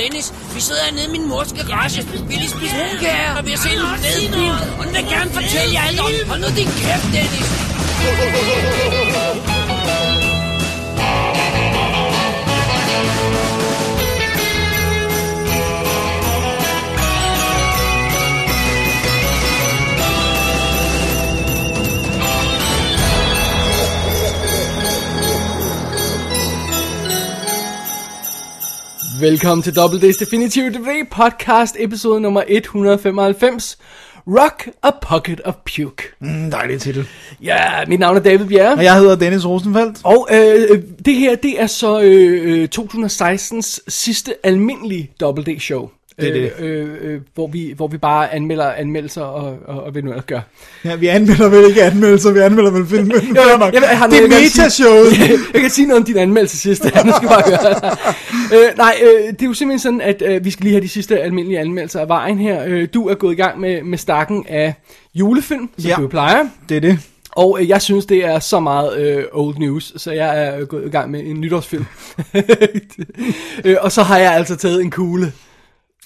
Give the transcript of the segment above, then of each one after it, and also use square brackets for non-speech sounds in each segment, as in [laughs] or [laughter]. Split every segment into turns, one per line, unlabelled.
Dennis. Vi sidder hernede i min mors garage. Vi lige spise brunkager, og vi har set en fed den vil gerne fortælle jer alt om. Hold nu din kæft, Dennis. [laughs]
Velkommen til Double D's Definitive DVD podcast, episode nummer 195. Rock a Pocket of Puke.
Mm, dejlig titel.
Ja, mit navn er David Bjerre.
Og jeg hedder Dennis Rosenfeldt.
Og øh, det her, det er så øh, 2016's sidste almindelige Double D show.
Det er det.
Øh, øh, hvor, vi, hvor vi bare anmelder anmeldelser og, og, og hvad nu ellers gør.
Ja, vi anmelder vel ikke anmeldelser, vi anmelder vel filmen. [laughs]
Jo, jo, jeg, jeg har
det er
noget, jeg kan sige.
metashowet. [laughs]
jeg kan sige noget om din anmeldelse sidste. [laughs] nu skal bare høre. øh, nej, øh, det er jo simpelthen sådan, at øh, vi skal lige have de sidste almindelige anmeldelser af vejen her. Øh, du er gået i gang med, med stakken af julefilm, som
Ja.
du plejer.
Det er det.
Og øh, jeg synes, det er så meget øh, old news, så jeg er gået i gang med en nytårsfilm. øh, og så har jeg altså taget en kugle,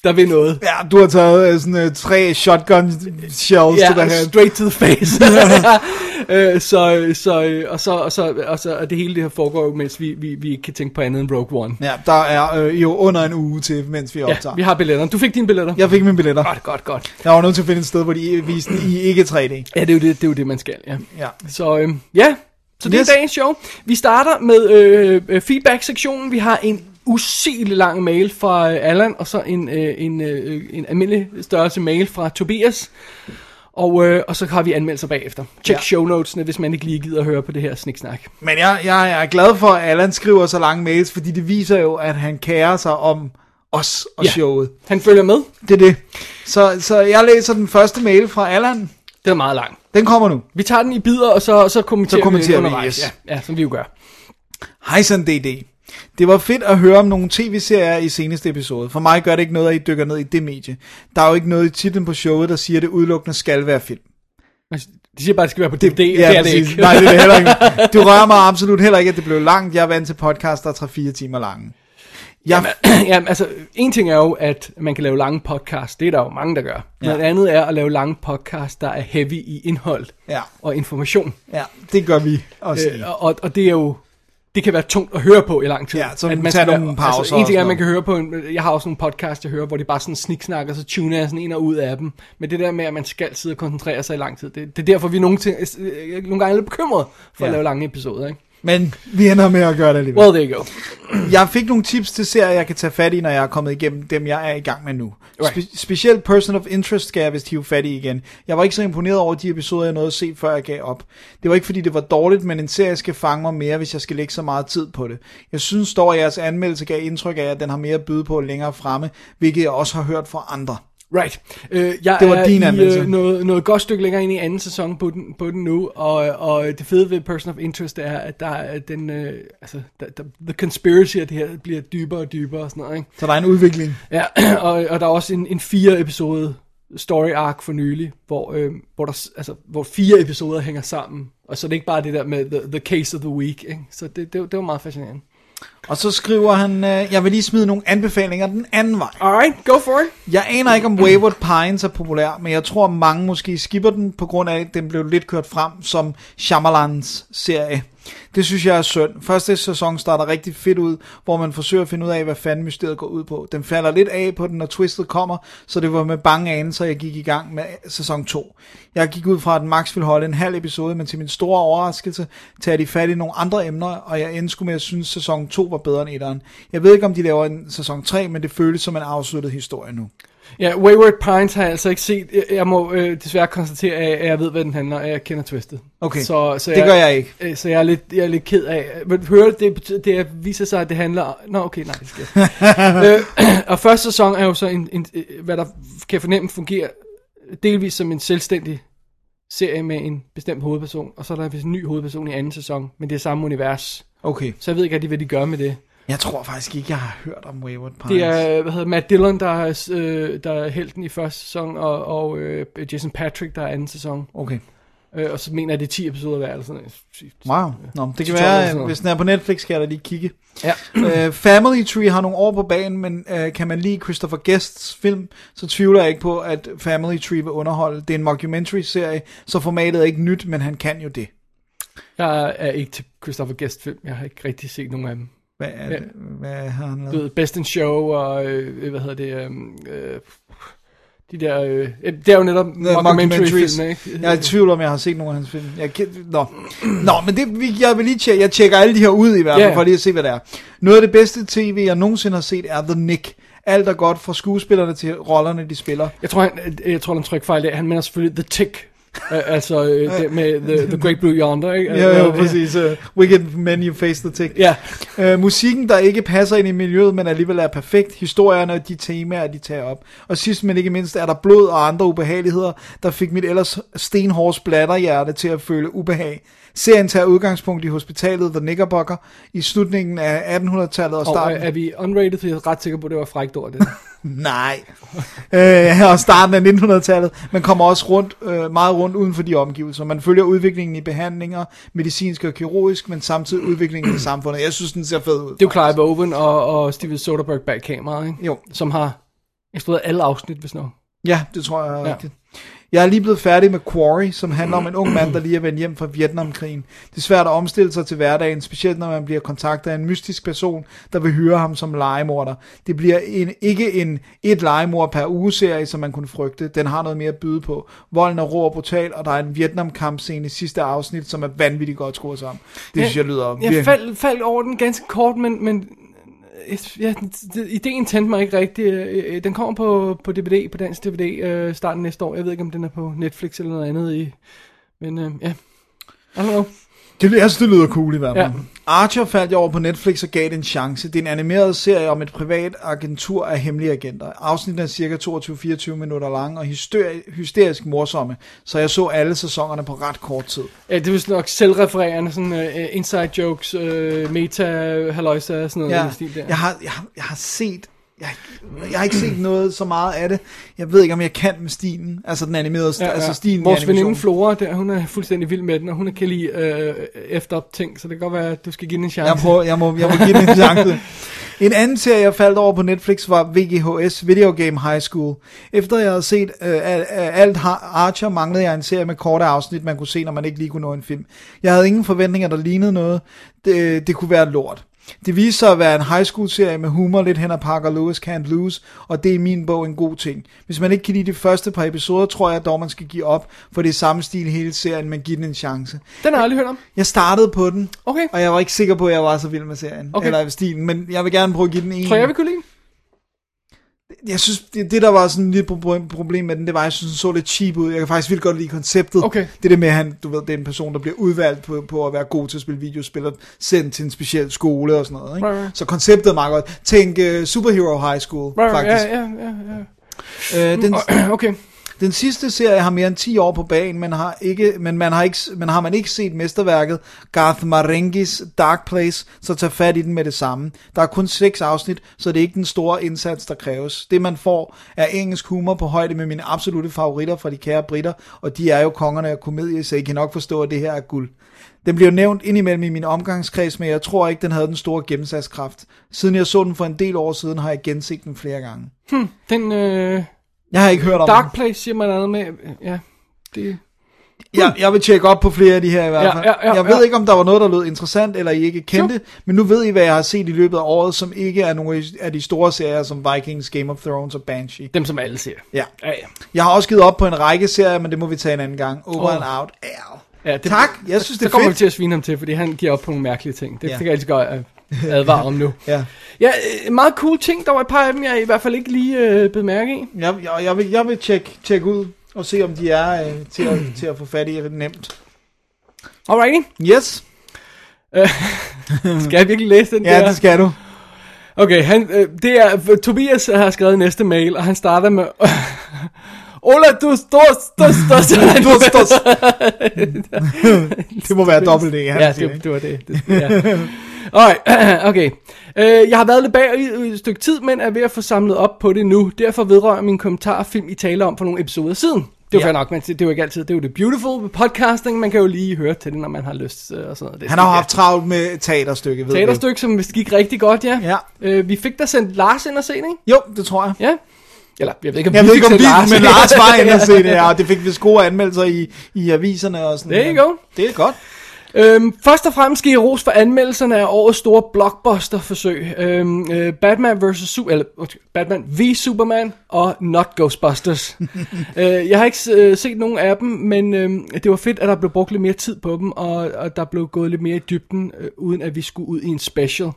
der vil noget.
Ja, du har taget uh, sådan uh, tre shotgun shells til
Ja,
det her.
straight to the face. [laughs] øh, så, så, øh, og, så, og, så, og så, og det hele det her foregår jo, mens vi, vi, vi ikke kan tænke på andet end Rogue One.
Ja, der er øh, jo under en uge til, mens vi
Ja,
optager.
vi har billetterne. Du fik dine billetter?
Jeg fik mine billetter.
Godt, godt, godt.
Jeg var nødt til at finde et sted, hvor de viste den i ikke 3D.
Ja, det er jo det, det, er jo det man skal, ja.
Ja.
Så øh, ja, så det
Yes.
er dagens show. Vi starter med øh, øh, feedback-sektionen. Vi har en usigelig lang mail fra øh, Allan, og så en, øh, en, øh, en almindelig størrelse mail fra Tobias. Og, øh, og så har vi anmeldelser bagefter. Tjek
Ja.
show notesene, hvis man ikke lige gider at høre på det her sniksnak.
Men jeg, jeg er glad for, at Allan skriver så lange mails, fordi det viser jo, at han kærer sig om os og
Ja.
showet.
Han følger med.
Det er det. Så, så jeg læser den første mail fra Allan.
Det er meget lang.
Den kommer nu.
Vi tager den i bidder, og så, så kommenterer,
Så kommenterer vi,
undervejs.
yes.
Ja, ja, som vi jo gør.
Hej sådan DD. Det var fedt at høre om nogle tv-serier i seneste episode. For mig gør det ikke noget, at I dykker ned i det medie. Der er jo ikke noget i titlen på showet, der siger, at det udelukkende skal være film.
Altså, De siger bare, at det skal være på DVD. Det, det er det
præcis.
ikke.
Nej, det er det heller ikke. [laughs] Det rører mig absolut heller ikke, at det blev langt. Jeg er vant til podcast, der er 3-4 timer lange. Jeg, [clears throat]
Jamen, altså, en ting er jo, at man kan lave lange podcasts. Det er der jo mange, der gør.
Ja.
Noget andet er at lave lange podcasts, der er heavy i indhold
ja,
og information.
ja, det gør vi også.
Øh, og, og det er jo... Det kan være tungt at høre på i lang tid.
Ja, så
at
man tager nogle pauser
Altså, en ting er, at man kan høre på... En, jeg har også nogle podcasts, jeg hører, hvor de bare sådan sniksnakker, så tuner jeg sådan ind og ud af dem. Men det der med, at man skal sidde og koncentrere sig i lang tid, det, det er derfor, vi nogle, ting, øh, nogle gange er lidt bekymrede for. Ja. at lave lange episoder. Ikke?
Men vi ender med at gøre det alligevel.
Well, there you go. [clears throat]
Jeg fik nogle tips til serier, jeg kan tage fat i, når jeg er kommet igennem dem, jeg er i gang med nu.
Right.
Spe- specielt Person of Interest skal jeg vist hive fat i igen. Jeg var ikke så imponeret over de episoder, jeg nåede at se, før jeg gav op. Det var ikke fordi, det var dårligt, men en serie skal fange mig mere, hvis jeg skal lægge så meget tid på det. Jeg synes dog, at jeres anmeldelse gav indtryk af, at den har mere at byde på længere fremme, hvilket jeg også har hørt fra andre.
Right. Øh, jeg
Det var
er
din
i øh, noget, noget godt stykke længere ind i anden sæson på den, på den nu, og, og det fede ved Person of Interest er, at der er den, øh, altså, der, der, the conspiracy af det her bliver dybere og dybere og sådan noget, ikke?
Så der er en udvikling.
Ja, [clears throat] og, og der er også en, en fire episode story arc for nylig, hvor, øh, hvor, der, altså, hvor fire episoder hænger sammen, og så er det ikke bare det der med the, the case of the week, ikke? Så det, det, det var meget fascinerende.
Og så skriver han, øh, jeg vil lige smide nogle anbefalinger den anden vej.
Alright, go for it.
Jeg aner ikke, om Wayward Pines er populær, men jeg tror, mange måske skipper den, på grund af, at den blev lidt kørt frem som Shyamalans serie. Det synes jeg er synd. Første sæson starter rigtig fedt ud, hvor man forsøger at finde ud af, hvad fanden mysteriet går ud på. Den falder lidt af på den, når twistet kommer, så det var med bange anelser, jeg gik i gang med sæson 2. Jeg gik ud fra, at den max ville holde en halv episode, men til min store overraskelse tager de fat i nogle andre emner, og jeg endte sgu med at synes, at sæson 2 var bedre end etteren. Jeg ved ikke, om de laver en sæson 3, men det føles som en afsluttet historie nu.
Ja, Wayward Pines har jeg altså ikke set. Jeg, jeg må øh, desværre konstatere, at jeg ved, hvad den handler og jeg kender twistet.
Okay,
så, så
det gør jeg ikke.
øh, Så jeg er lidt, jeg er lidt ked af. Men høre, det, det viser sig, at det handler. Nå, okay, nej, det skal jeg. [laughs] øh, [clears throat] Og første sæson er jo så, en, en, øh, hvad der kan jeg fornemme fungerer delvis som en selvstændig serie med en bestemt hovedperson, og så er der vist en ny hovedperson i anden sæson, men det er samme univers.
Okay.
Så jeg ved ikke rigtig, hvad de gør med det.
Jeg tror faktisk ikke, jeg har hørt om Wayward Pines.
Det er, hvad hedder Matt Dillon, der er, øh, der er helten i første sæson, og, og øh, Jason Patrick, der er anden sæson.
Okay.
Øh, og så mener jeg, det er 10 episoder hver, eller sådan noget.
Wow. Nå, det kan
12 eller sådan
være, hvis den er på Netflix, kan jeg da lige kigge.
Ja.
uh, Family Tree har nogle år på banen, men uh, kan man lide Christopher Guests film, så tvivler jeg ikke på, at Family Tree vil underholde. Det er en mockumentary-serie, så formatet er ikke nyt, men han kan jo det.
Jeg er ikke til Christopher Guest film. Jeg har ikke rigtig set nogen af dem.
Hvad, er
Ja.
det? Hvad har han
Du
lavet?
ved, Best in Show og, øh, hvad hedder det, øhm, øh, de der, øh, det er jo netop mockumentary
mockumentaries.
film, ikke?
Jeg er i tvivl om, jeg har set nogle af hans film. Jeg kan, nå. nå, men det, jeg vil lige tjekke, jeg tjekker alle de her ud i hvert fald,
Ja.
for lige at se, hvad det er. Noget af det bedste tv, jeg nogensinde har set, er The Nick. Alt er godt fra skuespillerne til rollerne, de spiller.
Jeg tror, han, jeg tror, han trykker fejl der. Han mener selvfølgelig The Tick. [laughs] Altså uh, det med the, the Great Blue Yonder, ikke?
Ja, ja,
Øh,
præcis. Uh, wicked men you face the tick.
Ja,
Uh, musikken, der ikke passer ind i miljøet, men alligevel er perfekt. Historierne og de temaer, de tager op. Og sidst men ikke mindst er der blod og andre ubehageligheder, der fik mit ellers stenhårde splatterhjerte til at føle ubehag. Serien tager udgangspunkt i hospitalet The Knickerbocker i slutningen af 1800-tallet og
og
starten...
øh, er vi unrated, for jeg er ret sikker på, at det var frækt ord, det. [laughs]
Nej. øh, og starten af 1900-tallet, men kommer også rundt, øh, meget rundt uden for de omgivelser. Man følger udviklingen i behandlinger, medicinsk og kirurgisk, men samtidig udviklingen i samfundet. Jeg synes, den ser fed ud.
Det er jo Clive Owen og, og Steven Soderbergh bag kameraet, ikke?
Jo.
Som har instrueret alle afsnit, hvis nok.
Ja, det tror jeg er
Ja.
rigtigt. Jeg er lige blevet færdig med Quarry, som handler om en ung mand, der [clears throat] lige er vendt hjem fra Vietnamkrigen. Det er svært at omstille sig til hverdagen, specielt når man bliver kontaktet af en mystisk person, der vil hyre ham som legemorder. Det bliver en, ikke en et legemord per uge-serie, som man kunne frygte. Den har noget mere at byde på. Volden er rå og brutal, og der er en Vietnam-kampscene i sidste afsnit, som er vanvittigt godt skruet sammen. Det
Ja,
synes jeg lyder
Jeg
virkelig...
faldt, faldt over den ganske kort, men, men Øh, ja, ideen tændte mig ikke rigtigt. Øh, øh, den kommer på, på DVD, på dansk DVD, øh, starten næste år. Jeg ved ikke, om den er på Netflix eller noget andet. I, men øh, ja, I don't know.
Det, jeg synes, det lyder cool i hvert fald.
Ja.
Archer faldt jeg over på Netflix og gav det en chance. Det er en animeret serie om et privat agentur af hemmelige agenter. Afsnittet er cirka 22-24 minutter lang og hysteri- hysterisk morsomme, så jeg så alle sæsonerne på ret kort tid.
Ja, det er vist nok selvrefererende, sådan uh, inside jokes, uh, meta, halløjsa, sådan noget. i
Ja,
den stil der.
jeg, har, jeg, har, jeg har set... Jeg, jeg har ikke set noget så meget af det. Jeg ved ikke, om jeg kan med stilen. Altså den animerede, ja, ja. altså stilen
Vores veninde. Flora, der, hun er fuldstændig vild med den, og hun kan lide øh, efter ting, så det kan godt være, at du skal give den en chance.
Jeg, prøver, jeg, må, jeg må give den en chance. [laughs] En anden serie, jeg faldt over på Netflix, var VGHS Video Game High School. Efter jeg havde set øh, al- alt Har- Archer, manglede jeg en serie med korte afsnit, man kunne se, når man ikke lige kunne nå en film. Jeg havde ingen forventninger, der lignede noget. Det, det kunne være lort. Det viste sig at være en high school serie med humor lidt hen ad Parker Lewis Can't Lose, og det er i min bog en god ting. Hvis man ikke kan lide de første par episoder, tror jeg dog, man skal give op, for det er samme stil hele serien, men giv den en chance.
Den har jeg aldrig hørt om.
Jeg startede på den,
Okay.
og jeg var ikke sikker på, at jeg var så vild med serien,
Okay.
eller stilen, men jeg vil gerne prøve at give den en.
Tror jeg, vi kunne lide?
Jeg synes, det, det der var sådan lidt pro- problem med den, det var, at jeg synes, den så lidt cheap ud. Jeg kan faktisk vildt godt lide konceptet.
Okay.
Det der med, at han, du ved, det er en person, der bliver udvalgt på, på at være god til at spille videospil, og sendt til en speciel skole og sådan noget. Ikke?
Right, right.
Så konceptet er meget godt. Tænk uh, Superhero High School,
Right,
faktisk.
Ja, ja, ja, ja.
Øh, den, [clears throat]
Okay
den sidste serie har mere end 10 år på banen, men har, ikke, men man har, ikke, men har man ikke set mesterværket Garth Marengis Dark Place, så tag fat i den med det samme. Der er kun 6 afsnit, så det er ikke den store indsats, der kræves. Det man får er engelsk humor på højde med mine absolute favoritter fra de kære britter, og de er jo kongerne af komedie, så I kan nok forstå, at det her er guld. Den bliver nævnt indimellem i min omgangskreds, men jeg tror ikke, den havde den store gennemsatskraft. Siden jeg så den for en del år siden, har jeg genset den flere gange.
Hm, den øh,
jeg har ikke hørt om.
Dark Place siger man noget med. Ja, det...
Jeg, jeg vil tjekke op på flere af de her i hvert
Ja,
fald.
ja, ja,
jeg ved
ja.
ikke, om der var noget, der lød interessant, eller I ikke kendte, men nu ved I, hvad jeg har set i løbet af året, som ikke er nogle af de store serier, som Vikings, Game of Thrones og Banshee.
Dem, som alle siger.
Ja.
Ja, ja.
Jeg har også givet op på en række serier, men det må vi tage en anden gang. Over
Åh.
and out. Ow.
ja det,
Tak, jeg synes, det
Så
er
kommer vi
fedt.
til at svine ham til, fordi han giver op på nogle mærkelige ting. Det
Ja.
ja. kan jeg altid godt [laughs] advare om nu.
Ja.
Ja, øh, meget cool ting. Der var et par af dem, jeg i hvert fald ikke lige øh, blev mærke i.
Jeg, jeg, jeg, vil, jeg vil tjekke, tjekke ud og se, om de er øh, til, at, til at få fat i nemt.
Alrighty.
Yes. [laughs]
Skal jeg virkelig læse den
Ja,
der?
det skal du.
Okay, han, øh, det er, Tobias har skrevet næste mail, og han starter med... [laughs] Ola, du står, står, står,
Du står... det må være dobbelt det, han
Ja,
siger,
det, det var det. det ja. Alright, [clears throat] okay. Øh, jeg har været lidt bag i et stykke tid, men er ved at få samlet op på det nu. Derfor vedrører min kommentar film, I taler om for nogle episoder siden. Det jo
Ja.
nok, men det, er jo ikke altid. Det er jo det beautiful ved podcasting. Man kan jo lige høre til det, når man har lyst øh, og sådan noget. Det
Han har jo haft travlt med teaterstykke, ved
teaterstykke, som vist gik rigtig godt, ja.
Ja.
Øh, vi fik da sendt Lars ind og se det, ikke?
Jo, det tror jeg.
Ja. Eller, jeg ved ikke, om
Jeg
vi
ved ikke om vi,
Lars.
men Lars var inde og [laughs] se det, ja, og det fik vi gode anmeldelser i, i aviserne og sådan
There you go.
Det er godt.
Øhm, først og fremmest skal I ros for anmeldelserne af årets store blockbuster-forsøg. Øhm, øh, Batman vs. Su- eller, Batman v Superman og Not Ghostbusters. [laughs] øh, jeg har ikke øh, set nogen af dem, men øh, det var fedt, at der blev brugt lidt mere tid på dem, og, og der blev gået lidt mere i dybden, øh, uden at vi skulle ud i en special.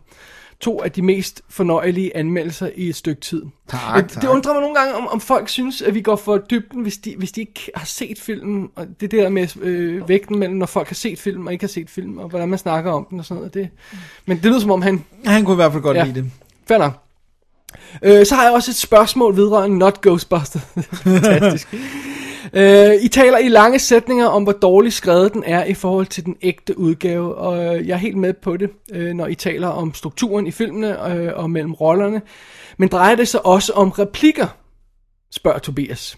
To af de mest fornøjelige anmeldelser i et stykke tid.
Tak,
Øh, Det
tak.
undrer mig nogle gange, om, om folk synes, at vi går for dybden, hvis de, hvis de ikke har set filmen. Og det der med øh, vægten mellem, når folk har set film og ikke har set film, og hvordan man snakker om den og sådan noget. Det, men det lyder som om, han...
Han kunne i hvert fald godt
Ja.
lide det.
Fair nok. Øh, så har jeg også et spørgsmål vedrørende Not Ghostbusters. [laughs] Fantastisk. Øh, I taler i lange sætninger om, hvor dårligt skrevet den er i forhold til den ægte udgave, og øh, jeg er helt med på det, øh, når I taler om strukturen i filmene øh, og mellem rollerne. Men drejer det sig også om replikker, spørger Tobias.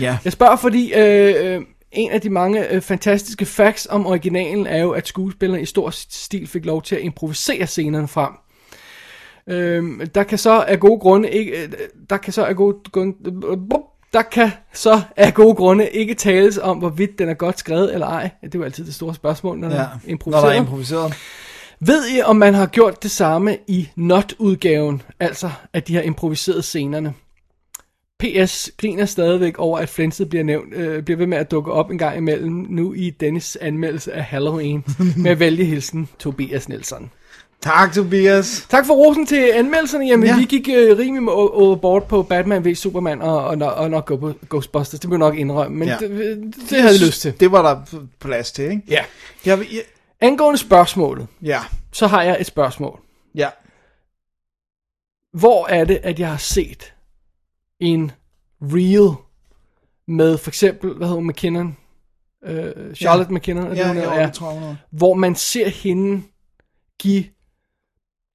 Ja.
Jeg spørger, fordi øh, en af de mange øh, fantastiske facts om originalen er jo, at skuespillerne i stor stil fik lov til at improvisere scenerne frem. Øh, der kan så af gode grunde ikke, der kan så af gode grunde, der kan så af gode grunde ikke tales om, hvorvidt den er godt skrevet eller ej. Det er jo altid det store spørgsmål, når
ja.
der er
Når der
improviseret.
er improviseret.
Ved I, om man har gjort det samme i Not-udgaven, altså at de har improviseret scenerne? PS griner stadigvæk over, at Flinset bliver nævnt, øh, bliver ved med at dukke op en gang imellem, nu i Dennis anmeldelse af Halloween, [laughs] med vælge hilsen Tobias Nielsen.
Tak, Tobias.
Tak for rosen til anmeldelserne. Jamen,
Ja.
vi gik øh, rimelig overboard på Batman v Superman og, og, og, nok Go- Ghostbusters. Det må jeg nok indrømme, men
Ja.
det, det, det havde jeg lyst til.
Det var der plads til, ikke?
Ja.
Jeg, jeg,
Angående spørgsmålet,
ja.
så har jeg et spørgsmål.
Ja.
Hvor er det, at jeg har set en reel med for eksempel, hvad hedder McKinnon? Øh, Charlotte ja. McKinnon, er det,
Ja,
hun
ja,
hedder?
ja. tror jeg.
Hvor man ser hende give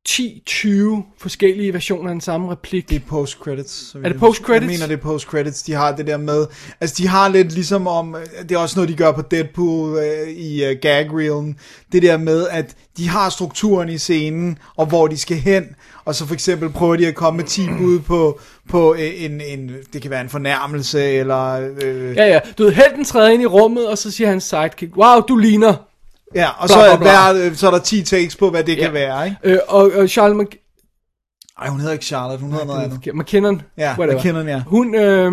10-20 forskellige versioner af den samme replik.
Det er post-credits. så
Er det post-credits?
Jeg mener, det er post-credits. De har det der med... Altså, de har lidt ligesom om... Det er også noget, de gør på Deadpool øh, i uh, gag-reelen. Det der med, at de har strukturen i scenen, og hvor de skal hen. Og så for eksempel prøver de at komme med 10 [clears throat] bud på, på øh, en, en... Det kan være en fornærmelse, eller... Øh,
Ja, ja. Du ved, helten træder ind i rummet, og så siger han sidekick, wow, du ligner.
Ja og
Bla,
så, er
bla, bla.
der, øh, så er der 10 takes på, hvad det
Ja.
kan være, ikke?
Øh, og, og Charlotte Mc...
Ej, hun hedder ikke Charlotte, hun hedder noget andet.
McKinnon,
Ja,
whatever.
McKinnon, ja.
Hun, øh,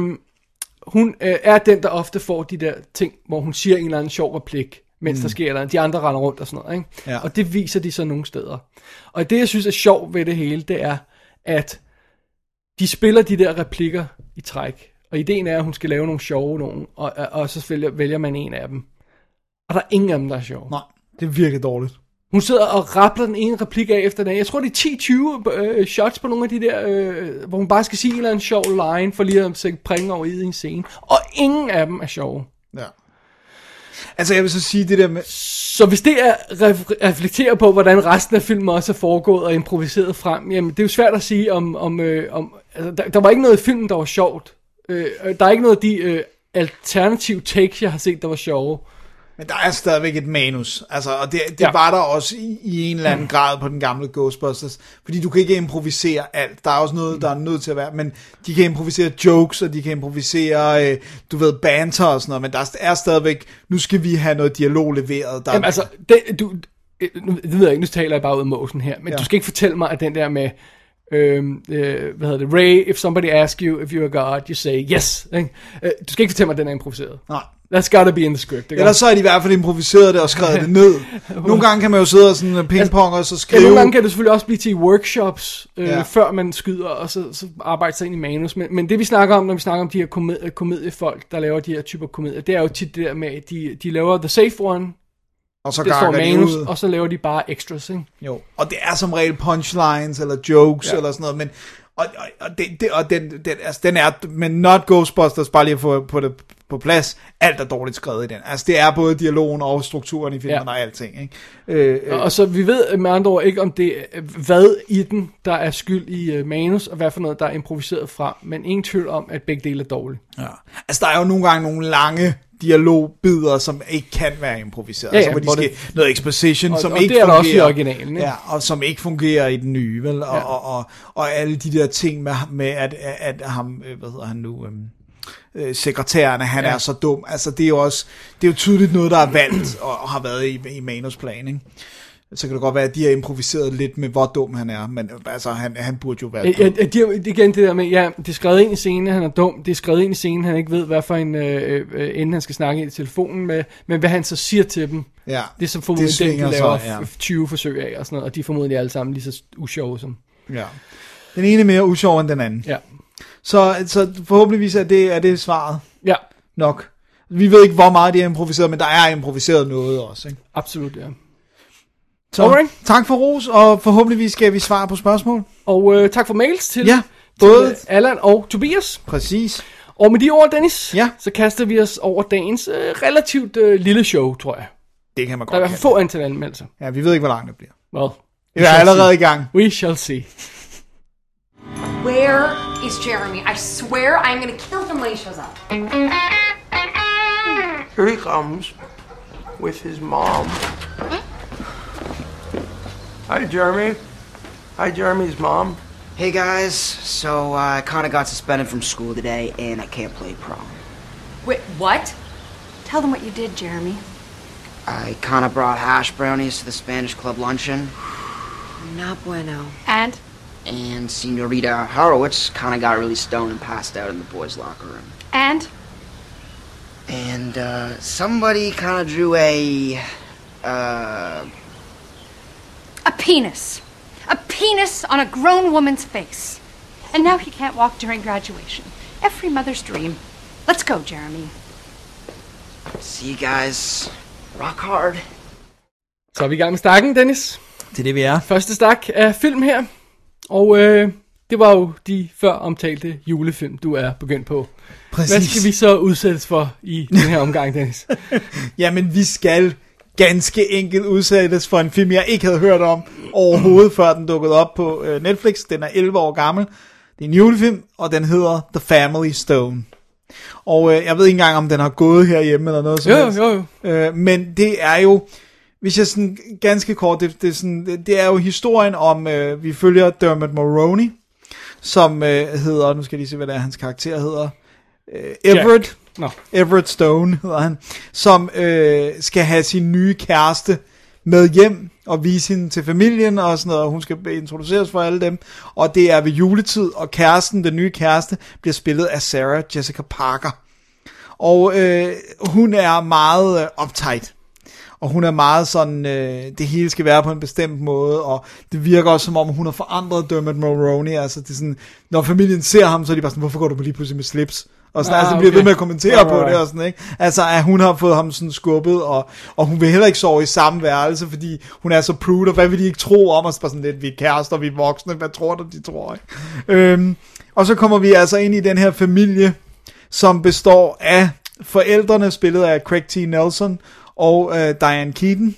hun øh, er den, der ofte får de der ting, hvor hun siger en eller anden sjov replik, mens mm. der sker noget. De andre render rundt og sådan noget. Ikke?
Ja.
Og det viser de så nogle steder. Og det, jeg synes er sjovt ved det hele, det er, at de spiller de der replikker i træk. Og ideen er, at hun skal lave nogle sjove nogen, og, og, og så vælger, vælger man en af dem. Og der er ingen af dem, der er sjove.
Nej, det er virkelig dårligt.
Hun sidder og rappler den ene replik af efter den anden. Jeg tror, det er 10-20 øh, shots på nogle af de der, øh, hvor hun bare skal sige en eller anden sjov line, for lige at sætte pringe over i en scene. Og ingen af dem er sjove.
Ja. Altså, jeg vil så sige det der med...
Så hvis det er ref- reflekterer på, hvordan resten af filmen også er foregået og improviseret frem, jamen det er jo svært at sige om... om, øh, om altså, der, der var ikke noget i filmen, der var sjovt. Øh, øh, der er ikke noget af de øh, alternative takes, jeg har set, der var sjove.
Men der er stadigvæk et manus, altså, og det, det ja. Var der også i, i en eller anden grad på den gamle Ghostbusters, fordi du kan ikke improvisere alt, der er også noget, der er nødt til at være, men de kan improvisere jokes, og de kan improvisere, øh, du ved, banter og sådan noget, men der er stadigvæk, nu skal vi have noget dialog leveret. Der,
Jamen altså, det, du, øh, nu, det ved jeg ikke, nu taler jeg bare ud af måsen her, men
Ja.
ja. du skal ikke fortælle mig, at den der med, øhm, øh, hvad hedder det, Ray, if somebody asks you if you're a god, you say yes. Ikke? Øh, du skal ikke fortælle mig, at den er improviseret.
Nej.
That's gotta be in the script. Ikke?
Ellers så er de i hvert fald improviseret det og skrevet det ned. [laughs] Nogle gange kan man jo sidde og sådan pingpong og så
Ja,
skrive.
nogle gange kan det selvfølgelig også blive til workshops, øh,
Ja.
ja. før man skyder, og så, så arbejde sig ind i manus. Men, men det vi snakker om, når vi snakker om de her komedie, komediefolk, der laver de her typer komedier, det er jo tit det der med, at de, de laver the safe one,
og så
det står
gakker de
manus,
ud.
og så laver de bare extras, ikke?
Jo. Og det er som regel punchlines eller jokes ja.
Ja.
eller sådan noget, men og, og, og, det, det, og den, den, altså, den er, men not Ghostbusters, bare lige at få på det på plads, alt er dårligt skrevet i den. Altså, det er både dialogen og strukturen i filmen
Ja.
og alting, ikke? Øh, øh,
Og så vi ved med andre ord ikke, om det er, hvad i den, der er skyld i uh, manus, og hvad for noget, der er improviseret fra. Men ingen tvivl om, at begge dele er dårlige.
Ja. Altså, der er jo nogle gange nogle lange dialogbider, som ikke kan være improviseret.
Ja, ja,
altså, hvor de skal,
det-
noget exposition,
Og-
som
og
ikke
det er der også i
fungerer.
originalen, ikke?
Ja, og som ikke fungerer i den nye, vel? Og,
Ja.
og, og, og alle de der ting med, med at, at, at ham, øh, hvad hedder han nu, øhm, øh, sekretærerne, han
Ja.
er så dum. Altså, det er jo også, det er jo tydeligt noget, der er valgt og, og har været i, i manusplan, ikke? Så kan det godt være, at de har improviseret lidt med, hvor dum han er, men altså, han, han burde jo være
Ja, ja, de, igen det der med, ja, det er skrevet ind i scenen, han er dum. Det er skrevet ind i scenen, han ikke ved, hvad for en øh, øh, ende han skal snakke i telefonen med. Men hvad han så siger til dem,
Ja,
det er så formodentlig den,
svinger
de laver
så, ja.
f- 20 forsøg af og sådan noget. Og de er formodentlig alle sammen lige så usjove som...
ja. Den ene er mere usjov end den anden.
Ja,
Så, så forhåbentligvis er det, er det svaret
ja
nok. Vi ved ikke, hvor meget de har improviseret, men der er improviseret noget også. Ikke?
absolut, ja.
Så
Alright.
tak for ros, og forhåbentligvis skal vi svare på spørgsmål.
Og øh, tak for mails til,
Ja,
til
både-
øh, Allan og Tobias.
Præcis.
Og med de ord, Dennis,
Ja.
så kaster vi os over dagens øh, relativt øh, lille show, tror jeg.
Det kan man
Der er
godt
hvert fald
kalde.
få antal anmeldelser.
Ja, vi ved ikke, hvor langt det bliver.
Well,
Vi er allerede i gang.
We shall see.
Where is Jeremy? I swear I'm gonna kill him when he shows up.
Here he comes with his mom. Hi, Jeremy. Hi, Jeremy's mom.
Hey guys, so uh, I kind of got suspended from school today and I can't play prom.
Wait, what? Tell them what you did, Jeremy.
I kind of brought hash brownies to the Spanish club luncheon,
No bueno. And?
and Senorita Horowitz kind of got really stoned and passed out in the boys' locker room.
And?
And uh, somebody kind of drew a. Uh,
A penis. A penis on a grown woman's face. And now he can't walk during graduation. Every mother's dream. Let's go, Jeremy.
see you guys. Rock hard.
Så er vi i gang med stakken, Dennis.
Det er det, vi er.
Første stak af film her. Og øh, det var jo de før omtalte julefilm, du er begyndt på.
Præcis.
Hvad skal vi så udsættes for i den her omgang, Dennis? [laughs]
Jamen, vi skal ganske enkelt udsættes for en film, jeg ikke havde hørt om overhovedet, før den dukkede op på øh, Netflix. Den er 11 år gammel. Det er en julefilm, og den hedder The Family Stone. Og øh, jeg ved ikke engang, om den har gået herhjemme eller noget som
Jo,
helst.
jo, jo.
Øh, men det er jo, hvis jeg sådan ganske kort, det, det, er, sådan, det, er jo historien om, øh, vi følger Dermot Mulroney, som øh, hedder, nu skal jeg lige se, hvad det er, hans karakter hedder, øh, Everett.
Nå.
Everett Stone hedder han, som øh, skal have sin nye kæreste med hjem og vise hende til familien og sådan noget, og hun skal introduceres for alle dem, og det er ved juletid, og kæresten, den nye kæreste, bliver spillet af Sarah Jessica Parker. Og øh, hun er meget øh, uptight. Og hun er meget sådan, øh, det hele skal være på en bestemt måde, og det virker også som om, hun har forandret Dermot Mulroney. Altså, det er sådan, når familien ser ham, så er de bare sådan, hvorfor går du lige pludselig med slips? Og sådan,
Ah,
altså, bliver
okay.
ved med at kommentere
Right,
på
right,
det og sådan, ikke? Altså, at hun har fået ham sådan skubbet, og, og hun vil heller ikke sove i samme værelse, fordi hun er så prude, og hvad vil de ikke tro om os? Sådan lidt, vi er kærester, vi er voksne, hvad tror du, de tror, ikke? Øhm, og så kommer vi altså ind i den her familie, som består af forældrene, spillet af Craig T. Nelson, og øh, Diane Keaton,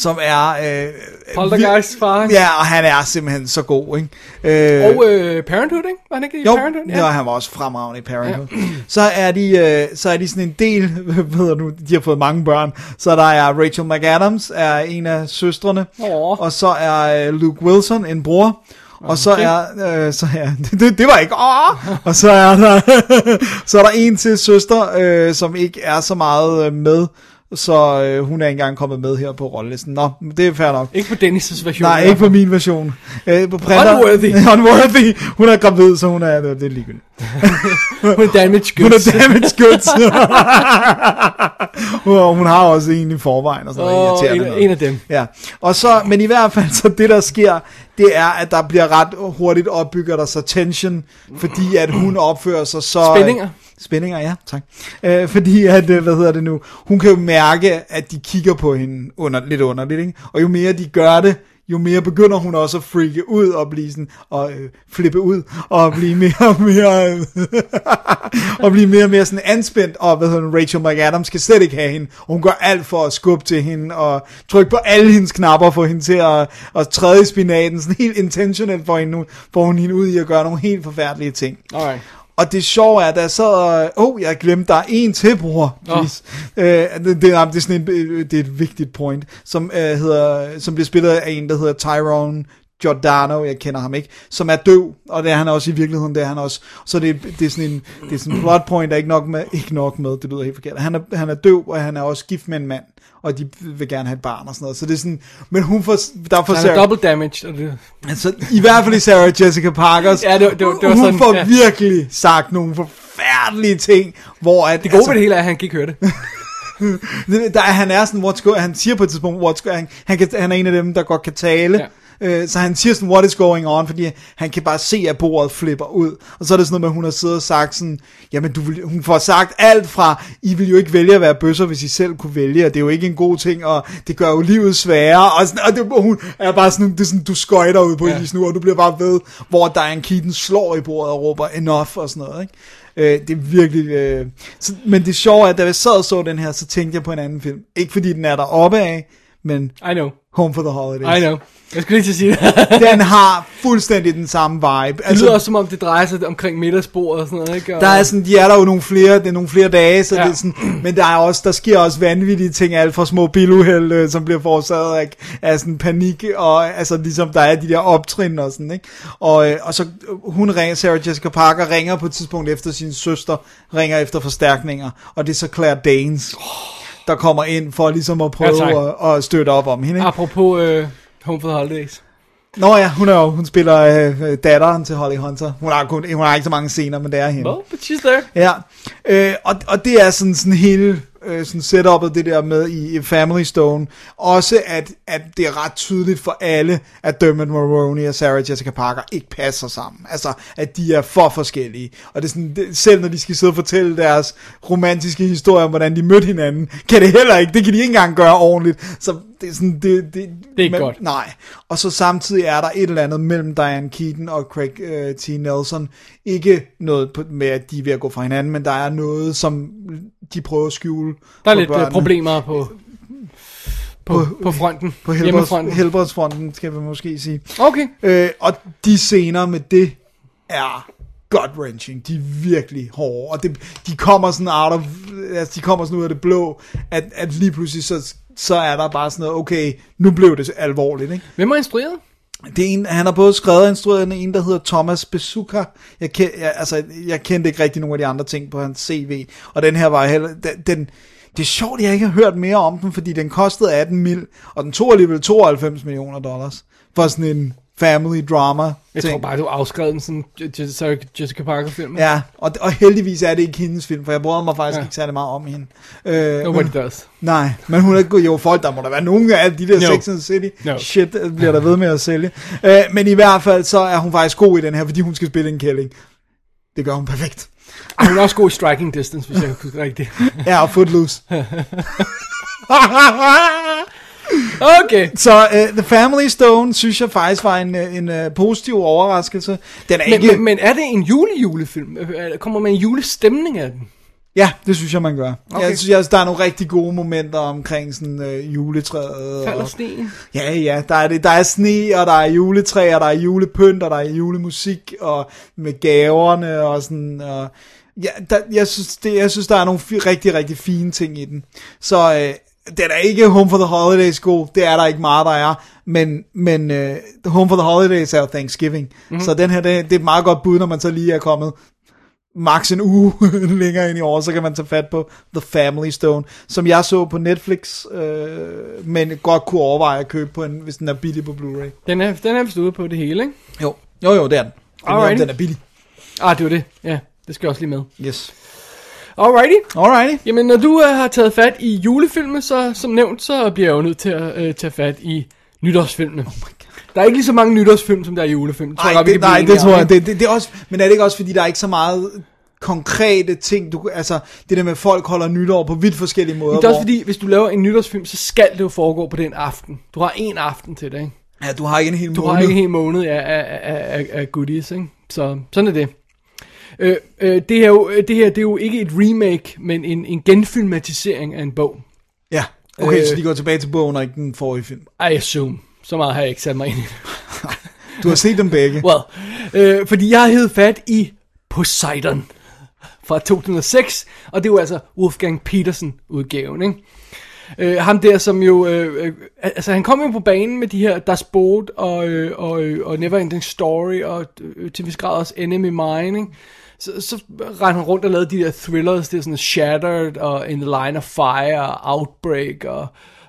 som er... Øh,
Poltergeist far.
Ja, og han er simpelthen så god, ikke? Øh,
Og øh, Parenthood, ikke? Var han ikke i
jo,
Parenthood?
ja. han var også fremragende i Parenthood. Ja. Så, er de, øh, så er de sådan en del, hvad [laughs] ved du, de har fået mange børn, så der er Rachel McAdams, er en af søstrene,
Åh.
og så er øh, Luke Wilson, en bror, og så er, øh, så [laughs] ja, det, det var ikke, åh, og så er der, [laughs] så er der en til søster, øh, som ikke er så meget øh, med, så øh, hun er ikke engang kommet med her på rollelisten. Nå, det er fair nok.
Ikke på Dennis' version.
Nej, ikke på min version. Øh, på printer,
Unworthy. [laughs]
Unworthy. Hun er gravid, så hun er, det er ligegyldigt.
Hun er damage
Hun
goods.
er damage goods. [laughs] og hun har også en i forvejen, og sådan noget
Åh,
irriterende
en,
noget.
en af dem.
Ja, og så, men i hvert fald, så det der sker, det er, at der bliver ret hurtigt opbygger der sig tension, fordi at hun opfører sig så...
Spændinger.
Spændinger, ja, tak. Øh, fordi at, øh, hvad hedder det nu, hun kan jo mærke, at de kigger på hende under, lidt underligt, ikke? Og jo mere de gør det, jo mere begynder hun også at freake ud og blive sådan, og øh, flippe ud, og blive mere og mere, øh, [laughs] og blive mere og mere sådan anspændt, og hvad hedder hun, Rachel McAdams skal slet ikke have hende, og hun gør alt for at skubbe til hende, og trykke på alle hendes knapper for hende til at, at træde i spinaten, sådan helt intentionelt for hende, får hun hende ud i at gøre nogle helt forfærdelige ting.
Alright.
Og det sjove er, da jeg sad og... Åh, oh, jeg glemte, der er en til, bror. Oh. Øh, det, det, det, er sådan en, det er et vigtigt point, som, øh, hedder, som bliver spillet af en, der hedder Tyrone Giordano, jeg kender ham ikke, som er døv, og det er han også i virkeligheden, det er han også. Så det, det er sådan en, det er sådan en plot point, der er ikke nok med, ikke nok med, det lyder helt forkert. Han er, han er døv, og han er også gift med en mand, og de vil gerne have et barn og sådan noget. Så det er sådan, men hun får, der får
Han er double damage. Og det,
Altså, i hvert fald i Sarah Jessica Parkers.
Ja, det det det var
hun
sådan,
får
ja.
virkelig sagt nogle forfærdelige ting, hvor at,
det gode altså, ved det hele er, at han kan ikke høre det. [laughs]
der, er- han er sådan, what's go, han siger på et tidspunkt, what's go, han, han, kan, han er en af dem, der godt kan tale.
Ja.
Øh, så han siger sådan, what is going on, fordi han kan bare se, at bordet flipper ud. Og så er det sådan noget med, at hun har siddet og sagt sådan, jamen du vil, hun får sagt alt fra, I vil jo ikke vælge at være bøsser, hvis I selv kunne vælge, og det er jo ikke en god ting, og det gør jo livet sværere, og, sådan, og det, og hun er bare sådan, det er sådan, du skøjter ud på
Ja.
isen nu, og du bliver bare ved, hvor Diane Keaton slår i bordet og råber enough og sådan noget, ikke? Øh, det er virkelig... Øh, så, men det sjove er, at da jeg sad og så den her, så tænkte jeg på en anden film. Ikke fordi den er der oppe af, men
I know.
Home for the Holidays.
I know. Jeg skulle lige til at sige det. [laughs]
Den har fuldstændig den samme vibe.
Det lyder også som om, det drejer sig omkring middagsbordet og sådan noget, ikke? Og,
der er sådan, de er der jo nogle flere, det er nogle flere dage, så
Ja.
det er sådan, men der er også, der sker også vanvittige ting, alt fra små biluheld, øh, som bliver forårsaget af, af sådan panik, og altså ligesom der er de der optrin og sådan, ikke? Og, øh, og så øh, hun ringer, Sarah Jessica Parker ringer på et tidspunkt efter sin søster, ringer efter forstærkninger, og det er så Claire Danes, der kommer ind for ligesom at prøve
tak.
at, at støtte op om hende, ikke?
Apropos øh, Home for the Holidays.
Nå ja, hun er jo, hun spiller øh, datteren til Holly Hunter. Hun har, kun, hun har ikke så mange scener, men det er hende.
Well, but she's there.
Ja, øh, og, og det er sådan, sådan hele øh, sådan setupet, det der med i, Family Stone. Også at, at det er ret tydeligt for alle, at Dermot Mulroney og Sarah Jessica Parker ikke passer sammen. Altså, at de er for forskellige. Og det er sådan, det, selv når de skal sidde og fortælle deres romantiske historie om, hvordan de mødte hinanden, kan det heller ikke. Det kan de ikke engang gøre ordentligt. Så det er sådan, det, det,
Det er ikke
men-
godt.
Nej. Og så samtidig er der et eller andet mellem Diane Keaton og Craig øh, T. Nelson. Ikke noget på, med, at de er ved at gå fra hinanden, men der er noget, som de prøver at skjule
Der er lidt øh,
børnene.
problemer på, på, på fronten.
På helbreds, helbredsfronten, skal vi måske sige.
Okay.
Øh, og de scener med det er gut-wrenching. De er virkelig hårde. Og det, de kommer sådan out of, altså de kommer sådan ud af det blå, at, at lige pludselig så, så er der bare sådan noget, okay, nu blev det alvorligt, ikke?
Hvem har instrueret?
Det er en, han har både skrevet og instrueret en, en der hedder Thomas Besuka. Jeg, kend, jeg, altså, jeg kendte ikke rigtig nogen af de andre ting på hans CV. Og den her var heller... Den, den, det er sjovt, at jeg ikke har hørt mere om den, fordi den kostede 18 mil, og den tog alligevel 92 millioner dollars for sådan en family drama
Jeg tror bare, du afskrev den sådan Je- Je- Sarah Jessica Parker-film.
Ja, og, og heldigvis er det ikke hendes film, for jeg bryder mig faktisk
Ja.
ikke særlig meget om hende. Øh,
Nobody
men,
does.
nej, men hun er god. Jo, folk, der må der være nogen af de der No. Sex and the City.
No.
Shit, bliver der ved med at sælge. Øh, men i hvert fald, så er hun faktisk god i den her, fordi hun skal spille en kælling. Det gør hun perfekt.
Ej, Hun er også god i striking distance, hvis jeg husker rigtigt.
Ja, og Footloose. [laughs]
Okay.
Så uh, The Family Stone, synes jeg faktisk var en, øh, en uh, positiv overraskelse. Den er
Men,
ikke...
men, men er det en julejulefilm? Øh, Kommer man en julestemning af den?
Ja, det synes jeg, man gør.
Okay.
Jeg synes, der er nogle rigtig gode momenter omkring sådan uh, juletræet.
Falder
og-
sneen?
Ja, ja, der er, det, der er sne, og der er juletræer, der er julepynt, og der er julemusik, og med gaverne, og sådan, og ja, der, jeg, synes, det, jeg synes, der er nogle fi- rigtig, rigtig fine ting i den. Så øh, den er ikke Home for the Holidays god, det er der ikke meget, der er, men, men øh, Home for the Holidays er jo Thanksgiving, mm-hmm. så den her, det, det er et meget godt bud, når man så lige er kommet max en uge [laughs] længere ind i år, så kan man tage fat på The Family Stone, som jeg så på Netflix, øh, men godt kunne overveje at købe på en, hvis den er billig på Blu-ray.
Den er, den er vist ude på det hele, ikke?
Jo, jo, jo det er den. Den, er, den er billig.
Ah, det var det. Ja, det skal jeg også lige med.
Yes.
Alrighty.
Alrighty.
Jamen, når du uh, har taget fat i julefilme, så som nævnt, så bliver jeg jo nødt til at uh, tage fat i nytårsfilmene. Oh der er ikke lige så mange nytårsfilm, som der er julefilm. Tror jeg vi
det,
kan
nej, det tror jeg. Det, det, det er også, men er det ikke også, fordi der er ikke så meget konkrete ting, du, altså det der med, at folk holder nytår på vidt forskellige måder.
Men det er også
hvor-
fordi, hvis du laver en nytårsfilm, så skal det jo foregå på den aften. Du har en aften til det, ikke?
Ja, du har ikke en hel
Du
måned.
har ikke en hel måned af, af, af, af goodies, ikke? Så sådan er det. Øh, øh, det, her, jo- det her det er jo ikke et remake, men en, en genfilmatisering af en bog.
Ja, okay,
Øh.
så de går tilbage til bogen og ikke den forrige film.
I assume. Så meget har jeg ikke sat mig ind i.
Du har set dem begge. [laughs]
Well, øh, fordi jeg hævet fat i Poseidon fra 2006, og det er jo altså Wolfgang Petersen udgaven, ikke? Øh, ham der, som jo, øh, øh, altså han kom jo på banen med de her Das Boot og, øh, og, øh, og Neverending Story og øh, til vis grad også Enemy Mine, ikke? Så, så rendte han rundt og lavede de der thrillers, det er sådan Shattered og In the Line of Fire og Outbreak og,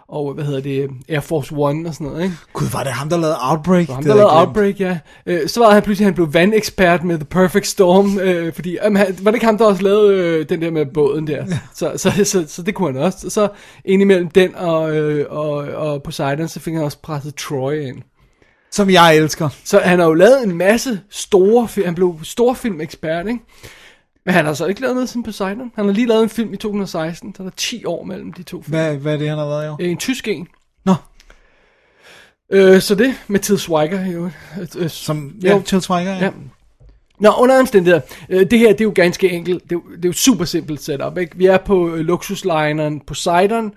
og hvad hedder det, Air Force One og sådan noget, ikke?
Gud, var det ham, der lavede Outbreak?
Ham,
Det
der
havde
lavede. Outbreak, ja. Øh, så var han pludselig, han blev vandekspert med The Perfect Storm, øh, fordi, han, var det ikke ham, der også lavede øh, den der med båden der? Så, så, så, så, så det kunne han også. Så indimellem den og, øh, og, og Poseidon, så fik han også presset Troy ind.
Som jeg elsker.
Så han har jo lavet en masse store film, han blev storfilmekspert, ikke? Men han har så ikke lavet noget som Poseidon. Han har lige lavet en film i 2016, så der er 10 år mellem de to film.
Hvad, hvad er det, han har været i år?
Øh, En tysk en.
Nå,
Øh, så det med Til Schweiger, jo. Øh, øh,
som
Ja.
jo, Til Schweiger, ja.
Ja. Nå, under omstændigheder. Øh, det her, det er jo ganske enkelt. Det er, jo- det er jo super simpelt setup, ikke? Vi er på luksuslineren Poseidon,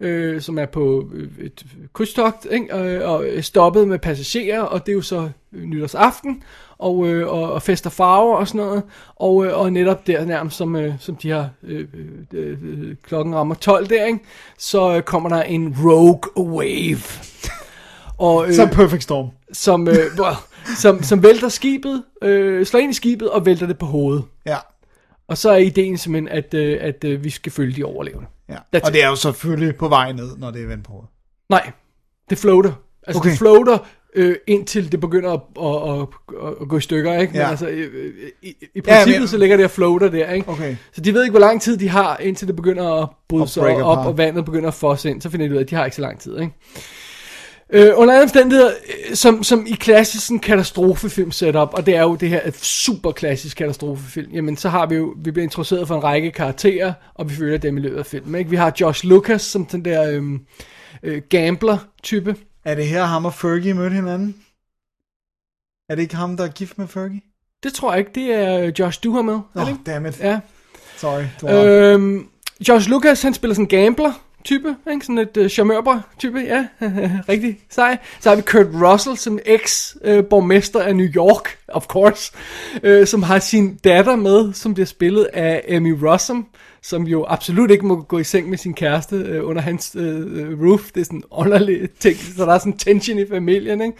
øh, som er på øh, et krydstogt, ikke? Og, og er stoppet med passagerer, og det er jo så øh, nytårsaften, og, øh, og, og fester farver og sådan noget. Og, øh, og netop der nærmest, som, øh, som de har, øh, øh, øh, klokken rammer 12 der, ikke? Så øh, kommer der en rogue wave. [laughs] Og, øh,
Så Perfect Storm.
som, øh, [laughs] som, som vælter skibet, øh, slår ind i skibet og vælter det på hovedet.
Ja.
Og så er ideen simpelthen, at, øh, at øh, vi skal følge de overlevende.
Ja.
That's
Og det er jo selvfølgelig på vej ned, når det er vendt på hovedet.
Nej, det floater. Altså
Okay.
det floater øh, indtil det begynder at, at, at, at, gå i stykker, ikke? Men
Ja.
altså, øh, øh, i, i
Ja,
princippet
men-
så ligger det og floater der, ikke?
Okay.
Så de ved ikke, hvor lang tid de har, indtil det begynder at bryde sig op,
apart.
og vandet begynder at fosse ind. Så finder de ud af, at de har ikke så lang tid, ikke? Øh, under alle omstændigheder, øh, som, som i klassisk sådan katastrofefilm setup, og det er jo det her et super klassisk katastrofefilm, jamen så har vi jo, vi bliver introduceret for en række karakterer, og vi følger dem i løbet af filmen. Ikke? Vi har Josh Lucas som den der øhm, øh, gambler-type.
Er det her ham og Fergie mødte hinanden? Er det ikke ham, der er gift med Fergie?
Det tror jeg ikke, det er øh, Josh Duhamel.
Åh,
det
oh,
ikke?
damn it.
Ja.
Sorry. Du.
Øhm, Josh Lucas, han spiller sådan en gambler type, ikke? sådan et uh, charmørbar type, ja, [laughs] rigtig sej. Så har vi Kurt Russell som eks-borgmester af New York, of course, øh, som har sin datter med, som bliver spillet af Emmy Rossum, som jo absolut ikke må gå i seng med sin kæreste øh, under hans øh, roof. Det er sådan en underlig ting, så der er sådan en tension i familien. Ikke?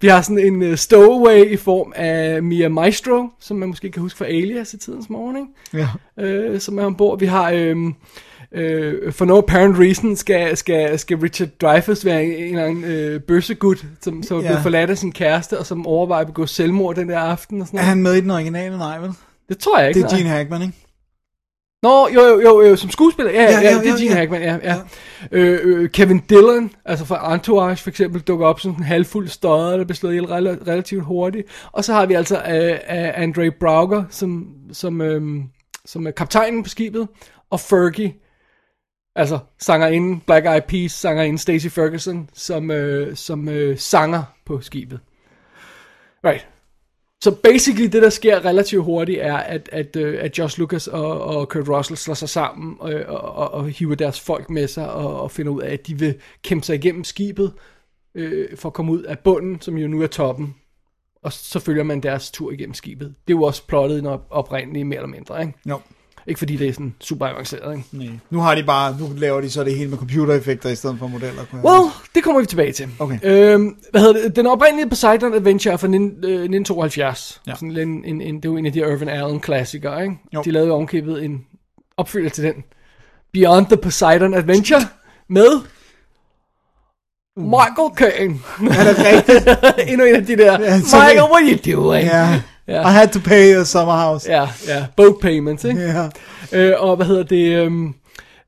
Vi har sådan en øh, stowaway i form af Mia Maestro, som man måske kan huske fra Alias i tidens morgen. Ikke?
Ja.
øh, som er ombord. Vi har, øh, øh, for no apparent reason, skal, skal, skal Richard Dreyfuss være en, en eller anden øh, bøssegud, som, som
Ja.
blev forladt af sin kæreste, og som overvejer at begå selvmord den der aften. Og sådan
Er
noget.
han med i den originale? Nej, vel?
Det tror jeg ikke.
Det er
nej.
Gene Hackman, ikke?
Nå, jo, jo, jo, jo, som skuespiller, ja,
Ja,
ja,
ja,
det er Gene
ja.
Hackman, ja, ja. Øh, øh, Kevin Dillon, altså fra Entourage for eksempel, dukker op som en halvfuld støder, der bliver slået ihjel rela- relativt hurtigt. Og så har vi altså øh, øh, Andre Brauger, som, som, øh, som er kaptajnen på skibet, og Fergie, altså sangerinden Black Eyed Peas, sangerinden Stacy Ferguson, som, øh, som øh, sanger på skibet. Right. Så basically det, der sker relativt hurtigt, er, at, at, øh, at Josh Lucas og, og Kurt Russell slår sig sammen og, og, og, og hiver deres folk med sig og, og finder ud af, at de vil kæmpe sig igennem skibet øh, for at komme ud af bunden, som jo nu er toppen. Og så følger man deres tur igennem skibet. Det er jo også plottet i den op- oprindeligt, mere eller mindre. Ikke?
Jo
ikke fordi det er sådan super avanceret. Ikke?
Nej. Nu har de bare, nu laver de så det hele med computereffekter i stedet for modeller.
Well, det kommer vi tilbage til.
Okay.
Øhm, hvad hedder det? Den oprindelige Poseidon Adventure er fra nin- øh, 1972.
Ja.
Sådan en, en, en, det er jo en af de Irvin Allen klassikere, ikke?
Jo.
De lavede ovenkøbet en opfølger til den. Beyond the Poseidon Adventure med Michael Caine.
Er det rigtigt? [laughs]
Endnu en af de der, Michael, what are you doing?
Ja.
Ja.
I had to pay a summer house.
Ja, ja, boat payments, ikke?
Ja.
Øh, og hvad hedder det? øhm,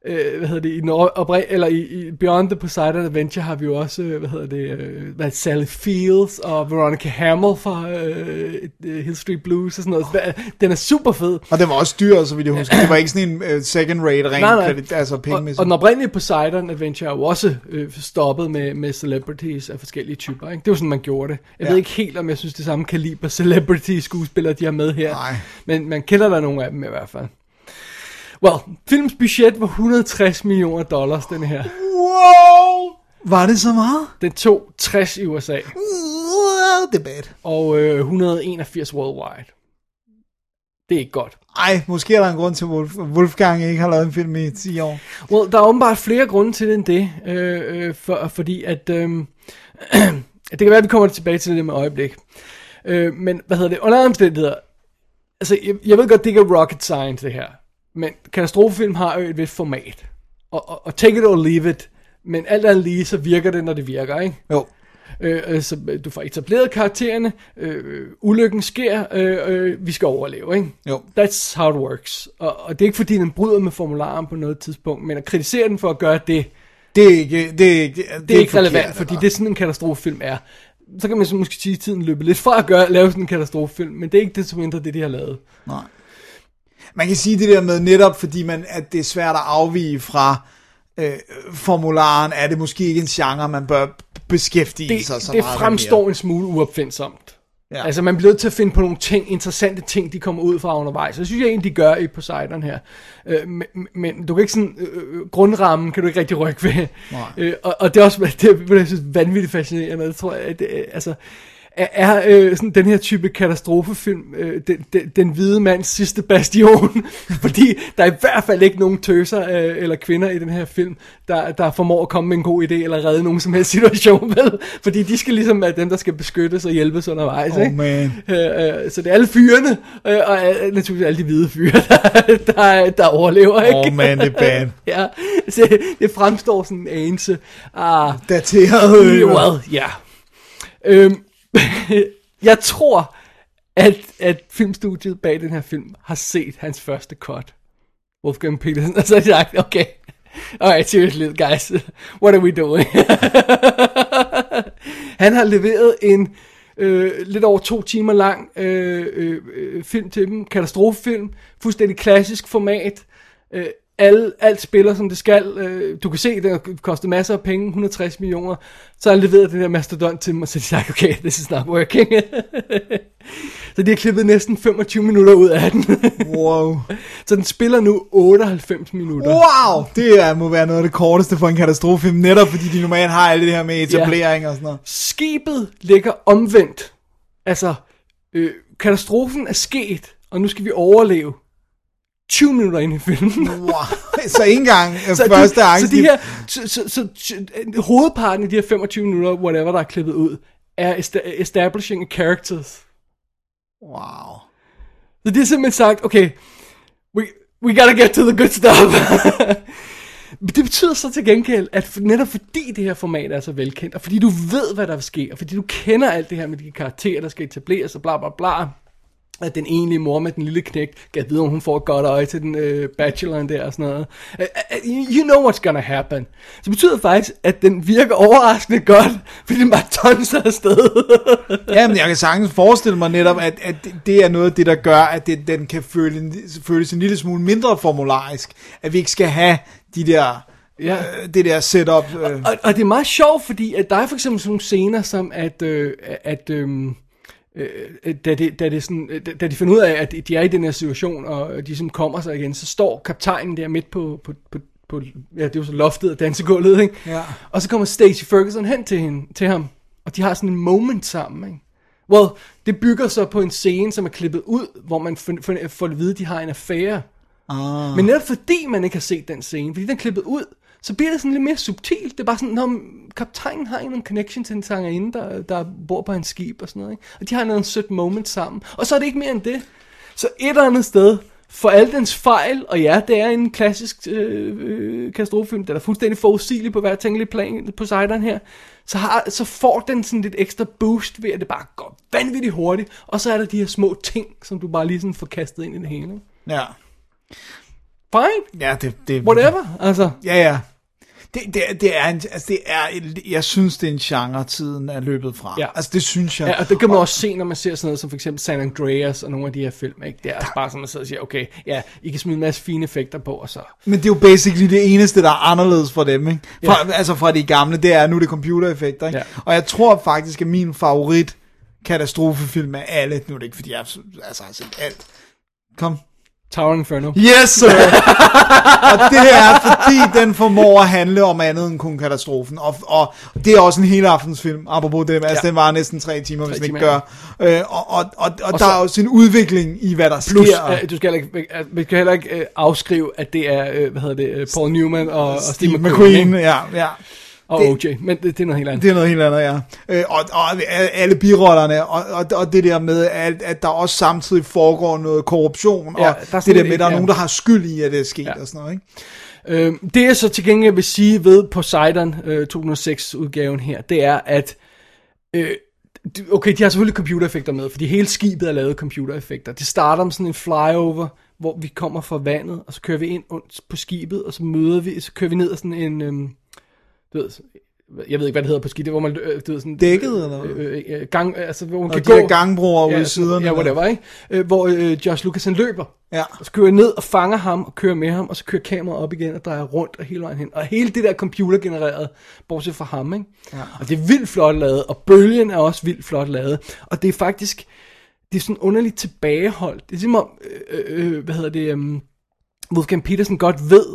øh, hvad hedder det, i, opre- eller i, i Beyond the Poseidon Adventure har vi jo også, øh, hvad hedder det, øh, hvad, Sally Fields og Veronica Hamill fra øh, øh, Hill Street Blues og sådan noget. Den er super fed.
Og den var også dyr, så vidt jeg husker. Det var ikke sådan en uh, second rate rent
Nej, nej.
kredit, altså
Og,
pengemæssigt.
og den oprindelige Poseidon Adventure er jo også øh, stoppet med, med celebrities af forskellige typer. Ikke? Det var sådan, man gjorde det. Jeg
Ja.
ved ikke helt, om jeg synes, det samme kaliber celebrity skuespillere, de har med her.
Nej.
Men man kender der nogle af dem i hvert fald. Well, filmens budget var 160 millioner dollars, den her.
Wow! Var det så meget?
Den tog 60 i USA,
Wow, det er bad.
og øh, 181 worldwide. Det er ikke godt.
Ej, måske er der en grund til, at Wolf, Wolfgang ikke har lavet en film i 10 år.
Well, der er åbenbart flere grunde til det end det, øh, øh, for, fordi at, øh, [clears throat] det kan være, at vi kommer tilbage til det med øjeblik. Øh, men hvad hedder det, under omstændigheder, altså jeg, jeg ved godt, det ikke er rocket science det her, men katastrofefilm har jo et vist format, og, og, og take it or leave it, men alt andet lige, så virker det, når det virker, ikke?
Jo.
Øh, øh, så øh, du får etableret karaktererne, øh, ulykken sker, øh, øh, vi skal overleve, ikke?
Jo.
That's how it works. Og, og det er ikke fordi, den bryder med formularen på noget tidspunkt, men at kritisere den for at gøre det,
Det er ikke, det er det
det er ikke
forkert,
relevant, fordi
eller?
det er sådan en katastrofefilm er. Så kan man så måske sige, at tiden løber lidt fra at gøre, lave sådan en katastrofefilm, men det er ikke det som mindre det, de har lavet.
Nej. Man kan sige det der med netop, fordi man, at det er svært at afvige fra øh, formularen, er det måske ikke en genre, man bør beskæftige
Det,
sig så
det
meget
fremstår en smule uopfindsomt.
Ja.
Altså man bliver nødt til at finde på nogle ting, interessante ting, de kommer ud fra undervejs. Det synes jeg egentlig, de gør i Poseidon her. Øh, men, men du kan ikke sådan, øh, grundrammen kan du ikke rigtig rykke ved.
Nej.
Øh, og, og det er også, [laughs] det, er, det jeg synes, vanvittigt fascinerende. Jeg tror, at det, øh, altså, er, er øh, sådan den her type katastrofefilm øh, den, den, den hvide mands sidste bastion, [laughs] fordi der er i hvert fald ikke nogen tøser øh, eller kvinder i den her film, der, der formår at komme med en god idé eller redde nogen som helst [laughs] situation, vel? fordi de skal ligesom være dem, der skal beskyttes og hjælpes undervejs.
Oh,
ikke?
man.
Øh, øh, så det er alle fyrene, øh, og øh, naturligvis alle de hvide fyre, [laughs] der, der, der overlever. Ikke?
Oh, man, det er
ja, så det fremstår sådan en anelse. Ah,
Dateret. øh,
well, ja. Øhm, [laughs] jeg tror, at, at filmstudiet bag den her film har set hans første cut. Wolfgang Petersen, og så har de sagt, okay, alright, seriously guys, what are we doing? [laughs] Han har leveret en øh, lidt over to timer lang øh, øh, øh film til dem, katastrofefilm, fuldstændig klassisk format, øh, alle, alt spiller som det skal, øh, du kan se, det har kostet masser af penge, 160 millioner, så har han leveret den der mastodont til dem, og så har de sagt, okay, this is not working. [laughs] så de har klippet næsten 25 minutter ud af den. [laughs]
Wow.
så den spiller nu 98 minutter.
Wow, det er, må være noget af det korteste for en katastrofefilm, netop fordi de normalt har alt det her med etablering og sådan noget.
Skibet ligger omvendt. Altså, øh, katastrofen er sket, og nu skal vi overleve. 20 minutter ind i filmen.
Wow. Så ikke engang øh, [laughs]
så,
første akt.
så de her, så, så, så, så, hovedparten af de her 25 minutter, whatever, der er klippet ud, er esta- establishing characters.
Wow.
Så de har simpelthen sagt, okay, we, we gotta get to the good stuff. [laughs] Men det betyder så til gengæld, at netop fordi det her format er så velkendt, og fordi du ved, hvad der vil ske, og fordi du kender alt det her med de karakterer, der skal etableres, og bla bla bla, at den enlige mor med den lille knægt, kan vide, om hun får et godt øje til den øh, bacheloren der og sådan noget. Uh, uh, you know what's gonna happen. Så det betyder faktisk, at den virker overraskende godt, fordi den bare tonser afsted. [laughs]
Ja, men jeg kan sagtens forestille mig netop, at, at det- er noget af det, der gør, at det, den kan føle, føles en lille smule mindre formularisk. At vi ikke skal have de der,
Ja.
øh, det der setup. Øh.
Og, og det er meget sjovt, fordi at der er for eksempel sådan nogle scener, som at, øh, at øh, øh, da, det, da, det sådan, øh, da- da de finder ud af, at de er i den her situation, og de som kommer sig igen, så står kaptajnen der midt på, på, på, på ja, det er jo så loftet og dansegulvet, ikke?
Ja.
Og så kommer Stacey Ferguson hen til, hende, til ham, og de har sådan en moment sammen, ikke? Well, det bygger så på en scene, som er klippet ud, hvor man får at vide, at de har en affære.
Ah.
Men netop fordi man ikke har set den scene, fordi den er klippet ud, så bliver det sådan lidt mere subtilt. Det er bare sådan, når kaptajnen har en connection til en sangerinde, der, der bor på hans skib og sådan noget. Ikke? Og de har en sødt moment sammen. Og så er det ikke mere end det. Så et eller andet sted, for al dens fejl, og ja, det er en klassisk øh, øh, katastrofefilm, den er fuldstændig forudsigelig på hver tænkelig plan på sideren her, så, har, så får den sådan lidt ekstra boost ved, at det bare går vanvittigt hurtigt, og så er der de her små ting, som du bare lige sådan får kastet ind i det hele. Ikke?
Ja
fine,
Ja, det, det,
whatever, altså.
Ja, ja. Det, det, det er, en, altså det er, jeg synes, det er en genre, tiden er løbet fra.
Ja.
Altså, det synes jeg.
Ja, og det kan man også se, når man ser sådan noget som for eksempel San Andreas og nogle af de her film, ikke? Det er altså bare sådan, man sidder og siger, okay, ja, I kan smide en masse fine effekter på, og så...
Men det er jo basically det eneste, der er anderledes for dem, ikke? Fra, ja. Altså fra de gamle, det er nu er det computereffekter, ikke?
Ja.
Og jeg tror faktisk, at min favorit katastrofefilm af alle, nu er det ikke, fordi jeg altså, har set alt. Kom.
Tower Inferno.
Yes, sir! [laughs] og det er, fordi den formår at handle om andet end kun katastrofen. Og, og det er også en hele aftensfilm, apropos det. Altså,
Ja.
den var næsten tre timer, hvis den ikke
timer,
gør. Øh, og og, og, og, der
så-
er også en udvikling i, hvad der
Plus,
sker.
uh, du skal heller ikke, uh, vi kan heller ikke uh, afskrive, at det er, uh, hvad hedder det, uh, Paul Newman og, og Steve
Steve
McQueen,
McQueen, ja, ja.
Og
det-
OJ, men det, det er noget helt andet.
Det er noget helt andet, ja. Øh, og, og alle birollerne, og, og, og det der med, at, at der også samtidig foregår noget korruption,
Ja,
og
der
det der med, at der er
ja.
nogen, der har skyld i, at det er sket,
Ja.
og sådan noget, ikke?
Øh, det jeg så til gengæld vil sige ved Poseidon øh, 2006-udgaven her, det er, at øh, okay, de har selvfølgelig computereffekter med, fordi hele skibet er lavet computereffekter. Det starter med sådan en flyover, hvor vi kommer fra vandet, og så kører vi ind på skibet, og så møder vi, så kører vi ned ad sådan en, øhm, du ved, jeg ved ikke, hvad det hedder på skibet, hvor man, øh, du ved, sådan...
Dækket, eller hvad?
Øh, øh, gang, altså, hvor man
Og
kan
de
gå...
gangbroer ude i
ja,
siderne.
Ja,
der.
whatever, ikke? Øh, hvor øh, Josh Lucas han løber.
Ja.
Og så kører jeg ned og fanger ham, og kører med ham, og så kører kameraet op igen, og drejer rundt og hele vejen hen. Og hele det der computergenereret, bortset fra ham, ikke? Ja. Og det er vildt flot lavet, og bølgen er også vildt flot lavet. Og det er faktisk, det er sådan underligt tilbageholdt. Det er som om, øh, øh, hvad hedder det, um, Wolfgang Petersen godt ved,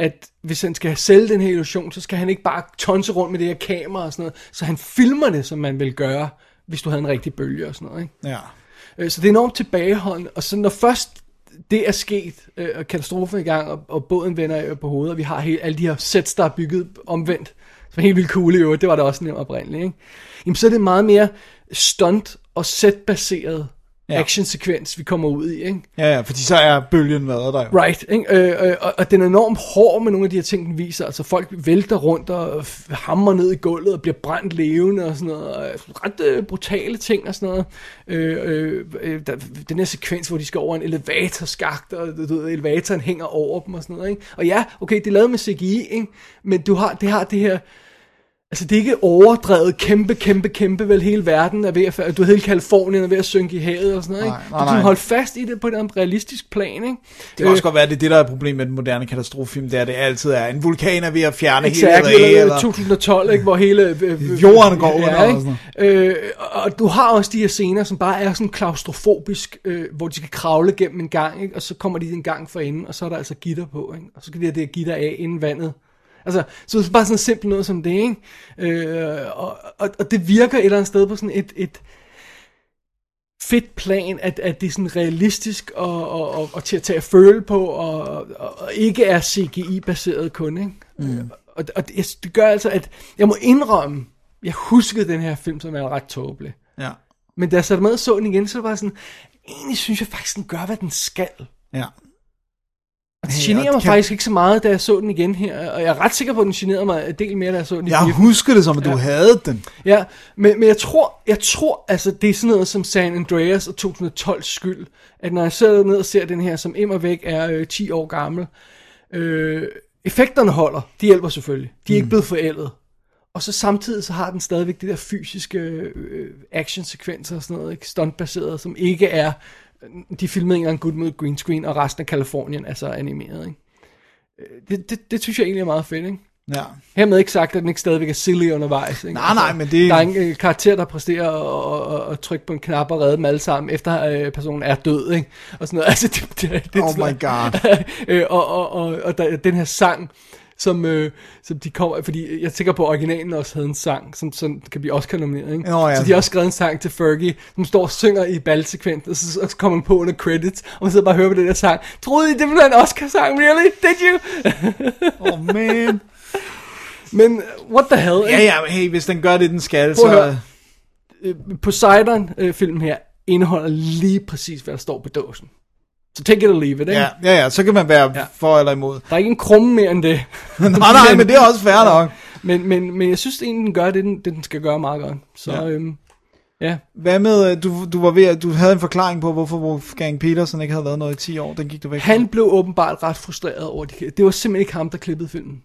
at hvis han skal sælge den her illusion, så skal han ikke bare tonse rundt med det her kamera og sådan noget. Så han filmer det, som man vil gøre, hvis du havde en rigtig bølge og sådan noget, ikke?
Ja.
Øh, Så det er enormt tilbageholdende, og så når først det er sket, øh, og katastrofen er i gang, og, og båden vender på hovedet, og vi har hele, alle de her sets, der er bygget omvendt, som er helt vildt cool i øvrigt, det var der også nemt oprindeligt, ikke? Jamen så er det meget mere stunt og set-baseret
Ja.
actionsekvens, vi kommer ud i, ikke?
Ja, ja, fordi så er bølgen været der jo.
Right, ikke? Øh, øh, og, og den er enormt hård med nogle af de her ting, den viser. Altså folk vælter rundt og hammer ned i gulvet og bliver brændt levende og sådan noget. Og, øh, ret øh, brutale ting og sådan noget. Øh, øh, øh, der, den her sekvens, hvor de skal over en elevatorskagt, og du ved, elevatoren hænger over dem og sådan noget. Ikke? Og ja, okay, det er lavet med CGI, ikke? men du har, det har det her... Altså det er ikke overdrevet kæmpe, kæmpe, kæmpe, vel hele verden er ved at, du hele Kalifornien er ved at synke i havet og sådan noget, ikke?
Nej, nej,
du kan
nej.
holde fast i det på et realistisk plan, ikke?
Det kan også godt være, det er det, der er problemet med den moderne katastrofefilm, det er, det altid er, en vulkan er ved at fjerne
Exakt,
hele
eller,
eller...
2012, ikke, hvor hele... Øh, øh, [laughs]
Jorden går under og
ikke?
sådan
Øh, og du har også de her scener, som bare er sådan klaustrofobisk, øh, hvor de skal kravle gennem en gang, ikke? og så kommer de en gang for enden, og så er der altså gitter på, ikke? og så skal de have det gitter af inden vandet. Altså, så det er bare sådan simpelt noget som det, ikke? Øh, og, og, og det virker et eller andet sted på sådan et, et fedt plan, at, at det er sådan realistisk og, og, og, og til at tage at føle på, og, og, og ikke er CGI-baseret kun, ikke? Mm. Og, og det, det gør altså, at jeg må indrømme, jeg huskede den her film, som er ret tåbelig.
Ja,
Men da jeg satte med og så den igen, så var jeg sådan, egentlig synes jeg faktisk, den gør, hvad den skal.
ja.
Det
Hey,
generer
og
mig
kan-
faktisk ikke så meget, da jeg så den igen her. Og jeg er ret sikker på, at den generede mig en del mere, da jeg så den i
Jeg
biffen.
husker det som, at du
Ja.
havde den.
Ja, men, men jeg tror, jeg tror, altså det er sådan noget som San Andreas og 2012 skyld, at når jeg sidder ned og ser den her, som immer væk er øh, 10 år gammel, øh, effekterne holder, de hjælper selvfølgelig. De er ikke blevet forældet. Og så samtidig så har den stadigvæk det der fysiske øh, actionsekvenser og sådan noget, ikke? stuntbaseret, som ikke er, de filmede engang good med green screen, og resten af Kalifornien er så animeret, ikke? Øh, Det, det, det synes jeg egentlig er meget fedt, ikke?
Ja.
Hermed ikke sagt, at den ikke stadigvæk er silly undervejs. Ikke?
Nej, nej, men det-
Der er en øh, karakter, der præsterer at, at, at trykke på en knap og redde dem alle sammen, efter øh, personen er død, ikke? Og sådan noget. [laughs] Altså, det, det, det,
Oh my. God. [laughs]
øh, og, og, og, og der, den her sang, som, øh, som de kommer, fordi jeg tænker på, at originalen også havde en sang, som, som kan blive Oscar-nomineret, ikke?
Nå, ja.
Så de har også skrevet en sang til Fergie, som står og synger i balsekvent, og så, så kommer man på under credits, og man sidder bare og hører på den der sang. Troede I, det ville være en Oscar-sang, really? Did you? [laughs]
Oh man.
Men what the hell?
Ja, ja, hey, hvis den gør det, den skal,
Prøv
så...
øh, Poseidon-filmen her indeholder lige præcis, hvad der står på dåsen. Så take it or leave it, ikke?
Ja, ja, ja, så kan man være
Ja.
for eller imod.
Der er ikke en krumme mere end det. [laughs]
nej, nej, men det er også fair [laughs] nok.
Men, men, men jeg synes egentlig, den gør det, den, den skal gøre meget godt. Så
Ja.
øhm, Ja.
Hvad med, øh, du, du var ved at, du havde en forklaring på, hvorfor Wolfgang Petersen ikke havde lavet noget i 10 år. Den gik du væk.
Han blev åbenbart ret frustreret over det. Det var simpelthen ikke ham, der klippede filmen.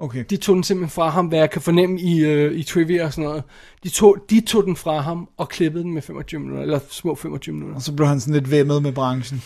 Okay.
De tog den simpelthen fra ham, hvad jeg kan fornemme i, øh, i trivia og sådan noget. De tog, de tog den fra ham og klippede den med 25 minutter, eller små 25 minutter.
Og så blev han sådan lidt vemmet med branchen.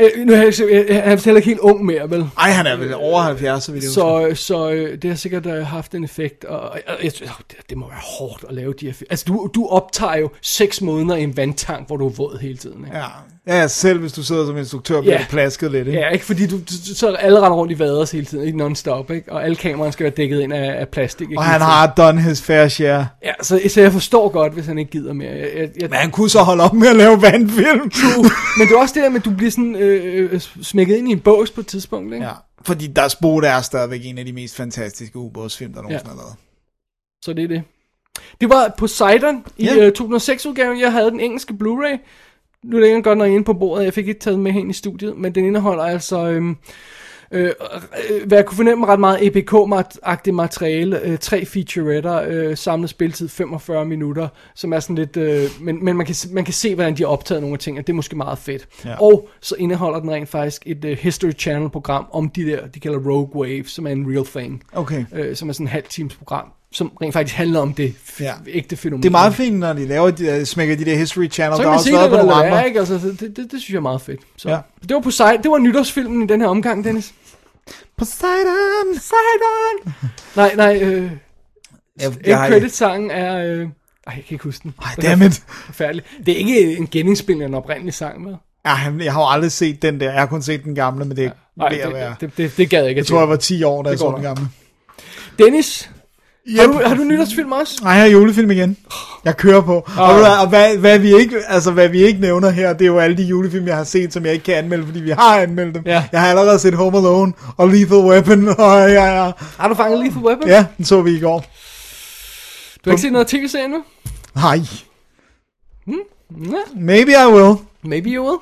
Øh, nu er jeg, øh, han er heller ikke helt ung mere, vel?
Ej, han er vel over 70, så vidt.
Så, så øh, det har sikkert øh, haft en effekt, og, og jeg, åh, det, det må være hårdt at lave de her film. Altså, du, du optager jo seks måneder i en vandtank, hvor du er våd hele tiden. Ikke?
Ja. Ja, selv hvis du sidder som instruktør, bliver
Ja.
yeah. plasket lidt, ikke?
Ja, ikke fordi du, du, du så er alle render rundt i vaders hele tiden, ikke non-stop, ikke? Og alle kameraerne skal være dækket ind af, af plastik, ikke?
Og han har done his fair share.
Ja, så, så jeg forstår godt, hvis han ikke gider mere. Jeg, jeg, jeg,
Men han kunne så holde op med at lave vandfilm.
men det er også det der med, at du bliver sådan øh, øh, smækket ind i en bås på et tidspunkt, ikke?
Ja, fordi deres Boat er stadigvæk en af de mest fantastiske ubådsfilm, der nogensinde
Ja.
har lavet.
Så det er det. Det var Poseidon i
Ja.
ja. 2006-udgaven. Jeg havde den engelske Blu-ray. Nu ligger den godt nok inde på bordet. Jeg fik ikke taget med hen i studiet, men den indeholder altså... Øhm, Øh, øh, hvad jeg kunne fornemme ret meget EPK-agtigt materiale, øh, tre featuretter, øh, samlet spilletid 45 minutter, som er sådan lidt, øh, men, men man, kan, man kan se, hvordan de har optaget nogle af tingene, det er måske meget fedt.
Ja.
Og så indeholder den rent faktisk et øh, History Channel-program om de der, de kalder Rogue Wave, som er en real thing,
Okay.
øh, som er sådan en halv times program, som rent faktisk handler om det
Ja.
ægte fænomen.
Det er meget fint, når de laver de, smækker de der History Channel.
Så
der har
man
også været
det,
på nogle andre.
hvad, ikke? Altså, det, det, det, synes jeg er meget fedt. Så.
Ja.
Ja. Det var Poseidon, det var nytårsfilmen i den her omgang, Dennis.
Poseidon, Poseidon. [laughs]
Nej, nej, øh,
Jeg,
end credit-sangen er... Øh, ej, jeg kan ikke huske den.
Ej,
er
dammit.
Forfærdelig. Det er ikke en genindspilning af en oprindelig sang med.
Ja, jeg har jo aldrig set den der. Jeg har kun set den gamle, men det er at være.
det, det, det, det gad jeg ikke.
Jeg tror, jeg var 10 år, da jeg så den gamle.
Dennis, har
Yep.
du, har du nytårsfilm også?
Nej, jeg har julefilm igen. Jeg kører på. Og, du hvad, og hvad, hvad, vi ikke, altså, hvad vi ikke nævner her, det er jo alle de julefilm, jeg har set, som jeg ikke kan anmelde, fordi vi har anmeldt dem.
Ja.
Jeg har allerede set Home Alone og Lethal Weapon, [laughs] og ja, ja,
Har du fanget Lethal Weapon?
ja, den så vi i går.
Du har ikke set noget tv-serie nu?
Nej,
Ja,
maybe I will.
maybe you will.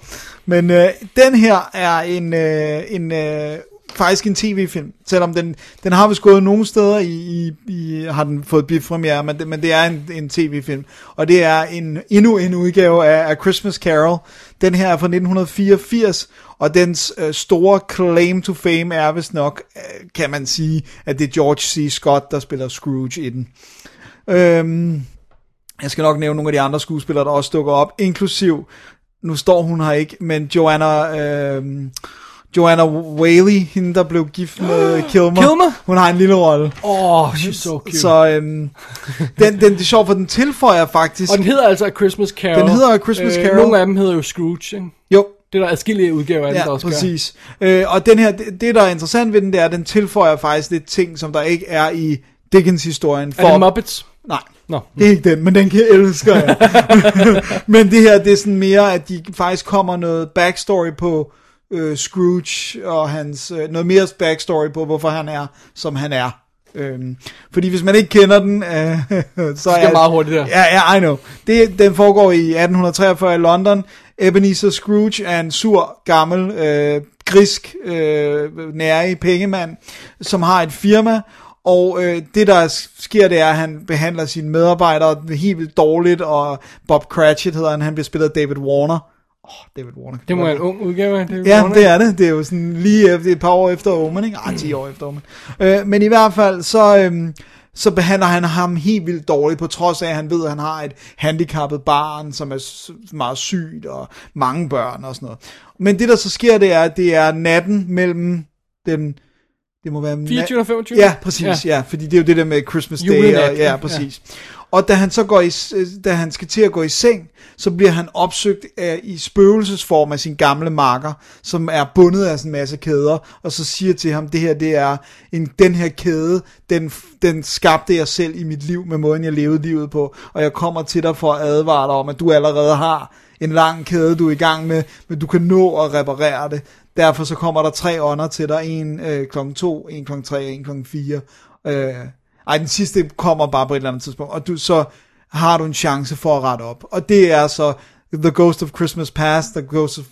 Men øh, den her er en, øh, en øh, faktisk en tv-film, selvom den, den har vist gået nogle steder i, i, i har den fået bifremiere, men det, men det er en, en tv-film, og det er en endnu en udgave af, af Christmas Carol. Den her er fra 1984, og dens øh, store claim to fame er vist nok, øh, kan man sige, at det er George C. Scott, der spiller Scrooge i den. Øhm, jeg skal nok nævne nogle af de andre skuespillere, der også dukker op, inklusiv, nu står hun her ikke, men Joanna, øh, Joanna Whaley, hende der blev gift med [gasps] Kilmer,
Kilmer?
hun har en lille rolle.
Oh, she's so cute.
Så øhm, den, den, det er sjovt, for den tilføjer faktisk,
Og den hedder altså A Christmas Carol.
Den hedder A Christmas Carol.
Nogle af dem hedder jo Scrooge, ikke?
jo,
Det er der adskillige udgaver af den, der
ja,
også
præcis. Øh, og den her, det, det, der er interessant ved den, det er, at den tilføjer faktisk lidt ting, som der ikke er i Dickens-historien.
gør. Er det Muppets?
Nej,
Nå.
Det er ikke den, men den kan elsker jeg. [laughs] [laughs] men det her, det er sådan mere, at de faktisk kommer noget backstory på øh, Scrooge, og hans, øh, noget mere backstory på, hvorfor han er, som han er. Øhm, fordi hvis man ikke kender den, øh, [laughs] så
skal
er...
meget hurtigt der.
Ja, ja, I know. Det, den foregår i 1843 i London. Ebenezer Scrooge er en sur, gammel, øh, grisk, øh, nærig pengemand, som har et firma, og øh, det der sker, det er, at han behandler sine medarbejdere helt vildt dårligt, og Bob Cratchit hedder han, han bliver spillet af David Warner. Oh, David Warner.
Det må være en ung udgave af det.
Ja, det er det. Det er jo sådan lige efter, et par år efter Omen, ikke? Ah, 10 år efter Omen. Øh, men i hvert fald, så, øhm, så behandler han ham helt vildt dårligt, på trods af, at han ved, at han har et handicappet barn, som er meget sygt, og mange børn og sådan noget. Men det, der så sker, det er, at det er natten mellem den... Det må være... na-
24 og 25?
Ja, præcis, ja. ja. Fordi det er jo det der med Christmas Day.
Julenat,
Og, ja,
ja.
Og da han så går i, øh, da han skal til at gå i seng, så bliver han opsøgt af, i spøgelsesform af sin gamle makker, som er bundet af sådan en masse kæder, og så siger til ham, det her, det er en, den her kæde, den, den skabte jeg selv i mit liv, med måden jeg levede livet på, og jeg kommer til dig for at advare dig om, at du allerede har en lang kæde, du er i gang med, men du kan nå at reparere det. Derfor så kommer der tre ånder til dig, en øh, klokken 2, en klokken 3 og en klokken 4. Øh, ej, den sidste kommer bare på et eller andet tidspunkt, og du, så har du en chance for at rette op. Og det er så The Ghost of Christmas Past, The Ghost of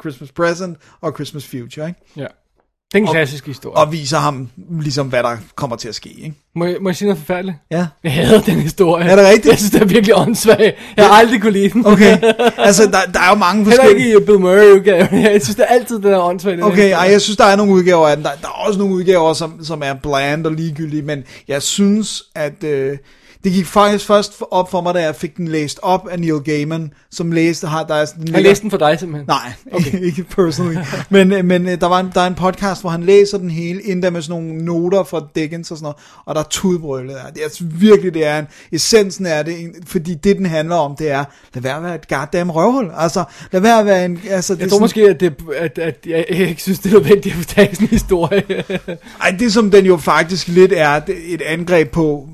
Christmas Present og Christmas Future, ikke?
Ja. Det er en klassisk historie.
og viser ham ligesom, hvad der kommer til at ske. Ikke?
Må jeg, må jeg sige noget forfærdeligt?
Ja.
Jeg hader den historie.
Er det rigtigt?
Jeg synes, det er virkelig åndssvagt. Jeg har aldrig kunne lide den.
Okay, [laughs] altså der, der er jo mange
Heller
forskellige...
ikke i Bill Murray udgaven. [laughs] Jeg synes, det er altid den er åndssvagt.
Okay, ej, jeg synes, der er nogle udgaver af den. Der, der er også nogle udgaver, som, som er bland og ligegyldige, men jeg synes, at øh, det gik faktisk først op for mig, da jeg fik den læst op af Neil Gaiman, som læste, har, der er sådan,
Jeg læste den for dig simpelthen.
Nej, okay. [laughs] ikke personally. men øh, men øh, der, var en, der er en podcast, hvor han læser den hele, endda med sådan nogle noter fra Dickens og sådan noget, og der er tudbrølet af. Det er altså virkelig, det er en, essensen af det, fordi det, den handler om, det er, lad være at være et goddamn røvhul. Altså, lad være at være en, altså, det
Jeg
er
tror
sådan-
måske, at, det, at, at jeg, jeg ikke synes, det er nødvendigt at fortælle sådan en historie.
Ej, det som den jo faktisk lidt er et angreb på,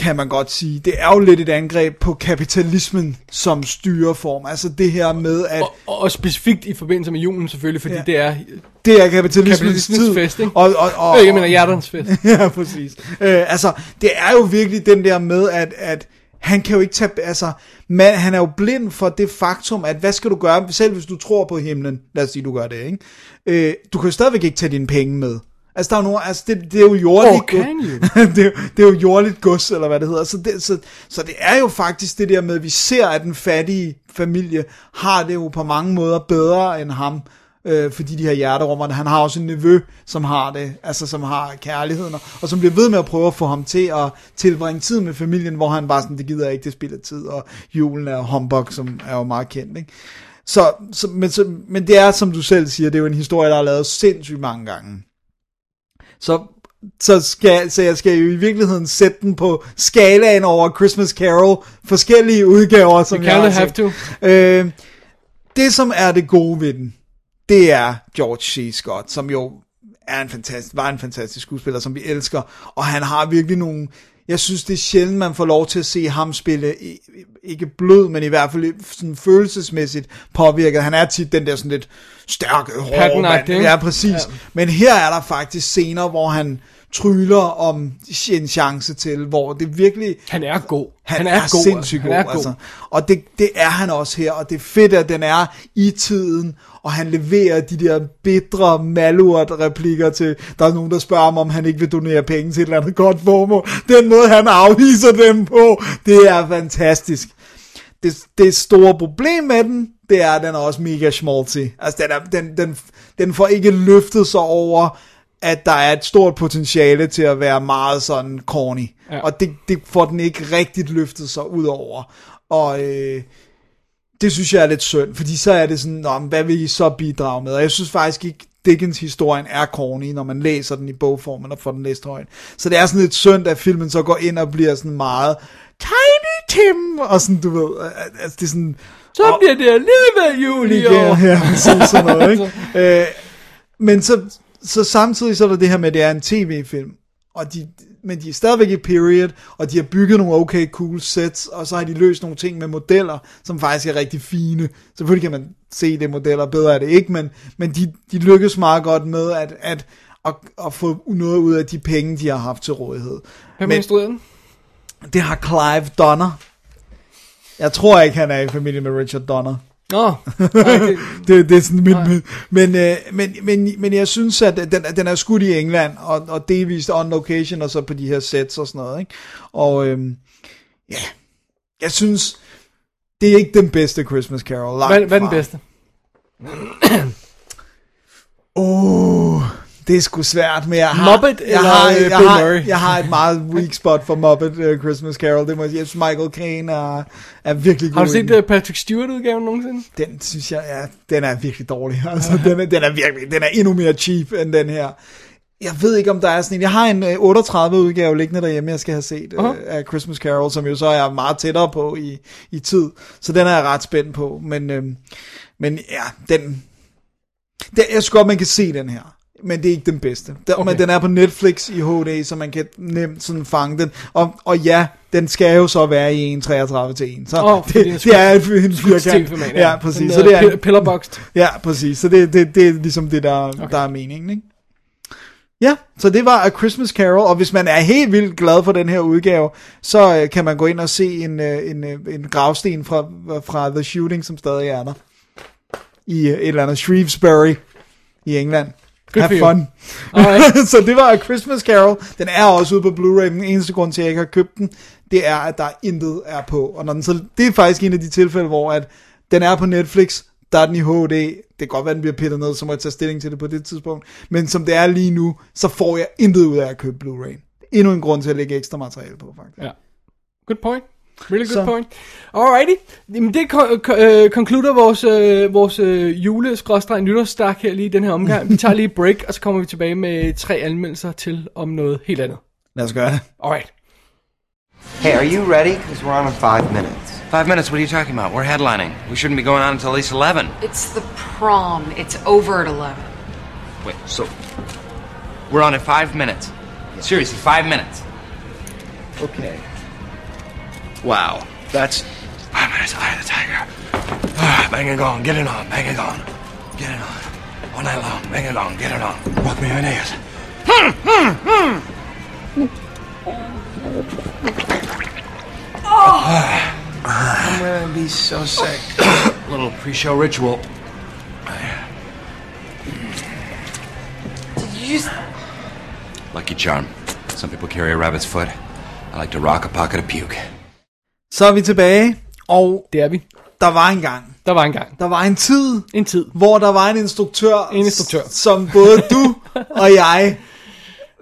kan man godt sige, det er jo lidt et angreb på kapitalismen som styreform. Altså det her med, at
og, og specifikt i forbindelse med julen selvfølgelig, fordi
Ja.
det er
det er kapitalismens,
kapitalismens
tid.
fest, ikke?
Og, og, og,
Øh, jeg mener hjerternes fest. [laughs]
ja, præcis. Øh, altså, det er jo virkelig den der med, at, at han kan jo ikke tage, altså, man, han er jo blind for det faktum, at hvad skal du gøre, selv hvis du tror på himlen, lad os sige, du gør det, ikke? Øh, du kan jo stadigvæk ikke tage dine penge med. Altså, der er jo nogle, altså, det, det er jo jordligt gods. [laughs] det, er, jo- det er jo jordligt gods, eller hvad det hedder. Så det, så, så det er jo faktisk det der med, at vi ser, at den fattige familie har det jo på mange måder bedre end ham, øh, fordi de her hjerterummer, han har også en nevø, som har det, altså som har kærligheden, og, som bliver ved med at prøve at få ham til at tilbringe tid med familien, hvor han bare sådan, det gider jeg ikke, det spilder tid, og julen er humbug, som er jo meget kendt, ikke? Så, så, men, så, men det er, som du selv siger, det er jo en historie, der er lavet sindssygt mange gange. Så, så, skal, så jeg skal jo i virkeligheden sætte den på skalaen over Christmas Carol, forskellige udgaver, som
You
jeg har
have to.
Øh, det, som er det gode ved den, det er George C. Scott, som jo er en fantastisk, var en fantastisk skuespiller, som vi elsker, og han har virkelig nogle, jeg synes det er sjældent, man får lov til at se ham spille, ikke blød, men i hvert fald sådan følelsesmæssigt påvirket. Han er tit den der sådan lidt stærke, hårde mand. Ja, præcis. Ja. Men her er der faktisk scener, hvor han tryller om en chance til, hvor det virkelig...
Han er god.
Han,
Han
er,
er god,
sindssygt
han er god.
altså. Og det, det er han også her, og det er fedt, at den er i tiden, og han leverer de der bitre, malurt replikker til, der er nogen, der spørger ham, om han ikke vil donere penge til et eller andet godt formål. Den måde, han afviser dem på, det er fantastisk. Det, det store problem med den, det er, at den er også mega schmaltzy. Altså, den, er, den, den, den får ikke løftet sig over, at der er et stort potentiale til at være meget sådan corny. Ja. Og det, det får den ikke rigtigt løftet sig ud over. Og øh, det synes jeg er lidt synd, fordi så er det sådan, Nå, men hvad vil I så bidrage med? Og jeg synes faktisk ikke, Dickens historien er corny, når man læser den i bogformen og får den læst højt. Så det er sådan lidt synd, at filmen så går ind og bliver sådan meget Tiny Tim, og sådan, du ved, altså det er sådan...
Så
og-
bliver det alligevel jul i år.
Ja, præcis sådan noget, ikke? [laughs] øh, men så, så samtidig så er der det her med, at det er en tv-film, og de, men de er stadigvæk i period, og de har bygget nogle okay cool sets, og så har de løst nogle ting med modeller, som faktisk er rigtig fine. Selvfølgelig kan man se det modeller, bedre er det ikke, men, men de, de lykkes meget godt med at, at, at, at få noget ud af de penge, de har haft til rådighed.
Hvem instrueret den?
Det har Clive Donner. Jeg tror ikke, han er i familie med Richard Donner.
Nå, nej, det, [laughs]
det, det er sådan min, min men, øh, men, men, men jeg synes, at den, den er skudt i England, og, og delvist on location, og så på de her sets og sådan noget, ikke? Og øhm, ja, jeg synes, det er ikke den bedste Christmas Carol. langt
hvad, hvad er den bedste? [clears throat]
Åh, det er sgu svært, men jeg har,
Muppet
jeg,
eller,
har,
øh,
jeg, har,
Murray?
jeg har et meget weak spot for Muppet uh, Christmas Carol. Det må jeg sige. Jeg Michael Caine er, er virkelig god.
Har du set uh, Patrick Stewart-udgaven nogensinde?
Den synes jeg er, den er virkelig dårlig. [laughs] Altså, den, er, den er virkelig, den er endnu mere cheap end den her. Jeg ved ikke, om der er sådan en... Jeg har en øh, 38 udgave liggende derhjemme, jeg skal have set
Aha.
af Christmas Carol, som jo så er meget tættere på i, i tid. Så den er jeg ret spændt på. Men, øh, men ja, den... den... Jeg synes godt, man kan se den her. Men det er ikke den bedste. Den, okay. Men den er på Netflix i HD, så man kan nemt sådan fange den. Og, og ja, den skal jo så være i 1.33 til 1. Så
fordi
det,
den er
det er en, firkant. Ja, præcis.
Den,
Så det er,
pill- Pillarboxed.
Ja, præcis. Så det, det, det er ligesom det, der, okay. der er meningen, ikke? Ja, så det var A Christmas Carol, og hvis man er helt vildt glad for den her udgave, så øh, kan man gå ind og se en, øh, en, øh, en gravsten fra, fra The Shooting, som stadig er der. I øh, et eller andet Shrewsbury i England. Have fun. [laughs] Så det var A Christmas Carol. Den er også ude på Blu-ray. Den eneste grund til, at jeg ikke har købt den, det er, at der intet er på. Og når den så, det er faktisk en af de tilfælde, hvor at den er på Netflix, der er den i HD. Det kan godt være, den bliver pittet ned, så må jeg tage stilling til det på det tidspunkt. Men som det er lige nu, så får jeg intet ud af at købe Blu-ray. Endnu en grund til at lægge ekstra materiale på, faktisk.
Ja. Good point. Really good
Så-
point. Alrighty. Jamen det ko- ko- øh, konkluder vores, øh, vores øh, jule nytårsstak her lige i den her omgang. Vi tager lige et break, og så kommer vi tilbage med tre anmeldelser til om noget helt andet.
Lad os gøre det.
Alright.
Hey, are you ready? Because we're on in five minutes.
Five minutes, what are you talking about? We're headlining. We shouldn't be going on until at least 11.
It's the prom. It's over at 11.
Wait, so. We're on in five minutes. Seriously, five minutes.
Okay.
Wow. That's. Minutes, eye of the tiger. Ah, bang it on, get it on, bang it on. Get it on. All night long, bang it on, get it on. Rock me your nails.
I'm gonna be so sick. [coughs]
Little pre show ritual.
Did you just.
Lucky charm. Some people carry a rabbit's foot. I like to rock a pocket of puke.
Så er vi tilbage, og
Det er vi.
der var en gang.
Der var en gang.
Der var en tid,
En tid.
hvor der var en instruktør,
En instruktør.
s- som både du og jeg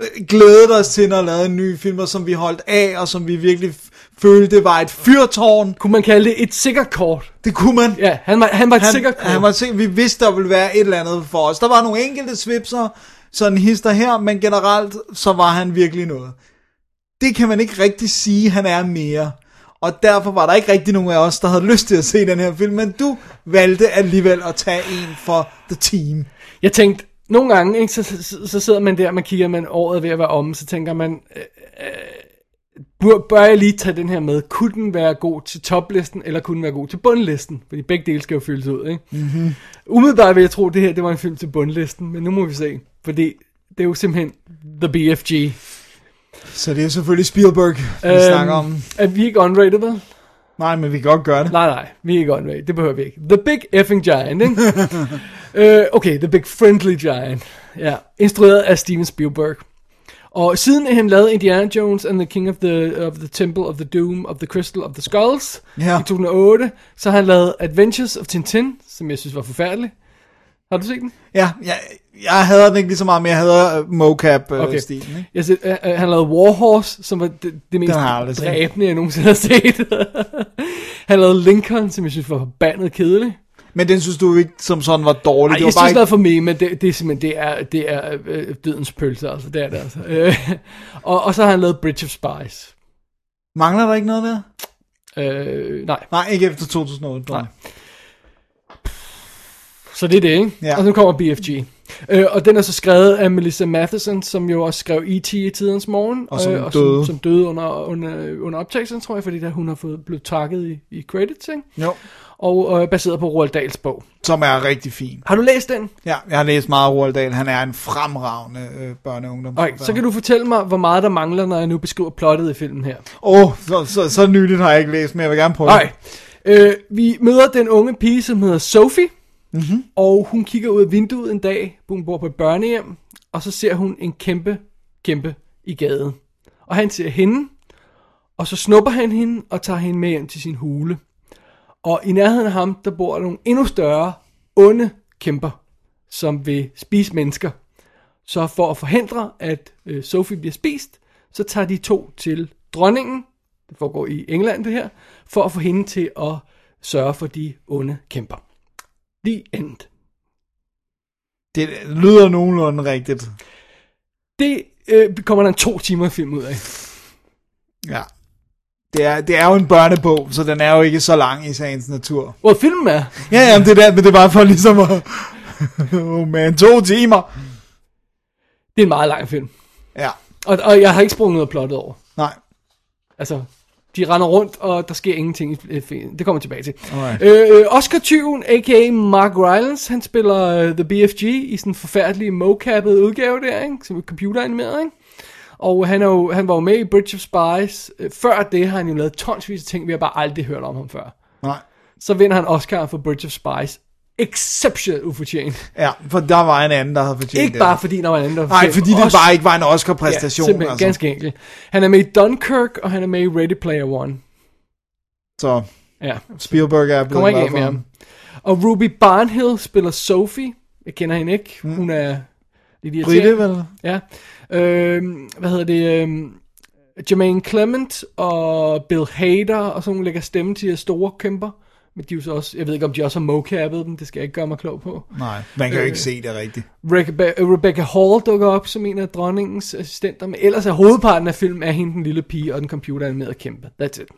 øh, glædede os til, når der lavede en ny film, og som vi holdt af, og som vi virkelig f- følte var et fyrtårn.
Kunne man kalde det et sikkert kort?
Det kunne man.
Ja, han var, han var et
han,
sikkert kort.
han var sikker, vi vidste, der ville være et eller andet for os. Der var nogle enkelte svipser, sådan hister her, men generelt, så var han virkelig noget. Det kan man ikke rigtig sige, han er mere. Og derfor var der ikke rigtig nogen af os, der havde lyst til at se den her film, men du valgte alligevel at tage en for The Team.
Jeg tænkte, nogle gange, ikke, så, så, så sidder man der, man kigger, man året ved at være omme, så tænker man, øh, øh, bør, bør jeg lige tage den her med? Kunne den være god til toplisten, eller kunne den være god til bundlisten? Fordi begge dele skal jo fyldes ud, ikke? Mm-hmm. Umiddelbart vil jeg tro, at det her det var en film til bundlisten, men nu må vi se. Fordi det er jo simpelthen The BFG.
Så det er selvfølgelig Spielberg, vi øhm, snakker om.
Er vi ikke unrated, vel?
Nej, men vi kan godt gøre det.
Nej, nej, vi er ikke unrated. Det behøver vi ikke. The Big Effing Giant, ikke? uh, [laughs] okay, The Big Friendly Giant. Ja, instrueret af Steven Spielberg. Og siden han lavede Indiana Jones and the King of the, of the Temple of the Doom of the Crystal of the Skulls
Ja.
i 2008, så har han lavet Adventures of Tintin, som jeg synes var forfærdelig. Har du set den?
Ja, jeg, jeg hader den ikke lige så meget, men jeg hader uh, mocap-stilen.
Okay.
Uh, stilen, ikke?
Jeg set, uh, uh, han lavede Warhorse, som var det, det mest dræbende, jeg nogensinde har set. [laughs] han lavede Lincoln, som jeg synes var forbandet kedelig.
Men den synes du ikke som sådan var dårlig?
Ej,
det var
jeg
bare
synes
ikke...
for mig, men det, det er simpelthen, det er, det er øh, dødens pølse, altså, det er det altså. Øh, [laughs] og, og så har han lavet Bridge of Spies.
Mangler der ikke noget der?
Øh, nej,
Nej, ikke efter 2008.
Nej. Så det er det, ikke?
Ja.
Og så kommer BFG. Øh, og den er så skrevet af Melissa Matheson, som jo også skrev E.T. i tidens morgen.
Og som
øh, og
døde.
Som, som døde under, under, under optagelsen, tror jeg, fordi der, hun har fået, blevet takket i, i credits, ikke?
Jo.
Og øh, baseret på Roald Dahls bog.
Som er rigtig fin.
Har du læst den?
Ja, jeg har læst meget af Roald Dahl. Han er en fremragende øh, børne- og ungdoms.
Okay, så kan du fortælle mig, hvor meget der mangler, når jeg nu beskriver plottet i filmen her.
Åh, oh, så, så, så nyligt har jeg ikke læst, men jeg vil gerne prøve.
Okay. Øh, vi møder den unge pige, som hedder Sophie. Mm-hmm. Og hun kigger ud af vinduet en dag. Hun bor på et børnehjem. Og så ser hun en kæmpe, kæmpe i gaden. Og han ser hende. Og så snupper han hende og tager hende med hjem til sin hule. Og i nærheden af ham, der bor der nogle endnu større, onde kæmper, som vil spise mennesker. Så for at forhindre, at øh, Sophie bliver spist, så tager de to til dronningen, det foregår i England det her, for at få hende til at sørge for de onde kæmper. The end.
Det lyder nogenlunde rigtigt.
Det øh, kommer der en to timer film ud af.
Ja. Det er, det er jo en børnebog, så den er jo ikke så lang i sagens natur.
Hvor filmen er,
Ja, ja, men det er der, men det er bare for ligesom at... oh man, to timer.
det er en meget lang film.
Ja,
Og, og jeg har ikke sprunget noget plottet over.
nej.
Altså, de render rundt, og der sker ingenting. øh. Det kommer tilbage til.
Alright.
Øh, Oscar Tyven, a.k.a. Mark Rylance, han spiller uh, The BFG i sådan en forfærdelig mocappet udgave der, ikke? som er computeranimeret, ikke? Og han, er jo, han var jo med i Bridge of Spies. Øh, Før det har han jo lavet tonsvis af ting, vi har bare aldrig hørt om ham før.
Nej.
Så vinder han Oscar for Bridge of Spies. Exceptionelt ufortjent.
Ja, for der var en anden, der havde fortjent
Ikke
det.
bare fordi der var en anden, der var
Nej, fordi det
også-
bare ikke var en Oscar-præstation.
Ja, simpelthen,
altså.
ganske enkelt. Han er med i Dunkirk, og han er med i Ready Player One.
Så
Ja,
Spielberg er blevet
kommer ikke af med
ham.
ham. Og Ruby Barnhill spiller Sophie. Jeg kender hende ikke. Hun er lidt
Britte,
irriterende.
vel?
Ja. Øhm, hvad hedder det? Øhm, Jermaine Clement og Bill Hader og sådan nogle lægger stemme til de store kæmper. Men de er jo så også, jeg ved ikke om de også har mocappet dem, det skal jeg ikke gøre mig klog på.
Nej, man kan jo
Øh,
ikke se det rigtigt.
Rebecca, Rebecca Hall dukker op som en af dronningens assistenter, men ellers er hovedparten af filmen er hende den lille pige og den computeranimerede kæmpe. That's it.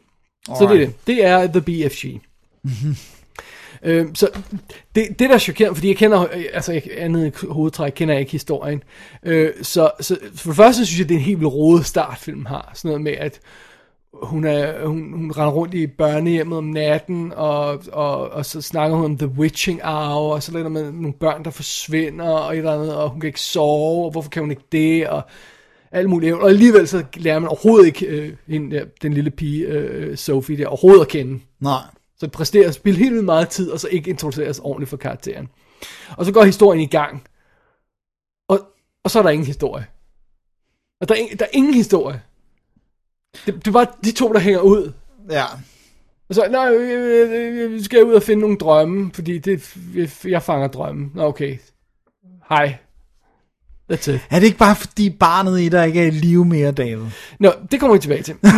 Så det er det. Det er The BFG. [laughs] øhm, så det, det der er chokerende, fordi jeg kender, øh, altså jeg, andet hovedtræk, kender jeg ikke historien. Øh, så, så for det første synes jeg, det er en helt vildt rodet start, filmen har. Sådan noget med, at hun, er, hun, hun render rundt i børnehjemmet om natten, og, og, og så snakker hun om The Witching Hour, og så lidt med nogle børn, der forsvinder, og et eller andet, og hun kan ikke sove, og hvorfor kan hun ikke det, og alt muligt. Og alligevel så lærer man overhovedet ikke øh, hende der, den lille pige, øh, Sophie der, overhovedet at kende.
Nej.
Så det præsterer at spille helt vildt meget tid, og så ikke introduceres ordentligt for karakteren. Og så går historien i gang, og, og så er der ingen historie. Og der er, der er ingen historie. Det, det er bare de to, der hænger ud.
Ja.
Og så, nej, øh, øh, vi skal ud og finde nogle drømme, fordi det, jeg fanger drømme. Nå, okay. Hej. That's it.
Er det ikke bare fordi barnet i dig ikke er i live mere, David?
Nå, det kommer vi tilbage til. [laughs]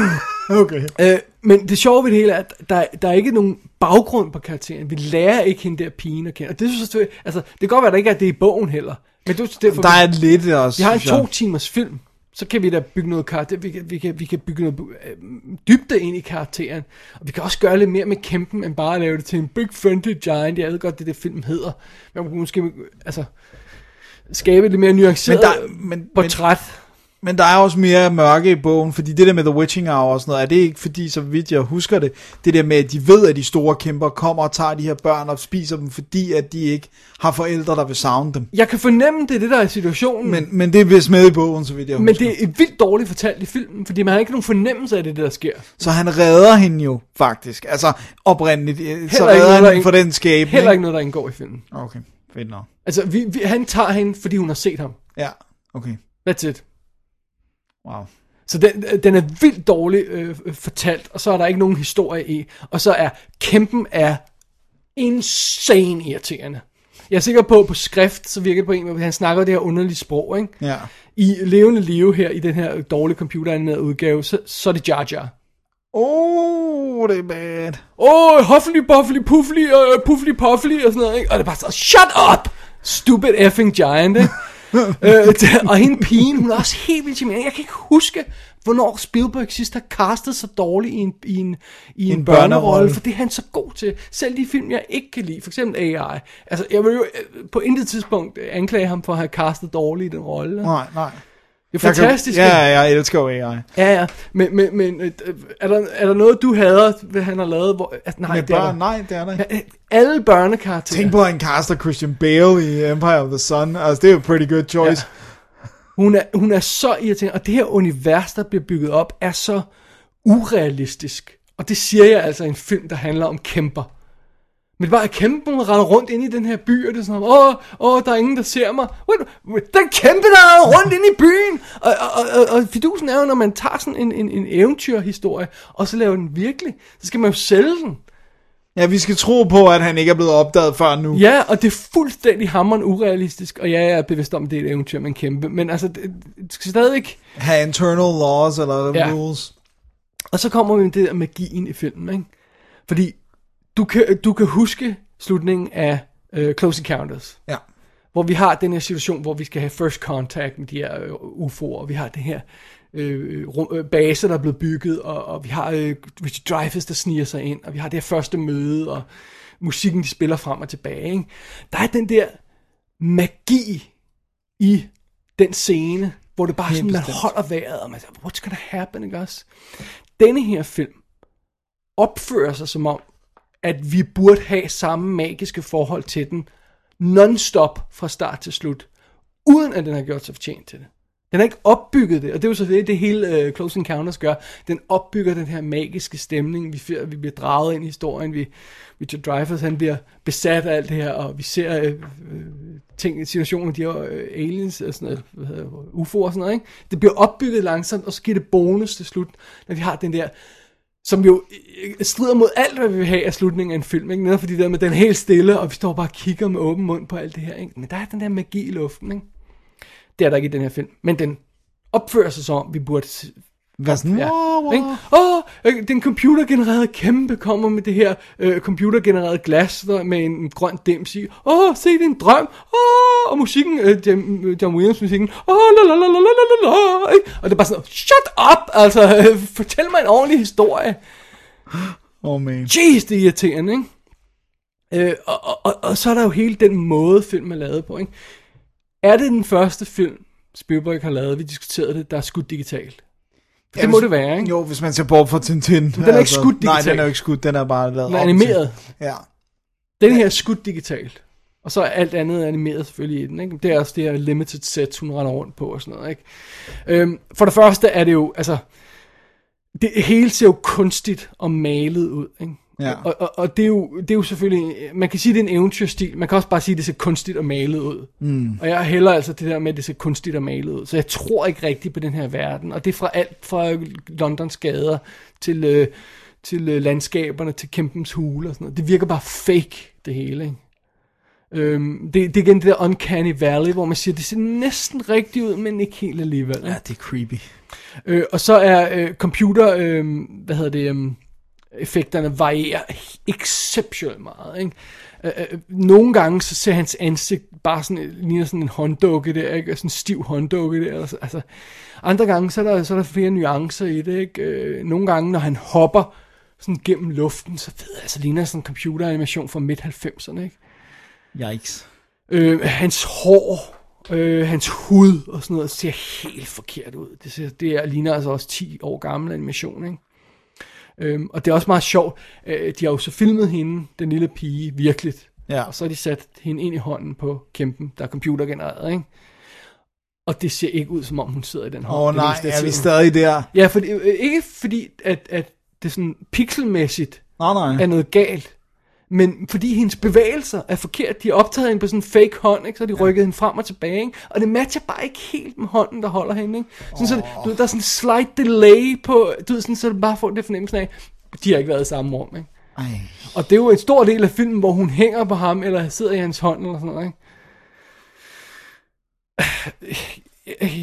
Okay.
øh, men det sjove ved det hele er, at der, der er ikke nogen baggrund på karakteren. Vi lærer ikke hende der pigen at kende. Og det synes jeg, altså, det kan godt være, at der ikke er det i bogen heller. Men det er derfor,
Der er lidt også,
vi har en to timers film, så kan vi da bygge noget karakter, vi kan, vi kan, vi kan bygge noget øh, dybde ind i karakteren, og vi kan også gøre lidt mere med kæmpen, end bare at lave det til en big friendly giant, jeg ved godt, det det film hedder, men måske, altså, skabe et lidt mere nuanceret
Men der- men-
portræt.
Men der er også mere mørke i bogen, fordi det der med The Witching Hour og sådan noget, er det ikke fordi, så vidt jeg husker det, det der med, at de ved, at de store kæmper kommer og tager de her børn og spiser dem, fordi at de ikke har forældre, der vil savne dem.
Jeg kan fornemme, det er det, der er situationen,
Men, men det er vist med i bogen, så vidt jeg
men
husker.
det er vildt dårligt fortalt i filmen, fordi man har ikke nogen fornemmelse af det, der sker.
Så han redder hende jo, faktisk. Altså, oprindeligt. øh, Så redder
noget,
han hende for den skæbne.
Heller ikke noget, der indgår i filmen.
Okay, fedt nok.
Altså, vi, vi, han tager hende, fordi hun har set ham.
Ja, okay.
That's it.
Wow.
Så den, den er vildt dårligt øh, fortalt, og så er der ikke nogen historie i. Og så er kæmpen er insane irriterende. Jeg er sikker på, at på skrift, så virker det på en at han snakker det her underlige sprog, ikke?
Ja.
I levende live her, i den her dårlige computeranimerede udgave, så, så er det Jar Jar.
Oh, det er bad.
Oh, huffly, buffly, puffly, uh, puffly, puffly, og sådan noget, ikke? Og det er bare så, shut up! Stupid effing giant, ikke? [laughs] [laughs] øh, og hende pigen, hun er også helt vildt charmerende. Jeg kan ikke huske, hvornår Spielberg sidst har castet så dårligt i en, i en, i en,
En
børnerolle, for det er han så god til. Selv de film, jeg ikke kan lide, for eksempel AI. Altså, jeg vil jo øh, på intet tidspunkt anklage ham for at have castet dårligt i den rolle.
Nej, nej.
Det er
Jeg kan-
fantastisk.
Ja, ja, jeg elsker jo AI.
Ja, ja. Men, men, men øh, er, der, er der noget, du hader, hvad han har lavet? Hvor, at, nej,
Med
det er
børn,
der.
nej, det er der ikke.
Ja, Alle børnekarakterer.
Tænk på, han caster Christian Bale i Empire of the Sun. Altså, det er jo pretty good choice.
Hun er, hun er så irriterende, og det her univers, der bliver bygget op, er så urealistisk. Og det siger jeg altså i en film, der handler om kæmper. Men det bare, at kæmpen render rundt ind i den her by, og det er sådan, åh, åh, der er ingen, der ser mig. Den kæmpe, der er rundt ind i byen. Og, og, og, og fidusen er jo, når man tager sådan en, en, en eventyrhistorie, og så laver den virkelig, så skal man jo sælge den.
Ja, vi skal tro på, at han ikke er blevet opdaget før nu.
Ja, og det er fuldstændig hammerende urealistisk, og ja, jeg er bevidst om, at det er et eventyr en kæmpe, men altså, det, det skal stadig
Have internal laws eller
Ja.
rules.
Og så kommer vi med det der magien i filmen, ikke? Fordi du kan, du kan huske slutningen af uh, Close Encounters,
Ja.
hvor vi har den her situation, hvor vi skal have first contact med de her øh, UFO'er, og vi har det her øh, rum, øh, base, der er blevet bygget, og, og vi har øh, Richard Dreyfuss, der sniger sig ind, og vi har det her første møde, og musikken, de spiller frem og tilbage. Ikke? Der er den der magi i den scene, hvor det bare
Helt
sådan, man
bestemt.
holder vejret, og man siger, what's gonna happen, ikke også? Denne her film opfører sig som om, at vi burde have samme magiske forhold til den, non-stop fra start til slut, uden at den har gjort sig fortjent til det. Den har ikke opbygget det, og det er jo så det, det hele uh, Close Encounters gør. Den opbygger den her magiske stemning, vi, fi- vi bliver draget ind i historien, vi, Richard Dreyfuss, han bliver besat af alt det her, og vi ser øh, øh ting, situationer, de her øh, aliens, og sådan noget, hvad hedder, det, UFO'er og sådan noget, ikke? Det bliver opbygget langsomt, og så giver det bonus til slut, når vi har den der, som jo øh, strider mod alt, hvad vi vil have af slutningen af en film, ikke? Netop fordi der med den helt stille, og vi står bare og kigger med åben mund på alt det her, ikke? Men der er den der magi i luften, ikke? Det er der ikke i den her film, men den opfører sig som om, vi burde
hvad sådan?
Ja.
Wow, wow.
Ikke? Åh, den computergenererede kæmpe kommer med det her øh, computergenererede glas der, med en, en grøn dims i. Åh, se det er en drøm. Åh, og musikken, øh, John, øh, John Williams musikken. Åh, la la la la la la la. ikke? Og det er bare sådan, shut up, altså, øh, fortæl mig en ordentlig historie.
Oh man.
Jeez, det er irriterende, ikke? Øh, og, og, og, og så er der jo hele den måde, film er lavet på, ikke? Er det den første film, Spielberg har lavet, vi diskuterede det, der er skudt digitalt? For det må
hvis-
det være, ikke?
Jo, hvis man ser bort fra Tintin. Den
er ikke skudt
Nej,
digitalt.
den er jo ikke skudt, den er bare lavet
Den er animeret.
Til, ja.
Den her er skudt digitalt. Og så er alt andet animeret selvfølgelig i den. Ikke? Det er også det her limited set, hun render rundt på og sådan noget. Ikke? Øhm, for det første er det jo, altså, det hele ser jo kunstigt og malet ud. Ikke?
Ja.
Og, og, og det, er jo, det er jo selvfølgelig, man kan sige, det er en eventyrstil, man kan også bare sige, det ser kunstigt og malet ud. Mm. Og jeg hælder altså det der med, at det ser kunstigt og malet ud. Så jeg tror ikke rigtigt på den her verden. Og det er fra alt fra Londons gader til, øh, til øh, landskaberne, til kæmpens hule og sådan noget. Det virker bare fake, det hele. Ikke? Øhm, det, det er igen det der uncanny valley, hvor man siger, det ser næsten rigtigt ud, men ikke helt alligevel.
Ja, det er creepy.
Øh, og så er øh, computer, øh, hvad hedder det, øh, effekterne varierer exceptionelt meget. Ikke? Øh, øh, nogle gange så ser hans ansigt bare sådan, ligner sådan en hånddukke der, ikke? sådan en stiv hånddukke der. Altså, andre gange så er, der, så er der flere nuancer i det. Ikke? Øh, nogle gange når han hopper sådan gennem luften, så ved jeg, altså ligner sådan en computeranimation fra midt-90'erne. Ikke?
Yikes.
Øh, hans hår, øh, hans hud og sådan noget ser helt forkert ud. Det, ser, det er, ligner altså også 10 år gammel animation, ikke? Øhm, og det er også meget sjovt. Øh, de har jo så filmet hende, den lille pige, virkeligt.
Ja.
Og så har de sat hende ind i hånden på kæmpen, der er computergenereret, ikke? Og det ser ikke ud, som om hun sidder i den hånd.
Åh oh, nej, er vi stadig der?
Ja, for, øh, ikke fordi, at, at det sådan pixelmæssigt
Nej, nej.
er noget galt. Men fordi hendes bevægelser er forkert, de er optaget hende på sådan en fake hånd, ikke? så har de rykket hende frem og tilbage, ikke? og det matcher bare ikke helt med hånden, der holder hende. Ikke? Sådan, så, du, ved, der er sådan en slight delay på, du ved, sådan, så du bare får det fornemmelse af, de har ikke været i samme rum. Ikke?
Ej.
Og det er jo en stor del af filmen, hvor hun hænger på ham, eller sidder i hans hånd, eller sådan noget. Ikke?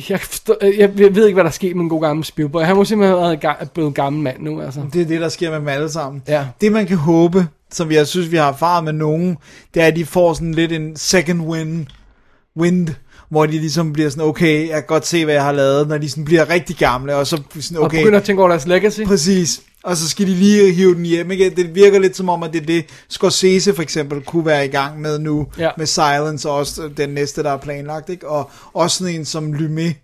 Jeg, forstår, jeg, jeg ved ikke, hvad der er sket med en god gammel Spielberg. Han må simpelthen have været blevet gammel mand nu, altså.
Det er det, der sker med dem alle sammen.
Ja.
Det, man kan håbe, som jeg synes, vi har erfaret med nogen, det er, at de får sådan lidt en second wind, wind hvor de ligesom bliver sådan, okay, jeg kan godt se, hvad jeg har lavet, når de sådan bliver rigtig gamle, og så sådan,
Og
okay,
begynder at tænke over deres legacy.
præcis, og så skal de lige hive den hjem igen. Det virker lidt som om, at det er det, Scorsese for eksempel kunne være i gang med nu,
Ja.
med Silence, og også den næste, der er planlagt, ikke? og også sådan en som Lumet,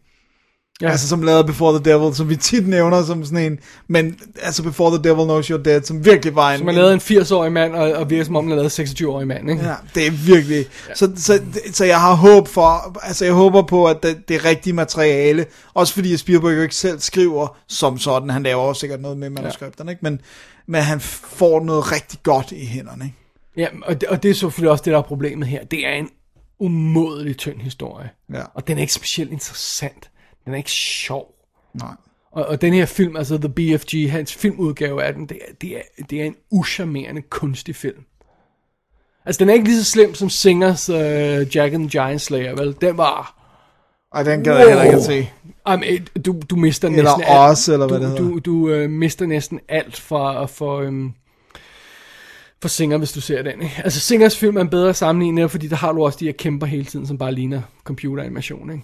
Ja.
Ja. Altså som lavede Before the Devil, som vi tit nævner som sådan en, men altså Before the Devil Knows You're Dead, som virkelig var en...
Som har lavet en 80-årig mand, og, og virker som om, lavet en 26-årig mand, ikke?
Ja, det er virkelig... Ja. Så, så, så jeg har håb for... Altså jeg håber på, at det, det er rigtige materiale. Også fordi Spielberg jo ikke selv skriver som sådan. Han laver også sikkert noget med manuskripterne, ikke? Men, men han får noget rigtig godt i hænderne, ikke?
Ja, og det, og det er selvfølgelig også det, der er problemet her. Det er en umådelig tynd historie.
Ja.
Og den er ikke specielt interessant. Den er ikke sjov.
Nej.
Og, og den her film, altså The BFG, hans filmudgave af den, det er, det er, det er en uschammerende kunstig film. Altså, den er ikke lige så slem som Singers uh, Jack and the Giant Slayer, vel? Den var...
Og den gad jeg heller ikke at se.
Jamen, du, du mister
Eller
næsten
Oz, eller hvad
du,
det hedder.
Du, du øh, mister næsten alt for, for, øhm, for Singer, hvis du ser den. Ikke? Altså, Singers film er en bedre sammenligning, fordi der har du også de her kæmper hele tiden, som bare ligner computeranimation, ikke?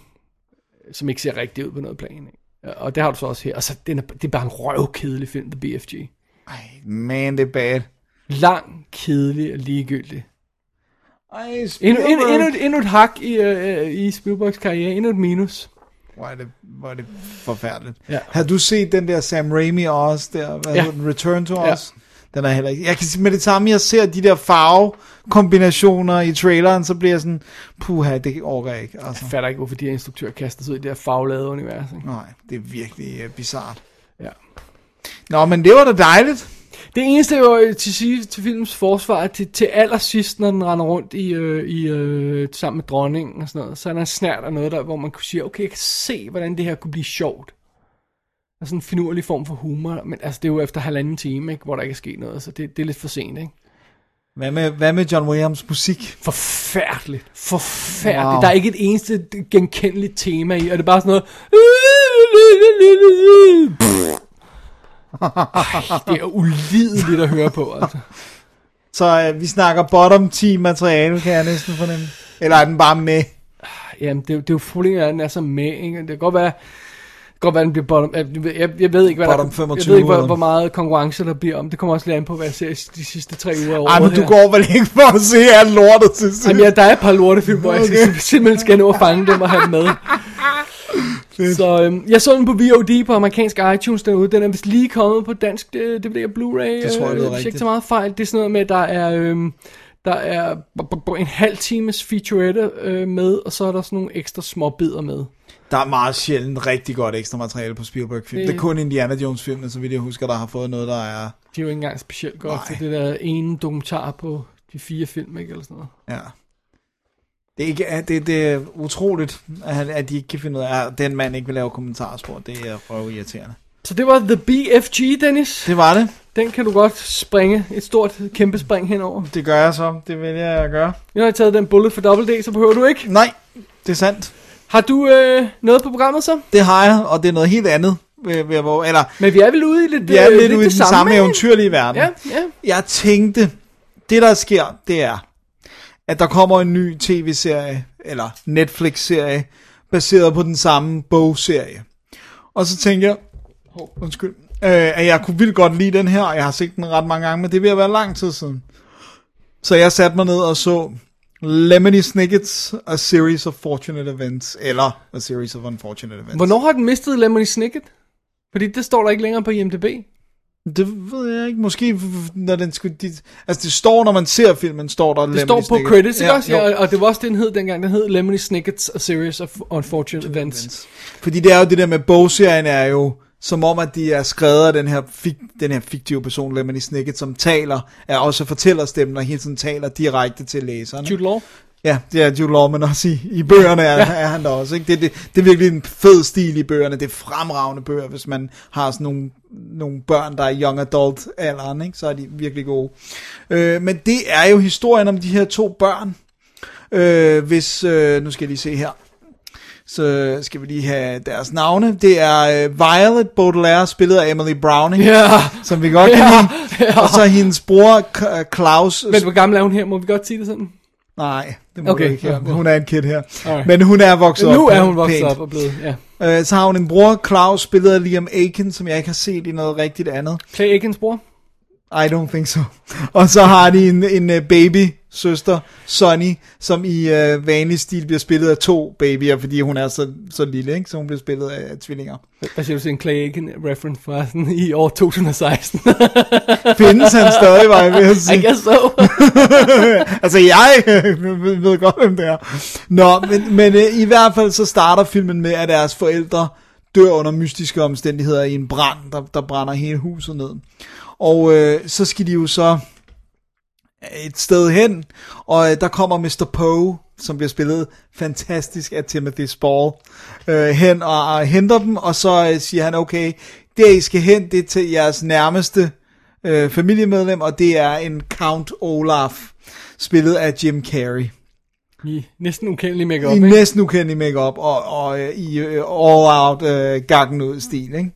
Som ikke ser rigtigt ud på noget plan. Ikke? Og det har du så også her. Og så den er, det er bare en røvkedelig film, The BFG.
Ej, man, det er bad.
Lang, kedelig og ligegyldig.
Ej,
Endnu,
Spielberg.
endnu, endnu, et- endnu et hak i, øh, i Spielbergs karriere. Endnu et minus.
Hvor er det, hvor er det forfærdeligt.
Ja.
Har du set den der Sam Raimi også der, hvad
Ja.
den, Return to
Ja.
Den er heller ikke... Jeg kan med det samme, jeg ser de der farvekombinationer i traileren, så bliver jeg sådan, puha, det orker jeg ikke. Altså.
Jeg fatter ikke, hvorfor de her instruktører kaster sig ud i det her faglade univers. Ikke?
Nej, det er virkelig uh, bizart.
Ja.
Nå, men det var da dejligt.
Det eneste jo øh, til sige til filmens forsvar, til, til allersidst, når den render rundt i, øh, i øh, sammen med dronningen og sådan noget, så er der en snært af noget der, hvor man kunne sige, okay, jeg kan se, hvordan det her kunne blive sjovt. Er sådan en finurlig form for humor, men altså, det er jo efter halvanden time, ikke, hvor der ikke er sket noget, så det, det er lidt for sent, ikke?
Hvad med, hvad med John Williams musik?
Forfærdeligt. Forfærdeligt.
Wow.
Der er ikke et eneste genkendeligt tema i, og det er bare sådan noget... Ej, det er ulideligt at høre på, altså. [laughs]
Så øh, vi snakker bottom 10 materiale, kan jeg næsten fornemme. Eller er den bare med?
Jamen, det, er det er jo problemet, at den er så med, ikke? Det kan godt være, godt være, den bliver bottom... Jeg, jeg, jeg ved ikke, hvad
Bottom
der,
25
jeg ved ikke, hvor, hvor meget konkurrence der bliver om. Det kommer også lidt an på, hvad jeg ser de sidste tre uger året
Ej, men du
her.
går vel ikke for at se alt lortet til sidst?
Jamen, ja, der er et par lortefilm, hvor jeg
Okay.
okay. simpelthen skal nå at fange dem og have dem med. Så øhm, jeg så den på VOD på amerikansk iTunes derude. Den er vist lige kommet på dansk øh, DVD og Blu-ray.
Det tror jeg lyder
øh, hvis jeg
rigtigt.
tager meget fejl. Det er sådan noget med, at der er, øhm, der er en halv times featurette øh, med, og så er der sådan nogle ekstra små bidder med.
Der er meget sjældent rigtig godt ekstra materiale på Spielberg-film. Det...
Det-
er kun Indiana Jones-filmen, så vidt jeg husker, der har fået noget, der er...
Det er jo ikke engang specielt godt,
Nej.
det der ene dokumentar på de fire film, ikke? Eller sådan noget.
Ja. Det er, ikke, det, det er utroligt, at, at de ikke kan finde ud af, at den mand ikke vil lave kommentarspor. Det er røv irriterende.
Så det var The BFG, Dennis.
Det var det.
Den kan du godt springe et stort, kæmpe spring henover.
Det gør jeg så. Det vælger jeg at gøre.
Jeg har taget den bullet for Double D, så behøver du ikke.
Nej, det er sandt.
Har du øh, noget på programmet så?
Det har jeg, og det er noget helt andet. Hvor, eller,
Men vi er vel ude i lidt,
vi er
øh,
lidt ude i
det
den samme eventyrlige verden.
Ja, ja.
Jeg tænkte, det der sker, det er, at der kommer en ny tv-serie, eller Netflix-serie, baseret på den samme bogserie. Og så tænkte jeg, oh, undskyld, øh, at jeg kunne vildt godt lide den her, og jeg har set den ret mange gange, men det er ved at være lang tid siden. Så jeg satte mig ned og så Lemony Snicket's A Series of Fortunate Events, eller A Series of Unfortunate Events.
Hvornår har den mistet Lemony Snicket? Fordi det står der ikke længere på IMDb.
Det ved jeg ikke. Måske når den skulle... De, altså det står, når man ser filmen, står der
Det står på
Snicket.
credits, ikke også?
jo.
Ja, og det var også det, den hed dengang. Den hed Lemony Snicket's A Series of Unfortunate Events.
Fordi det er jo det der med bogserien er jo som om, at de er skrevet af den her, fik, den her fiktive person, Lemony Snicket, som taler, er også fortællerstemmen, og hele tiden taler direkte til læseren.
Jude Law.
Ja, det er Jude Law, men også i, i bøgerne er, er han der også. Ikke? Det, det, det er virkelig en fed stil i bøgerne. Det er fremragende bøger, hvis man har sådan nogle, nogle børn, der er young adult alderen, ikke? så er de virkelig gode. Øh, men det er jo historien om de her to børn. Øh, hvis, øh, nu skal jeg lige se her. Så skal vi lige have deres navne. Det er øh, Violet Baudelaire, spillet af Emily Browning,
Ja.
som vi godt kan
Ja,
lide. Og så hendes bror Klaus.
Men hvor gammel er hun her? Må vi godt sige det sådan?
Nej, det må
Okay,
ikke
ja.
Hun er en kid her.
Alright.
Men hun er vokset op.
Nu er hun vokset
pænt.
op og blevet, ja.
Øh, så har hun en bror, Klaus, spillet af Liam Aiken, som jeg ikke har set i noget rigtigt andet.
Clay Aikens bror?
I don't think so. Og så har de en, en uh, baby søster, Sonny, som i uh, vanlig stil bliver spillet af to babyer, fordi hun er så, så lille, ikke? så hun bliver spillet af tvillinger.
Hvad siger du til en Clay Aiken reference fra sådan i år 2016? [laughs]
Findes han stadig, var jeg ved at sige.
I guess so. [laughs]
altså jeg ved godt, hvem det er. Nå, men, men øh, i hvert fald så starter filmen med, at deres forældre dør under mystiske omstændigheder i en brand, der, der brænder hele huset ned. Og øh, så skal de jo så et sted hen, og øh, der kommer Mr. Poe, som bliver spillet fantastisk af Timothy Spall, øh, hen og, og henter dem, og så øh, siger han, okay, det I skal hen, det er til jeres nærmeste øh, familiemedlem, og det er en Count Olaf, spillet af Jim Carrey.
I næsten ukendelig make-up,
I
ikke?
næsten ukendelig makeup og, og øh, i øh, all-out øh, gakken ud stil, ikke?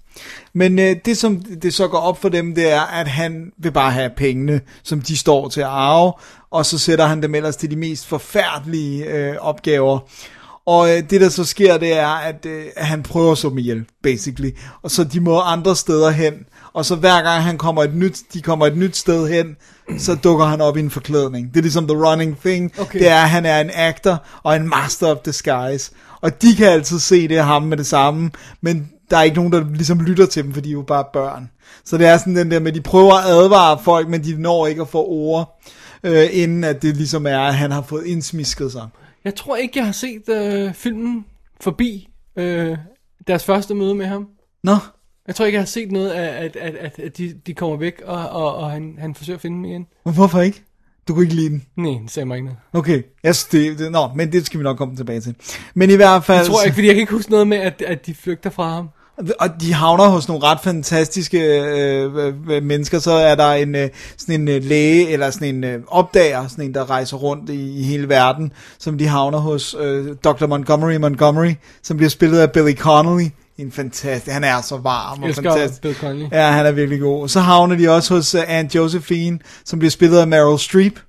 Men øh, det som det så går op for dem, det er, at han vil bare have pengene, som de står til at arve, og så sætter han dem ellers til de mest forfærdelige øh, opgaver. Og øh, det der så sker, det er, at, øh, at han prøver at slå dem ihjel, basically. Og så de må andre steder hen. Og så hver gang han kommer et nyt, de kommer et nyt sted hen, så dukker han op i en forklædning. Det er ligesom the running thing.
Okay.
Det er, at han er en actor og en master of disguise. Og de kan altid se det ham med det samme, men der er ikke nogen, der ligesom lytter til dem, for de er jo bare børn. Så det er sådan den der med, de prøver at advare folk, men de når ikke at få ord, øh, inden at det ligesom er, at han har fået indsmisket sig.
Jeg tror ikke, jeg har set øh, filmen forbi øh, deres første møde med ham.
Nå,
Jeg tror ikke, jeg har set noget af, at, at, at, at de, de kommer væk, og, og, og han, han forsøger at finde dem igen.
men hvorfor ikke? Du kunne ikke lide den.
Nej, det sagde mig ikke noget.
Okay, yes, det, det, nå, men det skal vi nok komme tilbage til. Men i hvert fald...
Jeg tror ikke, fordi jeg kan ikke huske noget med, at, at de flygter fra ham.
Og de havner hos nogle ret fantastiske øh, mennesker. Så er der en øh, sådan en øh, læge, eller sådan en øh, opdager, sådan en, der rejser rundt i, i hele verden, som de havner hos øh, Dr. Montgomery Montgomery, som bliver spillet af Billy Connolly. En fantastisk, han er så varm og fantastisk.
Bill Connolly.
Ja, han er virkelig god. Så havner de også hos uh, Aunt Josephine, som bliver spillet af Meryl Streep.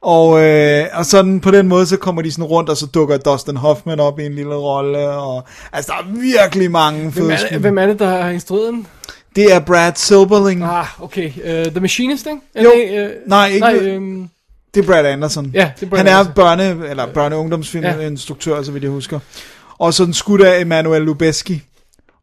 Og, øh, og sådan på den måde, så kommer de sådan rundt, og så dukker Dustin Hoffman op i en lille rolle. Og, altså, der er virkelig mange
Hvem
fede
er, det, hvem er det, der har instrueret den?
Det er Brad Silberling.
Ah, okay. Uh, The Machinist, ikke?
Jo.
Det, uh,
Nej, ikke-
Nej, øhm,
Det er Brad Anderson.
Ja, det er Brad
Han er
Anderson.
børne, eller børne- og ungdomsfilminstruktør, så vidt jeg husker. Og så den skudt af Emanuel Lubezki.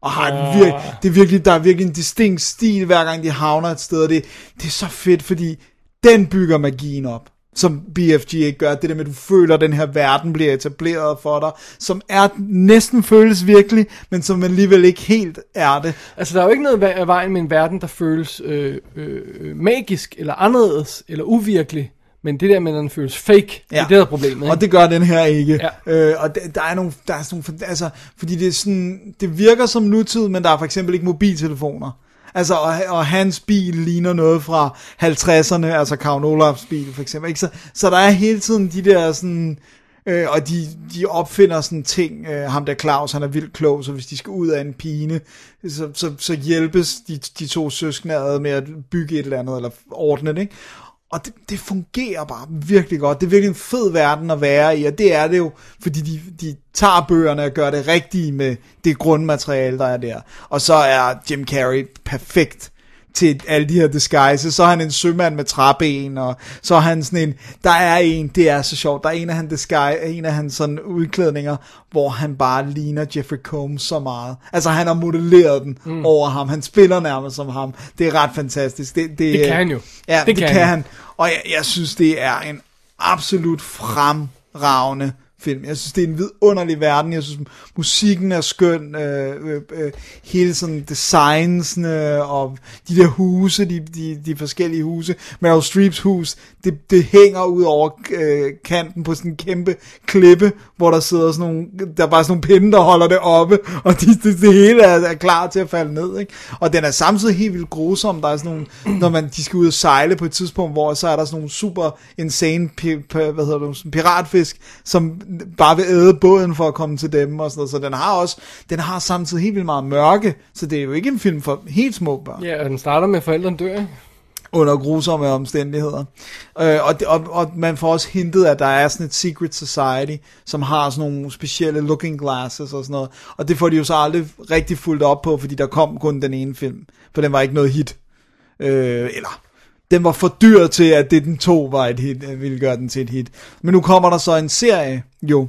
Og har en vir- det er virkelig, der er virkelig en distinkt stil, hver gang de havner et sted. Og det, det er så fedt, fordi den bygger magien op som BFG ikke gør. Det der med, at du føler, at den her verden bliver etableret for dig, som er næsten føles virkelig, men som alligevel ikke helt er det.
altså, der er jo ikke noget af vejen med en verden, der føles øh, øh, magisk, eller anderledes, eller uvirkelig. Men det der med, at den føles fake, ja. det er det, der er problemet. Ikke?
Og det gør den her ikke.
Ja.
Øh, og der, der er nogle, der er sådan nogle, altså, fordi det er sådan, det virker som nutid, men der er for eksempel ikke mobiltelefoner. Altså, og, og hans bil ligner noget fra 50'erne, altså Karl Olafs bil for eksempel. Ikke? Så, så der er hele tiden de der sådan, øh, og de, de opfinder sådan ting, øh, ham der Claus, han er vildt klog, så hvis de skal ud af en pine, så, så, så hjælpes de, de to søskende ad med at bygge et eller andet, eller ordne det, ikke? Og det, det fungerer bare virkelig godt. Det er virkelig en fed verden at være i, og det er det jo, fordi de, de tager bøgerne og gør det rigtige med det grundmateriale, der er der. Og så er Jim Carrey perfekt til alle de her disguises. Så er han en sømand med træben, og så er han sådan en, der er en, det er så sjovt, der er en af hans disguise, en af hans sådan udklædninger, hvor han bare ligner Jeffrey Combs så meget. Altså han har modelleret den mm. over ham, han spiller nærmest som ham. Det er ret fantastisk. Det, det,
Det kan han jo.
Ja, det,
Det
det
kan
kan,
han.
han. Og jeg, jeg synes, det er en absolut fremragende film. Jeg synes, det er en vidunderlig verden. Jeg synes, musikken er skøn. Øh, øh, øh, hele sådan designsene øh, og de der huse, de, de, de forskellige huse. Meryl Streeps hus, det, det hænger ud over øh, kanten på sådan en kæmpe klippe, hvor der sidder sådan nogle, der er bare sådan nogle pinde, der holder det oppe, og de, det, det hele er, er klar til at falde ned. Ikke? Og den er samtidig helt vildt grusom. Der er sådan nogle, når man, de skal ud og sejle på et tidspunkt, hvor så er der sådan nogle super insane pi, pi, hvad hedder det, sådan piratfisk, som bare vil æde båden for at komme til dem og sådan noget. Så den har også, den har samtidig helt vildt meget mørke, så det er jo ikke en film for helt små børn
Ja, og den starter med, forældrene dør, ikke?
under grusomme omstændigheder. Øh, og, det, og, og man får også hintet, at der er sådan et secret society, som har sådan nogle specielle looking glasses og sådan noget. Og det får de jo så aldrig rigtig fuldt op på, fordi der kom kun den ene film. For den var ikke noget hit. Øh, eller, den var for dyr til, at det den to var et hit, øh, ville gøre den til et hit. Men nu kommer der så en serie, jo,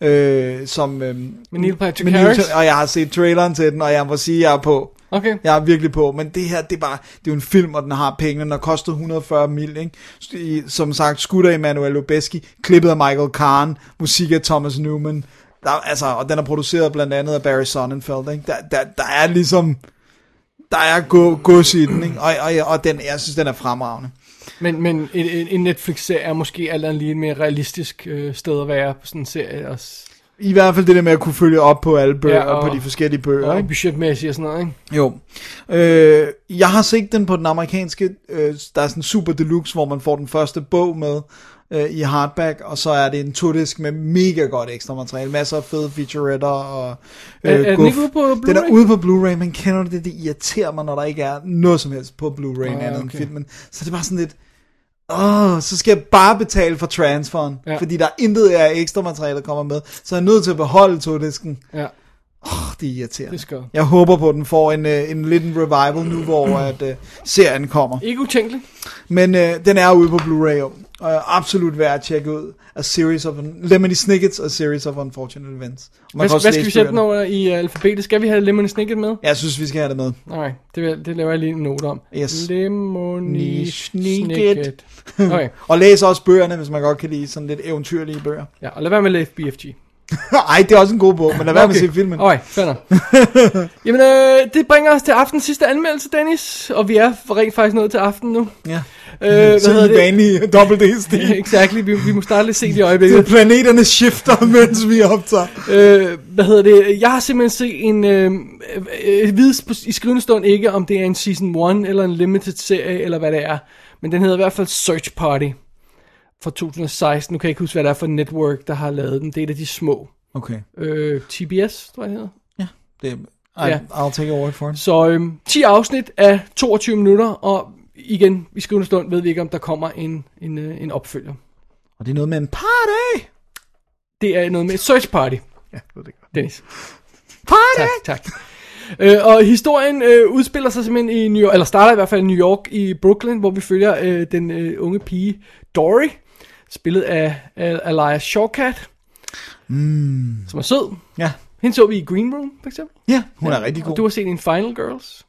øh, som... Øh,
Med Neil Patrick
med Neil-
Harris?
Og jeg har set traileren til den, og jeg må sige, at jeg er på.
Okay.
Jeg er virkelig på, men det her, det er bare, det er jo en film, og den har penge, den har kostet 140 mil, ikke? Som sagt, skutter Emanuel Lubezki, klippet af Michael Kahn, musik af Thomas Newman, der, altså, og den er produceret blandt andet af Barry Sonnenfeld, ikke? Der, der, der er ligesom, der er go- gods i den, ikke? Og, og, og den, jeg synes, den er fremragende.
Men, men en, en- Netflix-serie er måske alt andet lige et mere realistisk øh, sted at være på sådan en serie. Også.
I hvert fald det der med at kunne følge op på alle bøger,
Ja, og-
og, på de forskellige bøger,
Og
ikke?
budgetmæssigt og sådan noget, ikke?
Jo. Øh, jeg har set den på den amerikanske, øh, der er sådan super deluxe, hvor man får den første bog med øh, i hardback, og så er det en todisk med mega godt ekstra materiale, masser af fede featuretter og øh,
Er- er den ikke ude på
Den er
Blu-ray?
ude på Blu-ray, men kender du det? Det irriterer mig, når der ikke er noget som helst på Blu-ray oh, andet end
okay.
filmen. Så det er bare sådan lidt, åh, så skal jeg bare betale for transferen,
Ja.
fordi der er intet af ekstra materiale, der kommer med, så jeg er nødt til at beholde togdisken.
Ja,
Oh, det er irriterende.
det skal
Jeg håber på, at den får en, øh, en lidt en revival nu, hvor at, øh, serien kommer.
Ikke utænkeligt.
Men øh, den er ude på Blu-ray, og er absolut værd at tjekke ud. A Series of... Lemony Snicket's A Series of Unfortunate Events. Og
Hvad,
kan også
hvad skal vi sætte den over i uh, alfabetet? Skal vi have Lemony Snicket med?
Jeg synes, vi skal have det med.
Nej, det, det laver jeg lige en note om.
Yes.
Lemony
Snicket.
Okay, [laughs]
Og læs også bøgerne, hvis man godt kan lide sådan lidt eventyrlige bøger.
ja, og lad være med at læse BFG. [laughs]
Ej, det er også en god bog, men lad være med at se filmen.
Okay, fair. [laughs] Jamen, øh, det bringer os til aftens sidste anmeldelse, Dennis. Og vi er rent faktisk nået til aften nu.
Ja.
Øh, [laughs] hvad hedder
en
det?
vanlig dobbelt D-stil. [laughs]
Exactly, vi, vi må starte lidt sent i
er
øjeblikket.
planeterne skifter, [laughs] mens vi optager.
Øh, hvad hedder det? Jeg har simpelthen set en... Øh, øh, vides på, i skrivende stund ikke, om det er en season 1 eller en limited serie, eller hvad det er. Men den hedder i hvert fald Search Party fra 2016. Nu kan jeg ikke huske, hvad det er for network, der har lavet den. Det er et af de små.
Okay.
Øh, TBS, tror jeg, det hedder.
Det, I,
Ja.
I'll take your word for it.
Så øhm, 10 afsnit af 22 minutter, og igen, i skrivende stund ved vi ikke, om der kommer en, en, øh, en opfølger.
Og det er noget med en party.
Det er noget med et search party,
Ja, det det godt.
Dennis.
Party!
Tak, tak. Øh, og historien øh, udspiller sig simpelthen i New York, eller starter i hvert fald i New York i Brooklyn, hvor vi følger øh, den øh, unge pige Dory, spillet af, af Elias Shawkat, mm. som er sød.
Ja.
Hende så vi i Green Room, for eksempel.
Ja, hun er rigtig
Og
god.
du har set en Final Girls.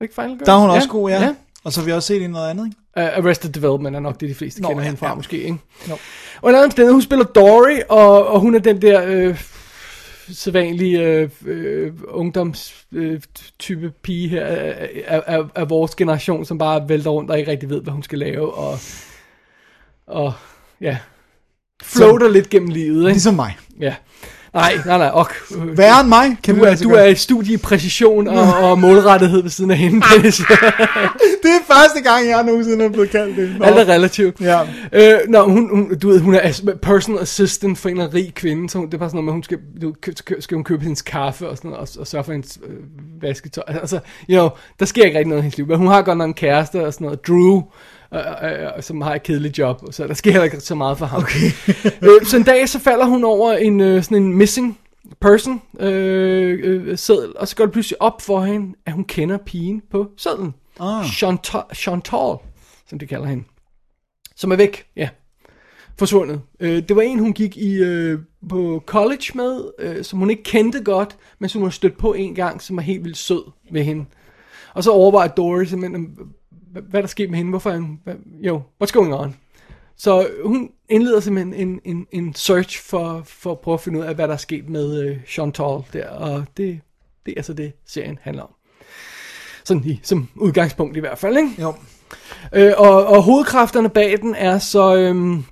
Ikke Final Girls?
Der er hun også god, ja.
ja.
Og så har vi også set i noget andet, ikke?
Uh, Arrested Development er nok det, de fleste
Nå,
kender
ja,
hende fra,
ja.
måske, ikke?
Jo.
Og en anden sted, hun spiller Dory, og, og hun er den der øh, sædvanlige øh, øh, ungdomstype øh, pige her af, af, af, vores generation, som bare vælter rundt og ikke rigtig ved, hvad hun skal lave, og, og ja, floater lidt gennem livet, ikke?
Ligesom mig.
Ja. Nej, nej, nej, ok. øh,
Værre end mig, kan
du er,
altså
du er i studie i præcision og, og målrettighed ved siden af hende. Dennis. [laughs]
Det er første gang, jeg nogensinde er blevet kaldt det. Nå.
Alt er relativt.
Ja.
Øh, nå, hun, hun, du ved, hun er personal assistant for en rig kvinde, så hun, det er bare sådan noget med, hun skal, du, kø- skal hun købe hendes kaffe og sådan noget, og, og sørge for hendes øh, vasketøj. Altså, you know, der sker ikke rigtig noget i hendes liv, men hun har godt nok en kæreste og sådan noget, Drew, øh, øh, som har et kedeligt job, så der sker ikke så meget for ham. Okay. [laughs] øh, så en dag, så falder hun over en, øh, sådan en missing person øh, øh, seddel, og så går det pludselig op for hende, at hun kender pigen på sedlen.
Ah.
Chantal, Chantal, som de kalder hende. Som er væk, ja. Forsvundet. Øh, det var en, hun gik i øh, på college med, øh, som hun ikke kendte godt, men som hun stødt på en gang, som var helt vildt sød ved hende. Og så overvejer Dory simpelthen, hvad, der sker med hende, hvorfor er hun, hvad, jo, what's going on? Så hun indleder simpelthen en, en, en search for, for at prøve at finde ud af, hvad der er sket med øh, Chantal der, og det, det er altså det, serien handler om. Sådan i, som udgangspunkt i hvert fald, ikke?
Jo.
Øh, og, og hovedkræfterne bag den er så, øhm,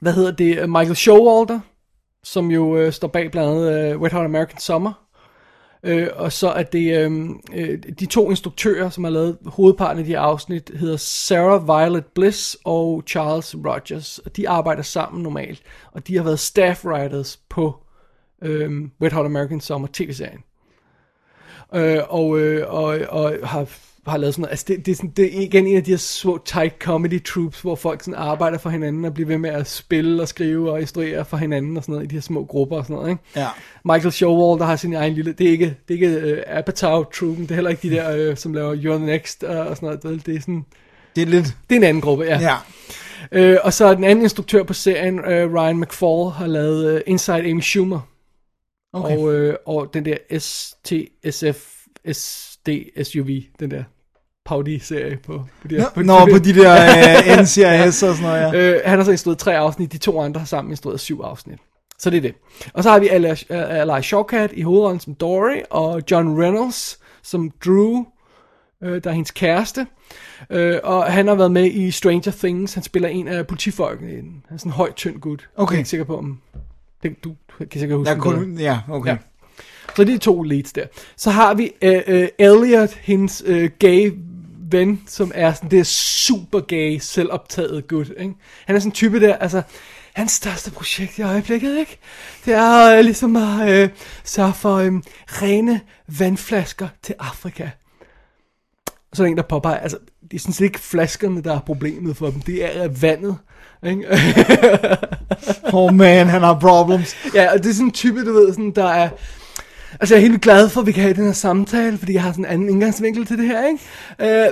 hvad hedder det, Michael Showalter, som jo øh, står bag blandt andet øh, Wet Hot American Summer. Øh, og så er det øh, øh, de to instruktører, som har lavet hovedparten af de afsnit, hedder Sarah Violet Bliss og Charles Rogers. Og de arbejder sammen normalt, og de har været staff writers på øh, Wet Hot American Summer tv-serien. Øh, og, øh, og, og har, har lavet sådan noget. Altså det, det, er sådan, det er igen en af de her små tight comedy troops, hvor folk sådan arbejder for hinanden og bliver ved med at spille og skrive og instruere for hinanden og sådan noget i de her små grupper og sådan noget. Ikke?
Ja.
Michael Showalter har sin egen lille, det er ikke, det er ikke uh, Apatow-troopen, det er heller ikke de der, uh, som laver You're Next uh, og sådan noget. Det, er sådan,
Det er lidt...
det er en anden gruppe, ja.
Ja.
Øh, og så den anden instruktør på serien, øh, Ryan McFall, har lavet øh, Inside Amy Schumer.
Okay.
Og, øh, og den der STSF SD SUV, den der Paudi-serie på, på, de, her-
Nå, Nå, på [laughs] de der uh, NCIS og sådan noget, ja.
Øh, han har så instrueret tre afsnit, de to andre har sammen instrueret syv afsnit. Så det er det. Og så har vi Eli Shawkat i hovedrollen som Dory, og John Reynolds som Drew, øh, der er hendes kæreste. Øh, og han har været med i Stranger Things. Han spiller en af politifolkene. i den. Han er sådan en høj, tynd gut. Jeg
Okay.
er ikke sikker på, om... Det, du kan sikkert huske
Jeg kunne, ja, okay.
Ja. Så det er to leads der. Så har vi uh, uh, Elliot, hendes uh, gay ven, som er sådan det er super gay, selvoptaget gut. Ikke? Han er sådan en type der, altså, hans største projekt i øjeblikket, ikke? Det er uh, ligesom at uh, sørge for um, rene vandflasker til Afrika. så er der en, der påpeger, altså, det er sådan set ikke flaskerne, der er problemet for dem, det er vandet. Ikke? [laughs]
Oh man, han har problems.
ja, og det er sådan en type, du ved, sådan, der er... Altså, jeg er helt vildt glad for, at vi kan have den her samtale, fordi jeg har sådan en anden indgangsvinkel til det her, ikke? Øh,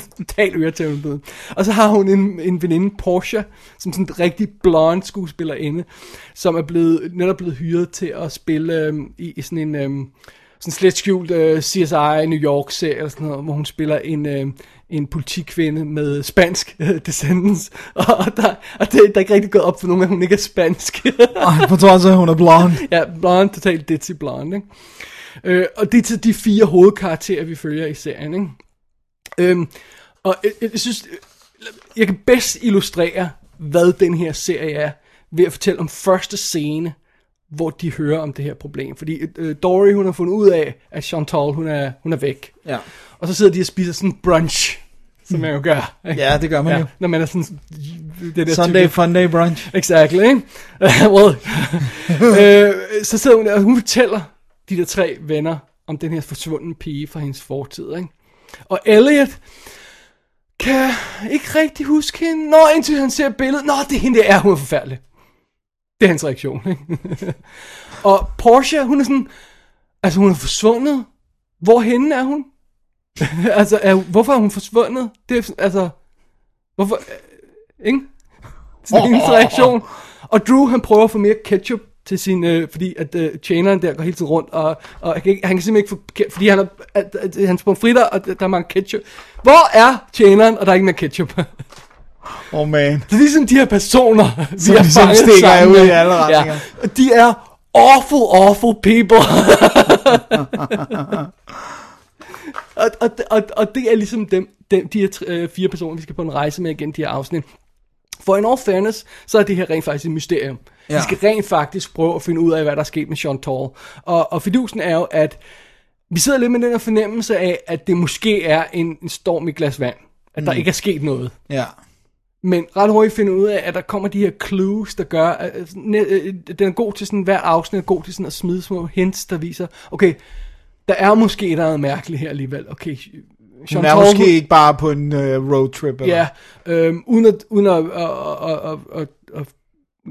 [laughs] Total øretævende. Og så har hun en, en veninde, Portia, som sådan en rigtig blond skuespillerinde, som er blevet, netop blevet hyret til at spille øh, i, i sådan en... Øh, sådan slet skjult øh, CSI New York serie eller sådan noget, hvor hun spiller en, øh, en politikvinde med spansk [laughs] øh, descendants. Og, og, der, og det, der er ikke rigtig gået op for nogen, at hun ikke er spansk. [laughs]
Ej, på trods af, at hun er blonde.
ja, blonde, totalt ditzy blonde, ikke? Øh, og det er til de fire hovedkarakterer, vi følger i serien, ikke? Øhm, og jeg, jeg synes, jeg kan bedst illustrere, hvad den her serie er, ved at fortælle om første scene, hvor de hører om det her problem. Fordi øh, Dory, hun har fundet ud af, at Chantal, hun er, hun er væk.
Ja.
Og så sidder de og spiser sådan brunch, som man jo gør. Ikke?
Ja, det gør man jo.
Når man er sådan... Det der
Sunday
type-
fun day brunch.
Exactly, ikke? [laughs] well, [laughs] øh, så sidder hun der, og hun fortæller de der tre venner om den her forsvundne pige fra hendes fortid, ikke? Og Elliot kan ikke rigtig huske hende. Nå, indtil han ser billedet. Nå, det er hende, der er. Hun er forfærdelig. Det er hans reaktion, ikke? [laughs] og Portia, hun er sådan... Altså, hun er forsvundet. Hvorhenne er hun? [laughs] altså, er, hvorfor er hun forsvundet? Det er, altså... Hvorfor... øh, Ikke? [laughs] Sådan hendes [laughs] reaktion. Og Drew, han prøver at få mere ketchup til sin, øh, fordi at øh, tjeneren der går hele tiden rundt, og, og han, kan, ikke- han kan simpelthen ikke få, fordi han har, at, at, at, hans pomfritter, og der er mange ketchup. Hvor er tjeneren, og der er ikke mere ketchup?
Oh man.
Det er ligesom de her personer, vi
Som
har
ligesom
fanget
stikker
sammen
ud i alle retninger.
Ja, og de er awful, awful people. Og, og, og, og det er ligesom dem, dem de her øh, fire personer, vi skal på en rejse med igen, de her afsnit. For in all fairness, så er det her rent faktisk et mysterium. Ja. Vi skal rent faktisk prøve at finde ud af, hvad der er sket med Chantal. Og, og fidusen er jo, at vi sidder lidt med den her fornemmelse af, at det måske er en, en storm i glas vand. At der ikke er sket noget.
Ja.
Men ret hurtigt finder ud af, at der kommer de her clues, der gør, at den er god til sådan, hver afsnit er god til sådan at smide små hints, der viser, okay, der er måske noget mærkeligt her alligevel. Okay,
Hun er måske ikke bare på en uh, roadtrip. Eller?
Ja, øhm, uden at, uden at, at, at, at, at, at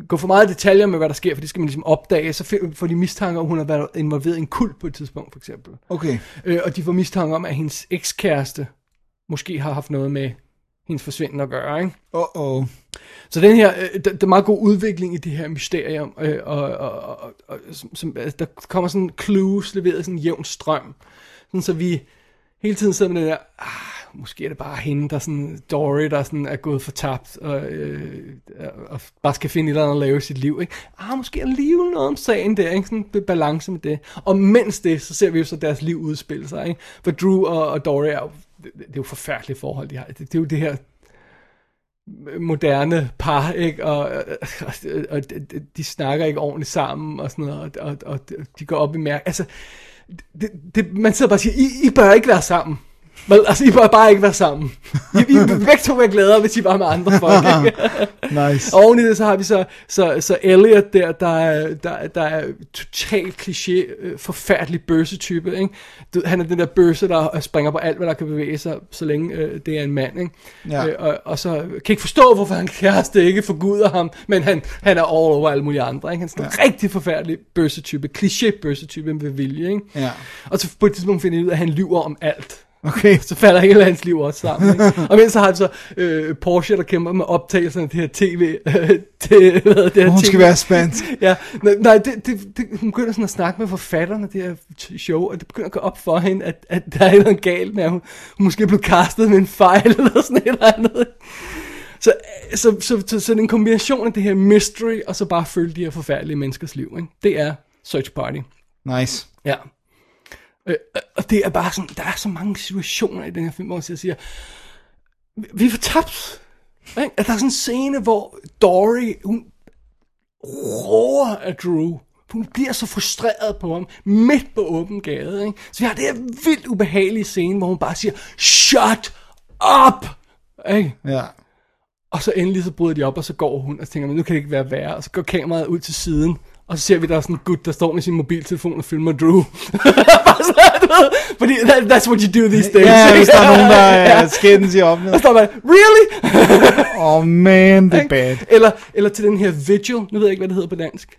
gå for meget detaljer med, hvad der sker, for det skal man ligesom opdage, så får de mistanke om, at hun har været involveret i en kult på et tidspunkt, for eksempel.
Okay.
Øh, og de får mistanke om, at hendes ekskæreste måske har haft noget med hendes forsvinden at gøre, ikke?
Uh-oh.
Så den her, øh, der, der er meget god udvikling i det her mysterium, øh, og, og, og, og som, altså, der kommer sådan clues leveret sådan en jævn strøm, sådan så vi hele tiden sidder med den der, ah, måske er det bare hende, der sådan, Dory, der sådan er gået for tabt, og, øh, og bare skal finde et eller andet at lave i sit liv, ikke? Ah, måske er alligevel noget om sagen der, ikke? Sådan en balance med det. Og mens det, så ser vi jo så deres liv udspille sig, ikke? For Drew og, og Dory er jo, det, det er jo forfærdelige forhold, de har. Det, det er jo det her moderne par, ikke? Og, og, og, de snakker ikke ordentligt sammen, og sådan noget, og, og, og de går op i mærke. Altså, det, det, man sidder bare og siger, I, I bør ikke være sammen. Men, altså, I bør bare ikke være sammen. I, I begge to være gladere, hvis I var med andre folk, ikke? [laughs]
Nice.
Og oven i det, så har vi så, så, så Elliot der, der er, der, der er total kliché, øh, forfærdelig bøssetype, ikke? Du, han er den der bøsse, der springer på alt, hvad der kan bevæge sig, så længe øh, det er en mand, ikke?
Ja.
Øh, og, og så kan ikke forstå, hvorfor han kæreste ikke forguder ham, men han, han er all over alle mulige andre, ikke? Han er en rigtig forfærdelig bøssetype, kliché bøssetype med vilje, ikke?
Ja.
Og så på et tidspunkt finder jeg ud af, at han lyver om alt.
Okay.
Så falder hele hans liv også sammen. Ikke? og mens så har vi så øh, Porsche, der kæmper med optagelserne af det her tv. Øh, det, hvad det her
Hun skal
TV.
være spansk. [laughs]
Ja, nej, nej det, det, det, hun begynder sådan at snakke med forfatterne af det her show, og det begynder at gå op for hende, at, at der er noget galt med, at hun, hun måske er blevet castet med en fejl, eller sådan et eller andet. Så, så, så, så, så det er en kombination af det her mystery, og så bare følge de her forfærdelige menneskers liv. Ikke? Det er Search Party.
Nice.
Ja. Øh, og det er bare sådan, der er så mange situationer i den her film, hvor jeg siger, vi er fortabt. Ikke? Der er sådan en scene, hvor Dory, hun råber af Drew. Hun bliver så frustreret på ham, midt på åben gade. Ikke? Så vi har det her vildt ubehagelige scene, hvor hun bare siger, shut up! Ikke?
Ja.
Og så endelig så bryder de op, og så går hun, og så tænker man, nu kan det ikke være værre. Og så går kameraet ud til siden, Og så ser vi, der er sådan en gut, der står med sin mobiltelefon og filmer Drew. [laughs] Fordi that, that's what you do these days.
Ja, hvis der er nogen, der
Ja. [laughs]
ja. skændes i offentligheden.
Og så står man, really? [laughs]
Oh man, det er bad.
eller, eller til den her vigil, nu ved jeg ikke, hvad det hedder på dansk.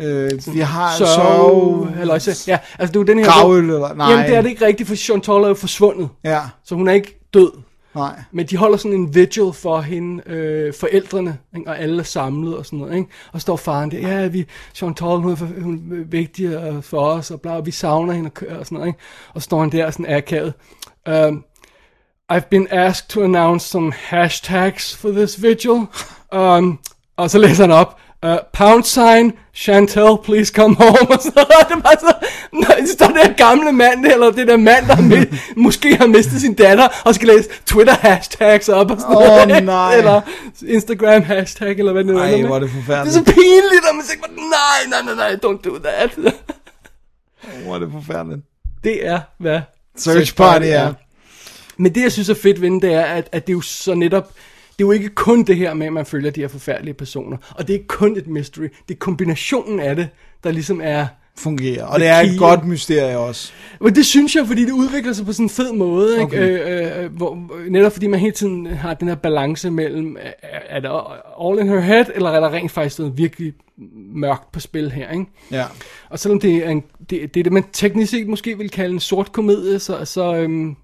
Øh, vi har
Så,
så...
halløjsa. ja, altså det er den her...
Gravøl, eller- nej.
Jamen, det er det ikke rigtigt, for Chantal er jo forsvundet.
Ja,
Så hun er ikke død
nej.
Men de holder sådan en vigil for hende, øh, forældrene, ikke? og alle er samlet og sådan noget, ikke? Og står faren der, ja, vi, Chantal, hun er, hun er vigtig øh, for os, og bla, og vi savner hende og, og sådan noget, ikke? Og står han der sådan akavet. Um, I've been asked to announce some hashtags for this vigil. Um, og så læser han op. Uh, pound sign, Chantel, please come home. Og så [laughs] er det bare så, når så der gamle mand, eller det der mand, der mi- [laughs] måske har mistet sin datter, og skal læse Twitter hashtags op og sådan
Åh,
noget.
nej.
Eller Instagram hashtag, eller hvad det nu
Ej,
ender med.
hvor er det
Det er
forfærdeligt.
så pinligt, og man tænker, nej, nej, nej, nej, don't do that.
Hvor er det forfærdeligt.
det er, hvad
Search Party, ja.
Men det, jeg synes er fedt ved den, det er, at, at det er jo så netop... Det er jo ikke kun det her med, at man følger de her forfærdelige personer. Og det er ikke kun et mystery. Det er kombinationen af det, der ligesom er...
Fungerer. Og det er et
key.
godt mysterie også.
Men det synes jeg, fordi det udvikler sig på sådan en fed måde, ikke?
Okay.
Øh, øh, hvor, netop fordi man hele tiden har den her balance mellem, er, er det all in her head, eller er der rent faktisk noget virkelig mørkt på spil her, ikke?
Ja.
Og selvom det er, en, det, det er det, man teknisk set måske vil kalde en sort komedie, så, så øhm,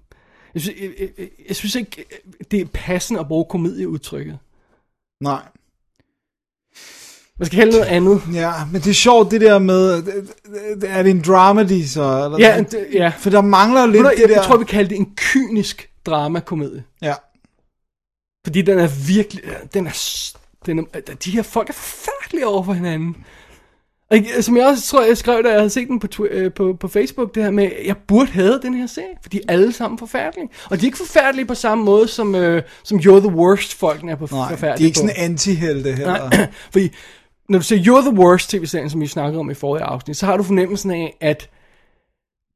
jeg, synes, jeg, jeg, jeg synes ikke, det er passende at bruge komedieudtrykket.
Nej.
Man skal kalde noget andet.
Ja, men det er sjovt det der med, er det en dramedy så? Eller
Ja, det, ja.
For der mangler lidt
du,
det
jeg,
der.
jeg tror, vi kalder det en kynisk dramakomedie.
Ja.
Fordi den er virkelig, den er, den er, de her folk er forfærdelige over for hinanden. Som jeg også tror, jeg skrev, da jeg havde set den på, Twi- øh, på, på Facebook, det her med, jeg burde have den her serie, for de er alle sammen forfærdelige. Og de er ikke forfærdelige på samme måde, som, øh, som You're the Worst folkene er på
Nej,
forfærdelige
de er ikke
på.
sådan anti-helte heller.
Nej, [clears throat] fordi når du ser You're the Worst tv-serien, som vi snakkede om i forrige afsnit, så har du fornemmelsen af, at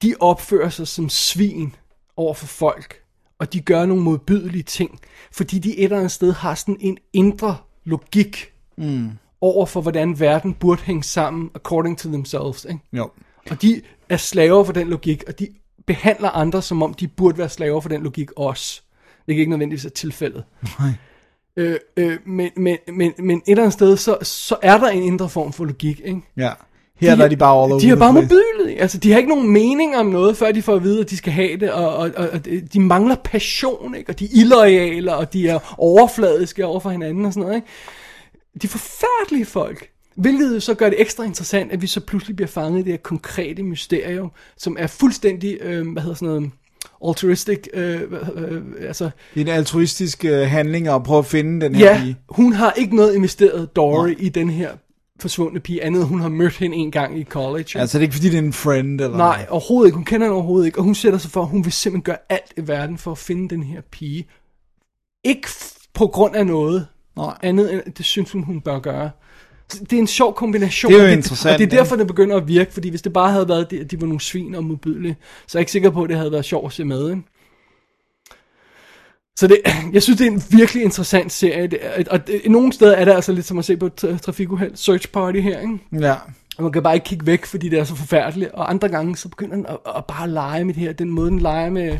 de opfører sig som svin over for folk, og de gør nogle modbydelige ting, fordi de et eller andet sted har sådan en indre logik
Mm.
Over for, hvordan verden burde hænge sammen, according to themselves. Ikke?
Jo.
Og de er slaver for den logik, og de behandler andre, som om de burde være slaver for den logik også. Det er ikke nødvendigvis er tilfældet.
Nej.
Øh, øh, men, men, men, men et eller andet sted, så, så er der en indre form for logik, ikke?
Ja. Her der er de bare all over
De er bare modbydelige. Altså, de har ikke nogen mening om noget, før de får at vide, at de skal have det, og, og, og, og de mangler passion, ikke? Og de er illoyale, og de er overfladiske over for hinanden og sådan noget, ikke? De forfærdelige folk. Hvilket så gør det ekstra interessant, at vi så pludselig bliver fanget i det her konkrete mysterium, som er fuldstændig, øh, hvad hedder sådan noget, altruistic, øh, øh, altså,
Det er en altruistisk øh, handling at prøve at finde den her
ja,
pige.
hun har ikke noget investeret Dory i den her forsvundne pige, andet hun har mødt hende en gang i college.
Altså det er ikke fordi det er en friend eller
Nej, overhovedet ikke. Hun kender hende overhovedet ikke. Og hun sætter sig for, at hun vil simpelthen gøre alt i verden for at finde den her pige. Ikke på grund af noget.
Nej.
Andet end, det synes hun, hun bør gøre. Det er en sjov kombination.
Det er jo interessant,
Og det er
ja.
derfor, det begynder at virke. Fordi hvis det bare havde været, at de var nogle svin og modbydelige, så er jeg ikke sikker på, at det havde været sjovt at se med. Ikke? Så det, [clears throat] jeg synes, det er en virkelig interessant serie. Det og det, nogle steder er det altså lidt som at se på tra- trafikuheld. Search Party her, ikke?
Ja.
Og man kan bare ikke kigge væk, fordi det er så forfærdeligt. Og andre gange, så begynder den at, at bare lege med det her. Den måde, den leger med,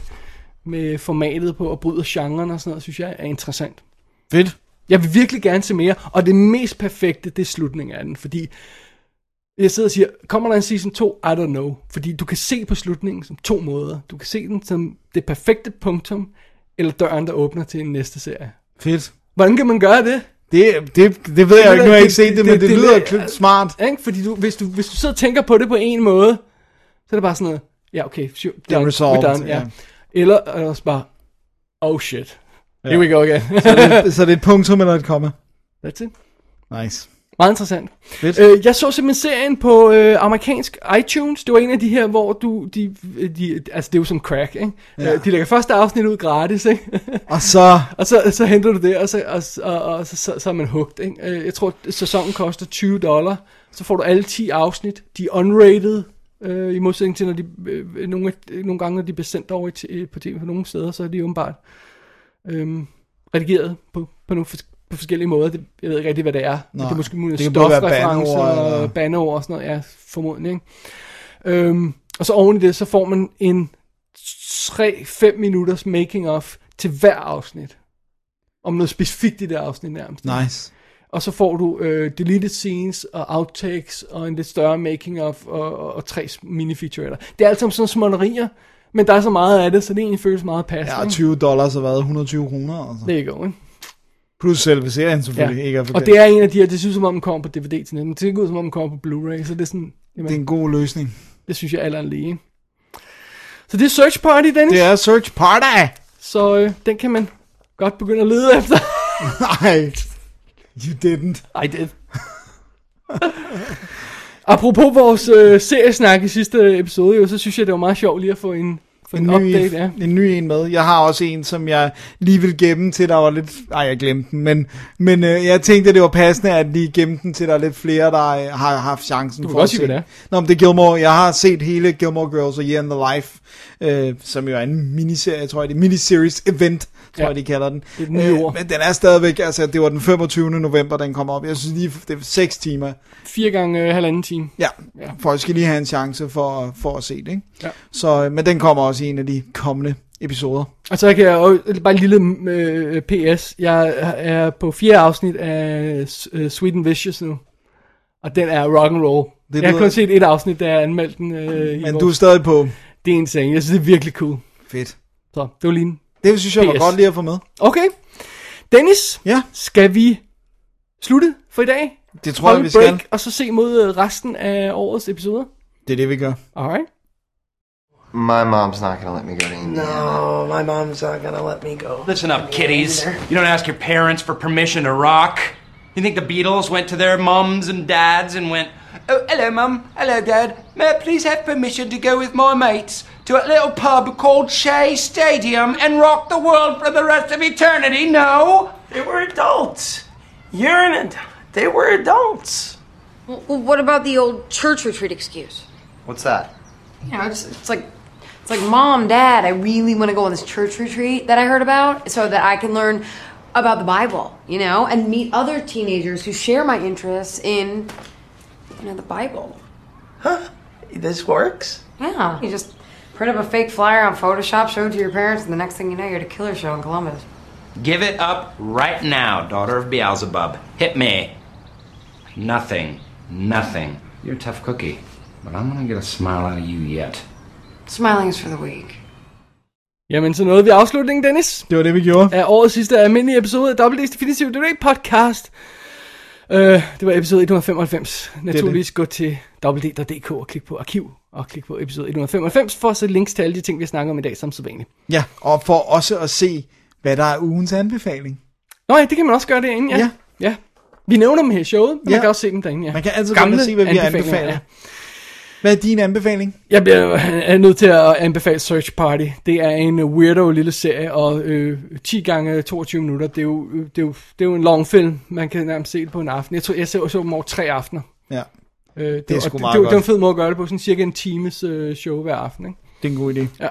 med formatet på og bryder genren og sådan noget, synes jeg er interessant.
Fedt.
Jeg vil virkelig gerne se mere, og det mest perfekte, det er slutningen af den, fordi jeg sidder og siger, kommer der en season 2? I don't know. Fordi du kan se på slutningen som to måder. Du kan se den som det perfekte punktum, eller døren, der åbner til en næste serie.
Fedt.
Hvordan kan man gøre det?
Det, det, det ved jeg ikke, nu har jeg ikke set det, men det, det lyder
det-
det, smart.
Ikke? Fordi du, hvis, du, hvis du sidder og tænker på det på en måde, så er det bare sådan noget, ja okay, sure,
Det er
done,
resolved,
done, ja.
ja.
Eller er det også bare, oh shit,
Ja.
here we go again.
Så det, så det er et punktum eller et komma.
That's it.
Nice.
Meget interessant.
Fedt.
Øh, jeg så simpelthen serien på øh, amerikansk iTunes. Det var en af de her, hvor du... De, de, altså, det er jo som crack, ikke?
Ja.
Øh, de lægger første afsnit ud gratis, ikke? [laughs]
Og så...
og så, så henter du det, og så, og, og, og så, så, så er man hugt, ikke? Øh, Jeg tror, sæsonen koster 20 dollar. Så får du alle 10 afsnit. De er unrated, øh, i modsætning til, når de, øh, nogle, af- nogle gange, når de bliver sendt over i t- på tv på nogle steder, så er de åbenbart øh, redigeret på, på nogle fors- på forskellige måder. Det, jeg ved ikke rigtig, hvad det er. Nej, det er måske
være
stofreferencer og bandeord og sådan noget. Ja, formodentlig. Ikke? Øhm, og så oven i det, så får man en 3-5 minutters making of til hver afsnit. Om noget specifikt i det afsnit nærmest.
Nice.
Og så får du øh, deleted scenes og outtakes og en lidt større making of og, og, og tre mini-featuretter. Det er alt sammen sådan smånerier, men der er så meget af det, så det egentlig føles meget passende.
Ja,
ikke?
20 dollars har været 120 kroner. Altså.
Det er godt, ikke?
Plus selve serien selvfølgelig, ikke at
Og det er en af de her, det synes som om den kommer på DVD til men det ser ikke ud som om den kommer på Blu-ray, så det er sådan, jamen,
det er en god løsning.
det synes jeg aller lige. ikke? Så det er Search Party, Dennis.
Det er Search Party!
Så øh, den kan man godt begynde at lede efter. [laughs]
Nej, you didn't.
I did. [laughs] Apropos vores øh, seriesnak i sidste episode, jo, så synes jeg, det var meget sjovt lige at få en, en,
En ny,
update. Ja.
en ny en med. Jeg har også en, som jeg lige vil gemme til, der var lidt... Ej, jeg glemte den, men, men øh, jeg tænkte, det var passende, at lige gemme den til, der er lidt flere, der øh, har haft chancen
Du
for at se.
det
Nå, men det er Gilmore. Jeg har set hele Gilmore Girls og Year in the Life, øh, som jo er en miniserie, tror jeg, det er miniseries event, tror
Ja.
jeg, de kalder den.
Det er den nye ord.
Men den er stadigvæk, altså det var den 25. november, den kom op. Jeg synes lige, det er 6 timer.
Fire gange øh, halvanden time.
Ja,
Ja.
folk skal lige have en chance for, for at se det, ikke?
Ja.
Så, øh, men den kommer også i en af de kommende episoder.
Og så kan jeg jo, bare en lille øh, PS. Jeg er på fjerde afsnit af øh, Sweet and Vicious nu. Og den er rock and roll.
Det
jeg har kun set et afsnit, der er anmeldt den. Øh, i
Men
vores-
du er stadig på.
Det er insane. Jeg synes, det er virkelig cool.
Fedt.
Så det var lige.
Det synes jeg var
PS.
godt lige at få med.
Okay. Dennis,
Ja,
skal vi slutte for i dag?
det tror jeg,
Holde
vi
et
skal.
break, og så se mod øh, resten af årets episoder?
Det er det, vi gør.
Alright.
My mom's not gonna let me go to Indiana.
No, my mom's not gonna let me go.
Listen up, kiddies. You don't ask your parents for permission to rock. You think the Beatles went to their mums and dads and went, Oh, hello, mum. Hello, dad. May I please have permission to go with my mates to a little pub called Shea Stadium and rock the world for the rest of eternity? No.
They were adults. You're an adult. They were adults.
Well, well, what about the old church retreat excuse?
What's that?
You know, it's, it's like it's like mom, dad, I really want to go on this church retreat that I heard about so that I can learn about the Bible, you know, and meet other teenagers who share my interests in you know, the Bible. Huh?
This works.
Yeah. You just print up a fake flyer on Photoshop, show it to your parents, and the next thing you know, you're at a killer show in Columbus.
Give it up right now, daughter of Beelzebub. Hit me. Nothing. Nothing. You're a tough cookie, but I'm gonna get a smile out of you yet.
Smiling is for the weak.
Jamen, så nåede vi afslutningen, Dennis.
Det var det, vi gjorde.
Af årets sidste almindelige episode af WD's Definitive Direct Podcast. Øh, det var episode 195. Naturligvis gå til www.dk og klik på arkiv og klik på episode 195 for at se links til alle de ting, vi snakker om i dag, som så vanligt.
Ja, og for også at se, hvad der er ugens anbefaling.
Nå ja, det kan man også gøre derinde, ja.
Ja.
ja. Vi nævner dem her i showet, men ja.
Ja.
man kan også se dem derinde, ja.
Man kan altid og se, hvad vi anbefaler. Hvad er din anbefaling?
Jeg bliver er nødt til at anbefale Search Party. Det er en øh, weirdo lille serie, og øh, 10 gange 22 minutter, det er, jo, øh, det, er jo, det er jo en long film. Man kan nærmest se det på en aften. Jeg tror, jeg så, så dem over tre aftener.
Ja,
Øh, det,
er
var-
sgu
det,
meget
det, var- det var en
godt.
fed måde at gøre det på, sådan cirka en times øh, show hver aften. Ikke?
det er en god idé.
Ja.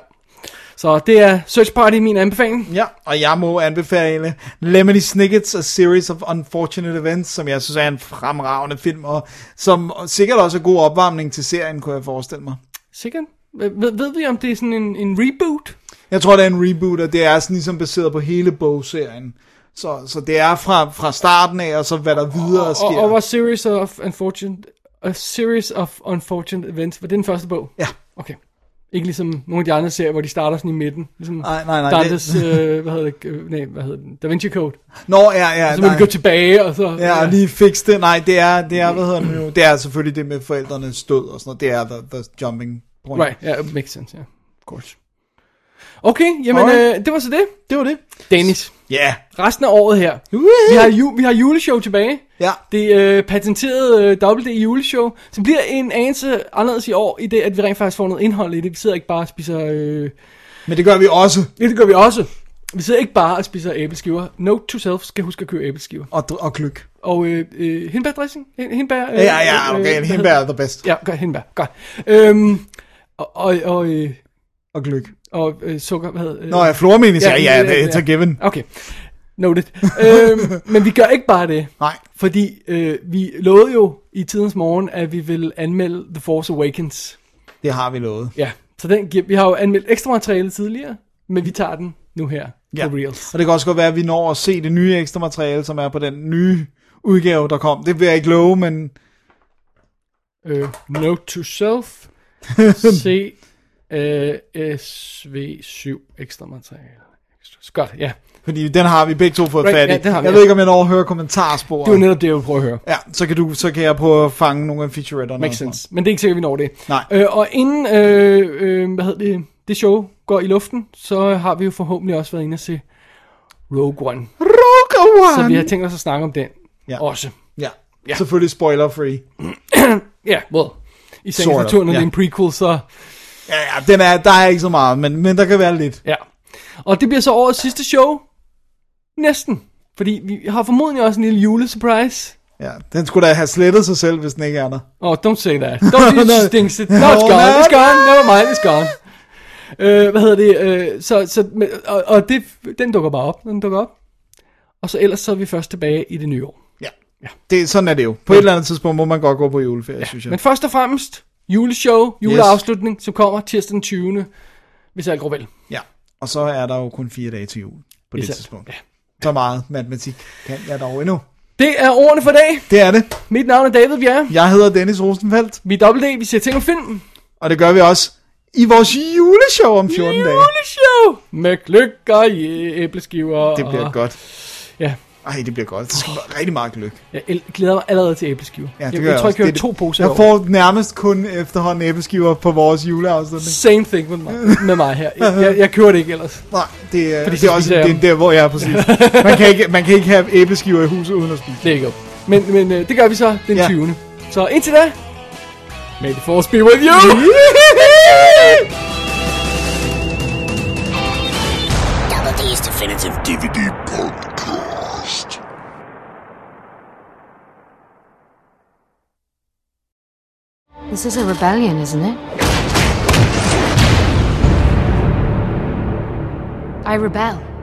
Så det er Search Party, min anbefaling.
Ja, og jeg må anbefale Lemony Snicket's A Series of Unfortunate Events, som jeg synes er en fremragende film, og som sikkert også er god opvarmning til serien, kunne jeg forestille mig.
Sikkert. Ved, ved vi, om det er sådan en, en reboot?
Jeg tror, det er en reboot, og det er sådan ligesom baseret på hele bogserien. Så, så det er fra, fra starten af, og så hvad der videre sker.
Og, og var Series of Unfortunate, A Series of Unfortunate Events, var det den første bog?
Ja.
Okay. Ikke ligesom nogle af de andre serier, hvor de starter sådan i midten. Ligesom
Nej, nej, nej,
Dantes,
det-
øh, hvad hedder det, øh, nej, hvad hedder den? Da Vinci Code.
Nå, ja, ja,
Så må de gå tilbage, og så...
Ja, og lige fikse det. Nej, det er, det er, hvad hedder det nu? Det er selvfølgelig det med forældrenes død og sådan noget. Det er the, the jumping point.
Right, ja, yeah, makes sense, ja. Yeah. Of course. Okay, jamen,
Alright.
øh, det var så det.
Det var det.
Dennis,
Ja. Yeah.
resten af året her. Vi har, ju- vi har juleshow tilbage.
Ja.
Det øh, patenterede øh, WD juleshow, som bliver en anelse anderledes i år, i det, at vi rent faktisk får noget indhold i det. Vi sidder ikke bare og spiser... Øh...
Men det gør vi også.
Ja, det gør vi også. Vi sidder ikke bare og spiser æbleskiver. Note to self, skal huske at købe æbleskiver.
Og, og kløk.
Og øh, øh, hindbærdressing? Hin- Hindbær? Øh,
Ja, ja, okay.
hvad
Hindbær er the best.
Ja, godt, hindbær. Godt. Øhm, og, og, og, øh,
Og gløk.
og øh, sukker, hvad hedder øh,
Nå ja, flormelis, ja, ja, det er a given.
Okay. Noted. øhm, [laughs] men vi gør ikke bare det.
Nej.
Fordi øh, vi lovede jo i tidens morgen, at vi vil anmelde The Force Awakens.
Det har vi lovet.
Ja, så den, giver- vi har jo anmeldt ekstra materiale tidligere, men vi tager den nu her
Ja.
på Reels.
Og det kan også godt være, at vi når at se det nye ekstra materiale, som er på den nye udgave, der kom. Det vil jeg ikke love, men
Øh, note to self. [laughs] Se øh, SV7 ekstra materiale. Godt, ja.
Fordi den har vi begge to fået
Right,
fat i.
ja, den har vi,
jeg
ja.
ved ikke, om jeg når at høre kommentarsporet.
Det var netop det, jeg ville prøve at høre.
Ja, så kan, du, så kan jeg prøve at fange nogle af featuretterne.
Makes sense. Men det er ikke sikkert, vi når det.
Nej.
Øh, og inden øh, øh, hvad hedder det, det show går i luften, så har vi jo forhåbentlig også været inde og se Rogue One.
Rogue One!
Så vi har tænkt os at snakke om den
Ja.
også.
Ja, ja. selvfølgelig spoiler free. [clears throat]
Ja, well, i sagens natur, når det er en prequel, så
Ja, ja, den er, der er ikke så meget, men, men der kan være lidt.
ja. Og det bliver så årets sidste show. Næsten. Fordi vi har formodentlig også en lille julesurprise.
Ja, den skulle da have slettet sig selv, hvis den ikke er der.
Oh, don't say that. Don't [laughs]
No.
jinx it. No, it's gone. It's gone. Never mind, it's gone. Øh, hvad hedder det? Øh, så, så, og, og det, den dukker bare op. Den dukker op. Og så ellers så er vi først tilbage i det nye år.
Ja. ja. Det, sådan er det jo. På et eller andet tidspunkt må man godt gå på juleferie, ja. synes jeg.
Men først og fremmest, juleshow, juleafslutning, som kommer tirsdag den 20. Hvis alt går vel.
Ja, og så er der jo kun fire dage til jul på
Det
det tidspunkt.
ja.
Så meget matematik kan jeg dog endnu.
Det er ordene for dag.
Det er det.
Mit navn er David Bjerre.
Jeg hedder Dennis Rosenfeldt,
Vi er Double D, vi ser ting om film.
og det gør vi også i vores juleshow om 14 dage.
Juleshow! Med gløgg og æbleskiver.
Det bliver
og,
godt.
Ja,
Ej, det bliver godt. Det skal være rigtig meget gløk.
jeg glæder mig allerede til æbleskiver.
Ja, det
jeg, jeg,
jeg
tror, jeg kører
Det-
to poser
Jeg
over.
får nærmest kun efterhånden æbleskiver på vores juleafstemning.
Same thing med mig, med mig her. Jeg, jeg, jeg kører det ikke ellers.
Nej, det, er,
Fordi
det er også det, er der, hvor jeg er præcis. Man kan ikke, man kan ikke have æbleskiver i huset uden at spise.
Det er ikke op. Men, men øh, det gør vi så den
Ja.
20. Så indtil da, may the force be with you!
Double D's Definitive DVD
This is a rebellion, isn't it?
I rebel.